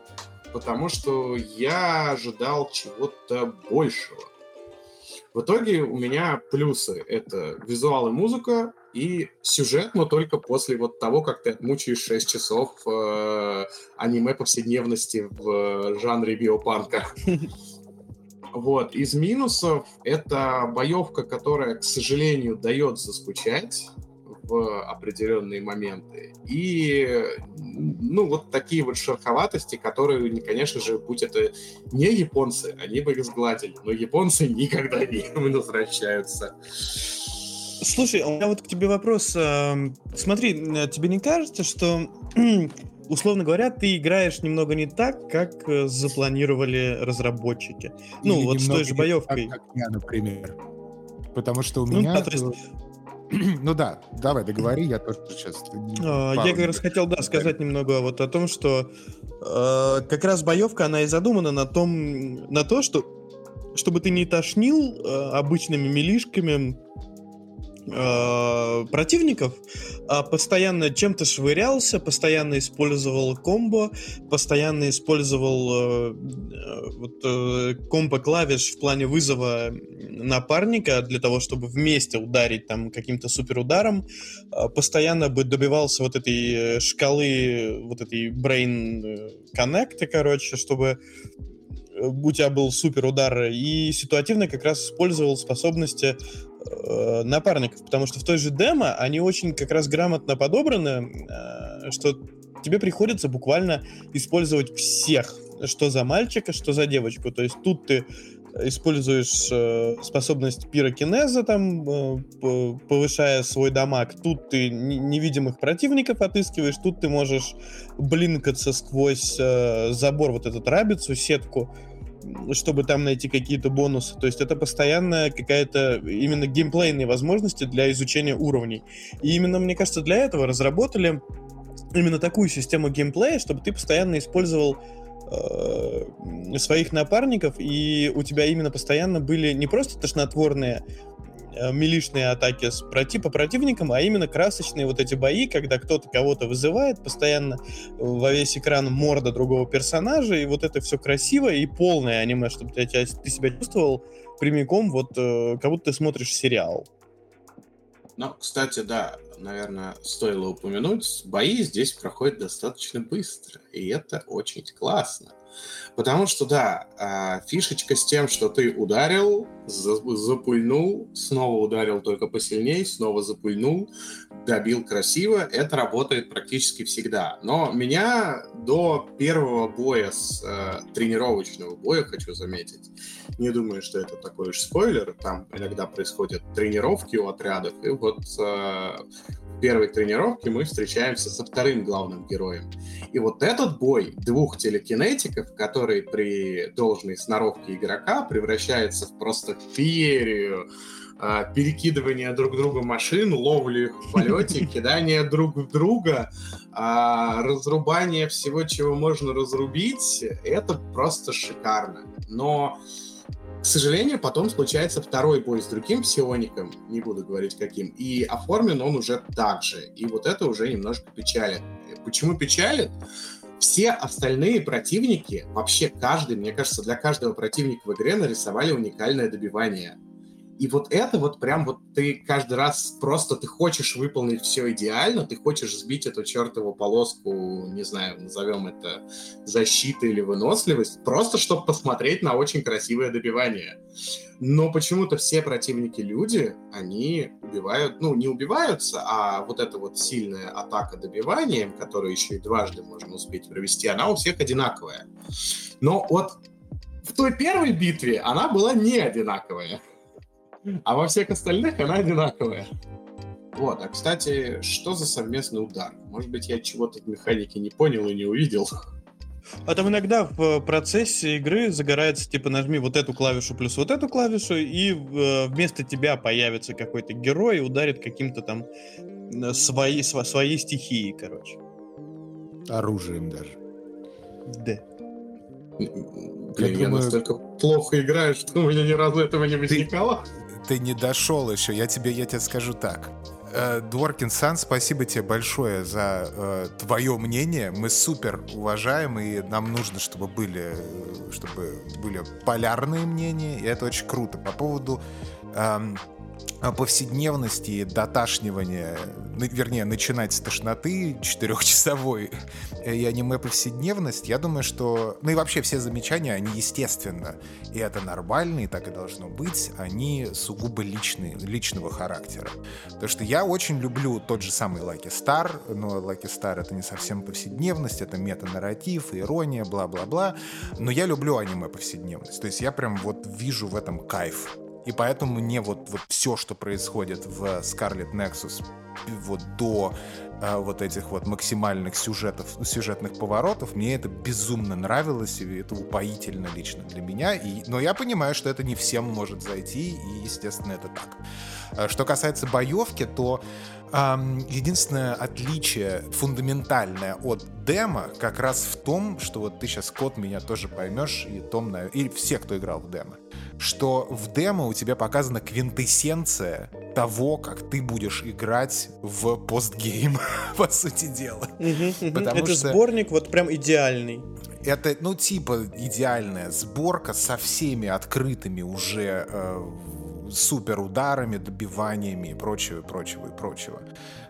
S6: потому что я ожидал чего-то большего. В итоге у меня плюсы — это визуал и музыка, и сюжет, но только после вот того, как ты отмучаешь 6 часов э, аниме повседневности в жанре биопанка. <laughs> Вот. Из минусов это боевка, которая, к сожалению, дает заскучать в определенные моменты. И, ну, вот такие вот шероховатости, которые, конечно же, будь это не японцы, они бы их сгладили, но японцы <laughs> никогда не <laughs> возвращаются.
S2: Слушай, у меня вот к тебе вопрос. Эм, смотри, тебе не кажется, что <clears throat> условно говоря, ты играешь немного не так, как э, запланировали разработчики. Ну, Или вот с той же боевкой. Так, как
S1: я, например. Потому что у ну, меня... Да, то есть <clears throat> ну да, давай, договори, я тоже сейчас...
S2: А, я как раз хотел, да, сказать немного вот о том, что э, как раз боевка, она и задумана на том, на то, что чтобы ты не тошнил э, обычными милишками э, противников, а постоянно чем-то швырялся, постоянно использовал комбо, постоянно использовал э, э, вот, э, комбо клавиш в плане вызова напарника для того, чтобы вместе ударить там каким-то суперударом, э, постоянно бы добивался вот этой э, шкалы, вот этой brain connect, короче, чтобы у тебя был супер удар, и ситуативно как раз использовал способности э, напарников, потому что в той же демо они очень как раз грамотно подобраны, э, что тебе приходится буквально использовать всех, что за мальчика, что за девочку. То есть тут ты используешь э, способность пирокинеза, там, э, повышая свой дамаг. Тут ты невидимых противников отыскиваешь, тут ты можешь блинкаться сквозь э, забор, вот этот рабицу, сетку, чтобы там найти какие-то бонусы. То есть это постоянная какая-то именно геймплейные возможности для изучения уровней. И именно, мне кажется, для этого разработали именно такую систему геймплея, чтобы ты постоянно использовал э, своих напарников, и у тебя именно постоянно были не просто тошнотворные милишные атаки с проти по противникам, а именно красочные вот эти бои, когда кто-то кого-то вызывает постоянно во весь экран морда другого персонажа, и вот это все красиво и полное аниме, чтобы ты, ты себя чувствовал прямиком, вот э, как будто ты смотришь сериал.
S6: Ну, кстати, да, наверное, стоило упомянуть, бои здесь проходят достаточно быстро, и это очень классно. Потому что, да, а, фишечка с тем, что ты ударил, запульнул, снова ударил только посильнее, снова запульнул, добил красиво, это работает практически всегда. Но меня до первого боя, с э, тренировочного боя, хочу заметить, не думаю, что это такой уж спойлер, там иногда происходят тренировки у отрядов, и вот э, первой тренировке мы встречаемся со вторым главным героем. И вот этот бой двух телекинетиков, который при должной сноровке игрока превращается в просто феерию, а, перекидывание друг друга машин, ловли их в полете, <laughs> кидание друг в друга, а, разрубание всего, чего можно разрубить, это просто шикарно. Но к сожалению, потом случается второй бой с другим псиоником, не буду говорить каким, и оформлен он уже так же. И вот это уже немножко печалит. Почему печалит? Все остальные противники, вообще каждый, мне кажется, для каждого противника в игре нарисовали уникальное добивание. И вот это вот прям вот ты каждый раз просто ты хочешь выполнить все идеально, ты хочешь сбить эту чертову полоску, не знаю, назовем это защита или выносливость, просто чтобы посмотреть на очень красивое добивание. Но почему-то все противники люди, они убивают, ну, не убиваются, а вот эта вот сильная атака добиванием, которую еще и дважды можно успеть провести, она у всех одинаковая. Но вот в той первой битве она была не одинаковая. А во всех остальных она одинаковая. Вот, а кстати, что за совместный удар? Может быть, я чего-то в механике не понял и не увидел.
S2: А там иногда в процессе игры загорается, типа, нажми вот эту клавишу плюс вот эту клавишу, и э, вместо тебя появится какой-то герой и ударит каким-то там э, свои, св своей стихией, короче.
S1: Оружием даже.
S2: Да.
S6: Блин, я, я думаю... настолько плохо играю, что у меня ни разу этого не возникало.
S1: Ты ты не дошел еще. Я тебе, я тебе скажу так. Дворкин Сан, спасибо тебе большое за э, твое мнение. Мы супер уважаем, и нам нужно, чтобы были, чтобы были полярные мнения, и это очень круто. По поводу эм, повседневности и доташнивания, вернее, начинать с тошноты четырехчасовой и аниме повседневность, я думаю, что... Ну и вообще все замечания, они естественно, и это нормально, и так и должно быть, они сугубо личные, личного характера. Потому что я очень люблю тот же самый Lucky Star, но Lucky Star это не совсем повседневность, это метанарратив, ирония, бла-бла-бла, но я люблю аниме повседневность, то есть я прям вот вижу в этом кайф. И поэтому мне вот, вот все, что происходит в Scarlet Nexus вот до э, вот этих вот максимальных сюжетов, сюжетных поворотов, мне это безумно нравилось, и это упоительно лично для меня. И, но я понимаю, что это не всем может зайти, и, естественно, это так. Э, что касается боевки, то эм, единственное отличие фундаментальное от демо как раз в том, что вот ты сейчас, код, меня тоже поймешь, и Том, и все, кто играл в демо, что в демо у тебя показана квинтэссенция того, как ты будешь играть в постгейм, <laughs> по сути дела.
S2: Это сборник вот прям идеальный.
S1: Это, ну, типа идеальная сборка со всеми открытыми уже э, супер ударами, добиваниями и прочего, прочего и прочего.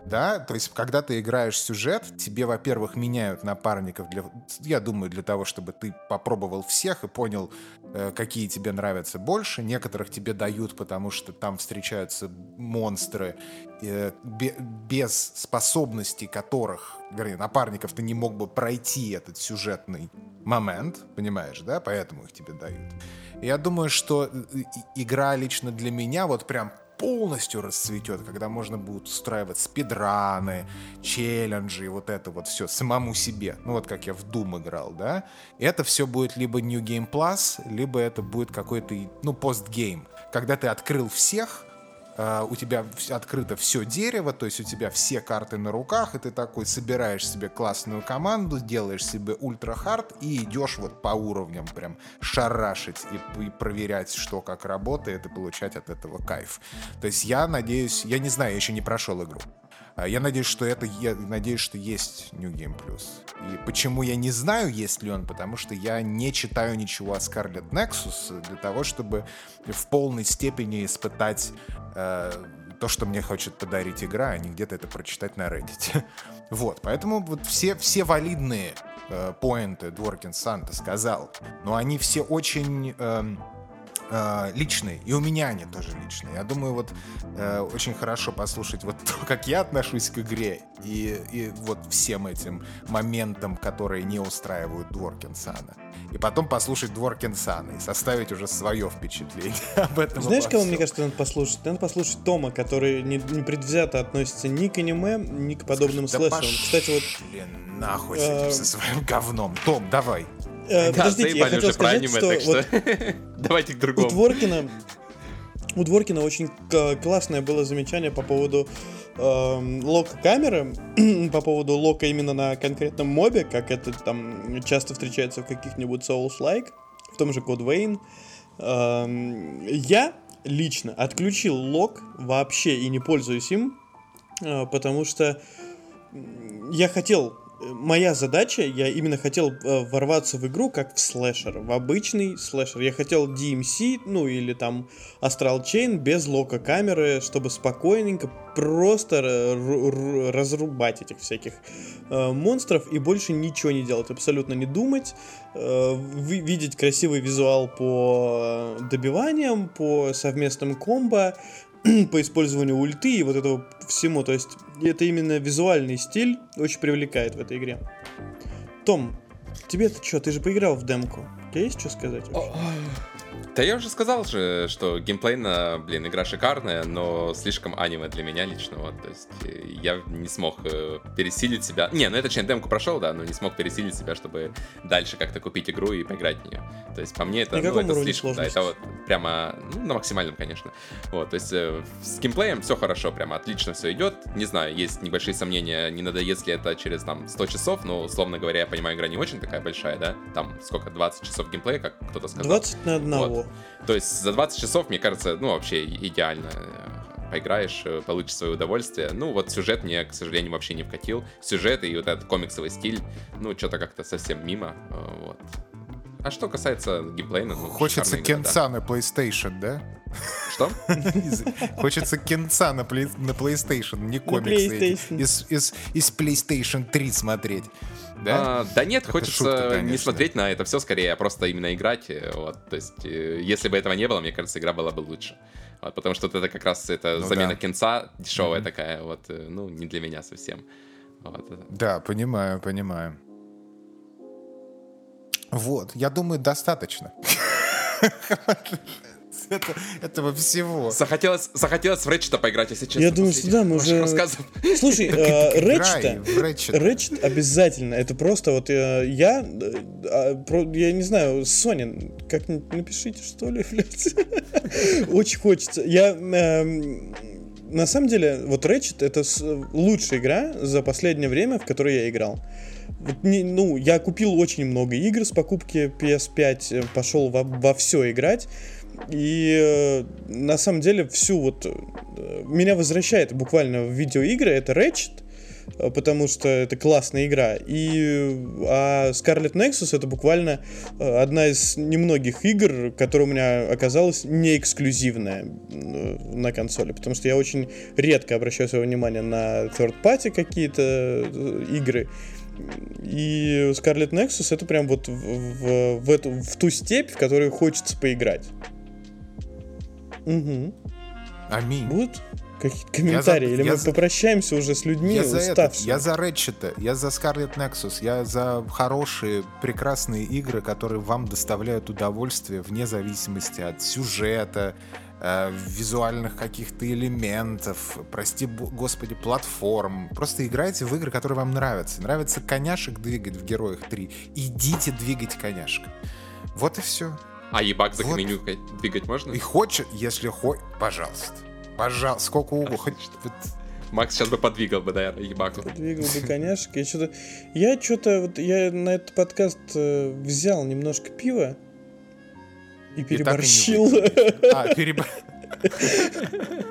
S1: Да, то есть, когда ты играешь сюжет, тебе, во-первых, меняют напарников для, я думаю, для того, чтобы ты попробовал всех и понял, э, какие тебе нравятся больше. Некоторых тебе дают, потому что там встречаются монстры, э, без способностей которых, вернее, напарников ты не мог бы пройти этот сюжетный момент, понимаешь, да, поэтому их тебе дают. Я думаю, что э, игра лично для меня вот прям полностью расцветет, когда можно будет устраивать спидраны, челленджи, вот это вот все самому себе. Ну вот как я в Doom играл, да. Это все будет либо New Game Plus, либо это будет какой-то, ну, постгейм. Когда ты открыл всех, у тебя открыто все дерево, то есть у тебя все карты на руках, и ты такой собираешь себе классную команду, делаешь себе ультра хард и идешь вот по уровням прям шарашить и, и проверять, что как работает, и получать от этого кайф. То есть я надеюсь, я не знаю, я еще не прошел игру. А я надеюсь, что это, я надеюсь, что есть New Game Plus. И почему я не знаю, есть ли он, потому что я не читаю ничего о Scarlet Nexus для того, чтобы в полной степени испытать э, то, что мне хочет подарить игра, а не где-то это прочитать на Reddit. <laughs> вот, поэтому вот все, все валидные э, поинты Дворкин Санта сказал, но они все очень... Э, э, личные, и у меня они тоже личные. Я думаю, вот э, очень хорошо послушать вот то, как я отношусь к игре, и, и вот всем этим моментам, которые не устраивают Дворкинсана. И потом послушать Дворкинсана и составить уже свое впечатление <laughs> об этом.
S2: Знаешь, кого, мне кажется, надо послушать? Надо послушать Тома, который не, не предвзято относится ни к аниме, ни к подобным Слушай, слэшерам. Да Кстати, вот...
S1: нахуй с этим, со своим говном. Том, давай.
S2: Э, подождите, я хотел сказать, аниме, что, что... Вот <laughs>
S3: давайте к другому.
S2: У Дворкина, у Дворкина очень классное было замечание по поводу э, лока камеры, <clears throat> по поводу лока именно на конкретном мобе, как это там часто встречается в каких-нибудь Souls-like, в том же Code Vein. Э, я лично отключил лок вообще и не пользуюсь им, э, потому что я хотел моя задача, я именно хотел э, ворваться в игру как в слэшер, в обычный слэшер. Я хотел DMC, ну или там Astral Chain без лока камеры, чтобы спокойненько просто разрубать этих всяких э, монстров и больше ничего не делать, абсолютно не думать, э, видеть красивый визуал по добиваниям, по совместным комбо, <clears throat> по использованию ульты и вот этого всему. То есть это именно визуальный стиль очень привлекает в этой игре. Том, тебе-то что, ты же поиграл в демку. У тебя есть что сказать?
S3: Да я уже сказал же, что геймплейно, блин, игра шикарная, но слишком аниме для меня лично, вот, то есть э, я не смог э, пересилить себя, не, ну это точнее демку прошел, да, но не смог пересилить себя, чтобы дальше как-то купить игру и поиграть в нее. То есть по мне это, ну, это слишком, да, это вот прямо, ну, на максимальном, конечно. Вот, то есть э, с геймплеем все хорошо, прямо отлично все идет, не знаю, есть небольшие сомнения, не надоест ли это через, там, 100 часов, но, условно говоря, я понимаю, игра не очень такая большая, да, там, сколько, 20 часов геймплея, как кто-то сказал.
S2: 20 на одного. Вот.
S3: То есть за 20 часов, мне кажется, ну, вообще идеально поиграешь, э, получишь свое удовольствие. Ну, вот сюжет мне, к сожалению, вообще не вкатил. Сюжет и вот этот комиксовый стиль, ну, что-то как-то совсем мимо. Э, вот. А что касается геймплея, ну,
S1: Хочется Кенца на PlayStation, да?
S3: Что?
S1: Хочется Кенца на, плей, на PlayStation, не комиксы. Из, из, из PlayStation 3 смотреть.
S3: Да? А, да нет, это хочется шутка, не смотреть на это все скорее, а просто именно играть. Э, вот, то есть, э, если бы этого не было, мне кажется, игра была бы лучше. Вот, потому что это как раз это ну, замена да. кинца дешевая mm-hmm. такая, вот, э, ну, не для меня совсем. Вот.
S1: Да, понимаю, понимаю. Вот, я думаю, достаточно. <laughs> Это, этого всего.
S3: Захотелось, захотелось в Рэчета поиграть, если честно.
S2: Я думаю, что да, мы уже... Слушай, <laughs> э, Рэчета, Рэчет обязательно. Это просто вот э, я, э, я не знаю, Соня, как напишите, что ли, <laughs> блядь. Очень хочется. Я эм, на самом деле, вот Ratchet это лучшая игра за последнее время, в которой я играл. вот не, ну, я купил очень много игр с покупки PS5, пошел во, во все играть. И э, на самом деле всю вот... Э, меня возвращает буквально в видеоигры, это Ratchet, э, потому что это классная игра. И а Scarlet Nexus это буквально одна из немногих игр, которая у меня оказалась не эксклюзивная на консоли, потому что я очень редко обращаю свое внимание на third party какие-то игры. И Scarlet Nexus это прям вот в, в, в, эту, в ту степь, в которую хочется поиграть. Угу.
S1: Аминь.
S2: Будут какие-то комментарии?
S1: за-
S2: Или
S1: я
S2: мы
S1: за-
S2: попрощаемся уже с людьми,
S1: Я за
S2: уставшими?
S1: я за Ratchet, я за Scarlet Nexus, я за хорошие, прекрасные игры, которые вам доставляют удовольствие вне зависимости от сюжета, э, визуальных каких-то элементов, прости господи, платформ. Просто играйте в игры, которые вам нравятся. Нравится коняшек двигать в Героях 3. Идите двигать коняшек. Вот и все.
S3: А ебак за
S1: Вот.
S3: каменю двигать можно?
S1: И хочет, если хочет, пожалуйста. Пожалуйста, сколько угодно. Хоть вот
S3: Макс сейчас бы подвигал бы, наверное, ебаку.
S2: Двигал бы коняшек. Я что-то... Я что-то... Вот я на этот подкаст э, взял немножко пива и
S1: И так и
S2: переборщил. <laughs>
S1: А, переб... <laughs>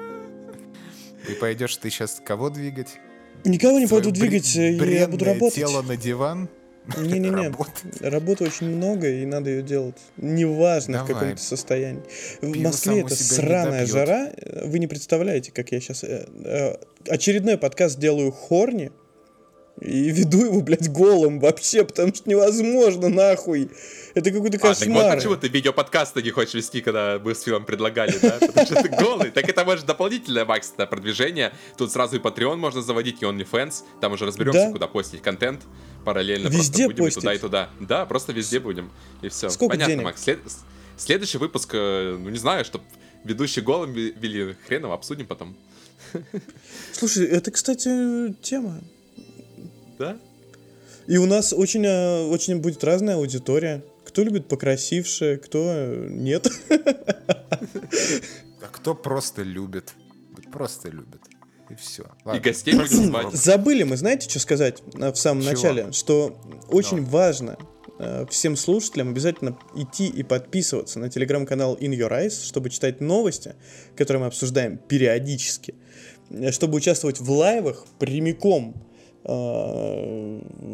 S1: Ты пойдешь ты сейчас кого двигать?
S2: Никого не пойду двигать, э, я буду работать.
S1: тело на диван?
S2: Не-не-не, <laughs> работы очень много, и надо ее делать. Неважно, в
S1: Давай.
S2: каком то состоянии. В
S1: Пиво
S2: Москве
S1: само
S2: это сраная жара. э, Вы не представляете, как я сейчас... очередной подкаст делаю хорни. И веду его, блядь, голым вообще, потому что невозможно, нахуй. Это какой-то
S3: А, так вот
S2: кошмар.
S3: почему ты видеоподкасты не хочешь вести, когда мы с Филом предлагали, да? Потому что ты голый. Так это может дополнительное, Макс, это продвижение. Тут сразу и Patreon можно заводить, и OnlyFans. Там уже разберемся,
S2: Да.
S3: куда постить контент. Параллельно
S2: Везде
S3: просто будем и
S2: постить.
S3: туда, и туда. Да, просто везде будем. И все.
S2: Сколько
S3: Понятно,
S2: денег?
S3: Макс. След- Следующий выпуск, э, ну не знаю, чтоб ведущий голым ве- вели, хрен его обсудим потом.
S2: Слушай, это, кстати, тема.
S3: Да?
S2: И у нас очень, э, очень будет разная аудитория. Кто любит покрасивше, кто э, нет.
S1: А кто просто любит? Просто любит. И все.
S3: И гостей <clears throat> будем звать.
S2: Забыли мы, знаете, что сказать в самом
S1: Чего?
S2: начале? Что очень
S1: Да.
S2: важно э, всем слушателям обязательно идти и подписываться на телеграм-канал In Your Eyes, чтобы читать новости, которые мы обсуждаем периодически, э, чтобы участвовать в лайвах прямиком э,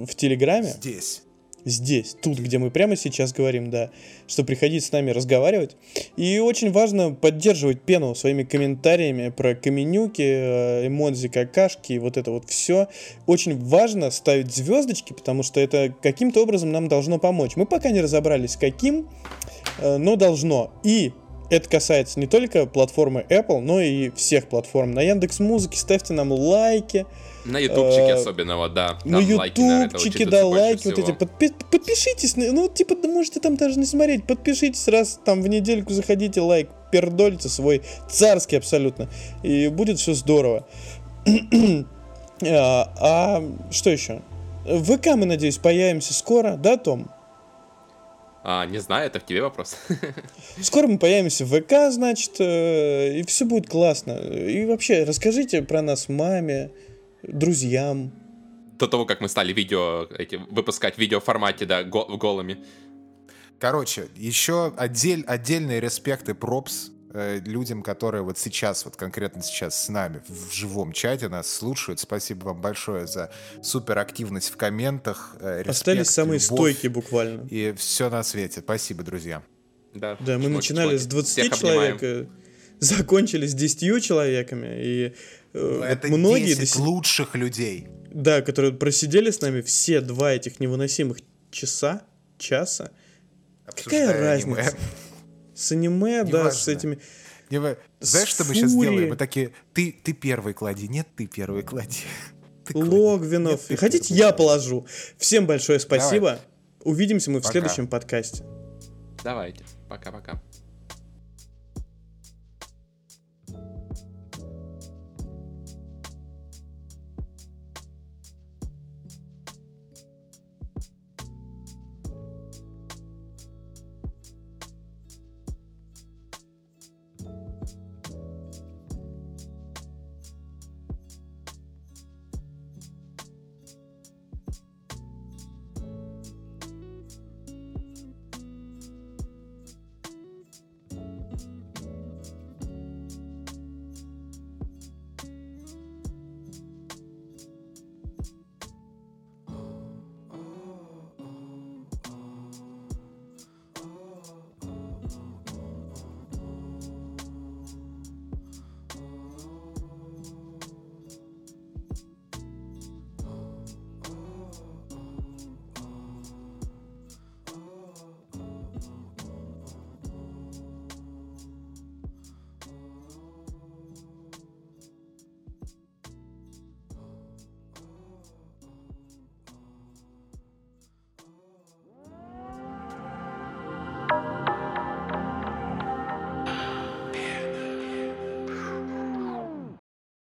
S2: в Телеграме.
S1: Здесь.
S2: Здесь, тут, где мы прямо сейчас говорим, да, что приходить с нами разговаривать. И очень важно поддерживать пену своими комментариями про каменюки, э, эмодзи, какашки и вот это вот все. Очень важно ставить звездочки, потому что это каким-то образом нам должно помочь. Мы пока не разобрались, каким, э, но должно. И это касается не только платформы Apple, но и всех платформ. На Яндекс Музыке ставьте нам лайки,
S3: На ютубчике
S2: Э,
S3: особенно, вот, да.
S2: на
S3: Там этого
S2: ютубчике, да, лайки, вот
S3: всего.
S2: эти, подпи- подпишитесь, на- ну, типа, да можете там даже не смотреть, подпишитесь раз там в недельку, заходите, лайк, пердольте свой, царский абсолютно, и будет все здорово. <clears throat> а, а что еще? В ВК, мы, надеюсь, появимся скоро, да, Том?
S3: А, не знаю, это к тебе вопрос. <laughs>
S2: Скоро мы появимся в ВК, значит, э, и все будет классно. И вообще, расскажите про нас маме, друзьям,
S3: До того, как мы стали видео, эти, выпускать в видеоформате, да, го- голыми.
S1: Короче, еще отдель, отдельный респект и пропс э, людям, которые вот сейчас, вот конкретно сейчас с нами в живом чате нас слушают. Спасибо вам большое за супер активность в комментах. э, респект,
S2: остались самые
S1: любовь
S2: стойкие буквально.
S1: И все на свете. Спасибо, друзья.
S3: Да,
S2: Да, мы
S3: чмоки,
S2: начинали с
S3: чмоки.
S2: 20
S3: Всех обнимаем.
S2: человек, э, <laughs> закончили с 10 человеками, и э,
S1: Это
S2: многие
S1: 10
S2: до сих-
S1: лучших людей.
S2: да, которые просидели с нами все два этих невыносимых часа, часа. Какая
S1: обсуждая аниме.
S2: С аниме, да, с
S1: Неважно.
S2: этими...
S1: Не вы-
S2: С
S1: Знаешь, что мы сейчас делаем? Мы такие, ты, ты первый клади. Нет, ты первый клади. <laughs> Ты.
S2: Логвинов.
S1: Нет, ты
S2: Хотите,
S1: первый
S2: я положу. Всем большое спасибо. Увидимся мы в
S1: Пока.
S2: следующем подкасте.
S3: Давайте, пока-пока.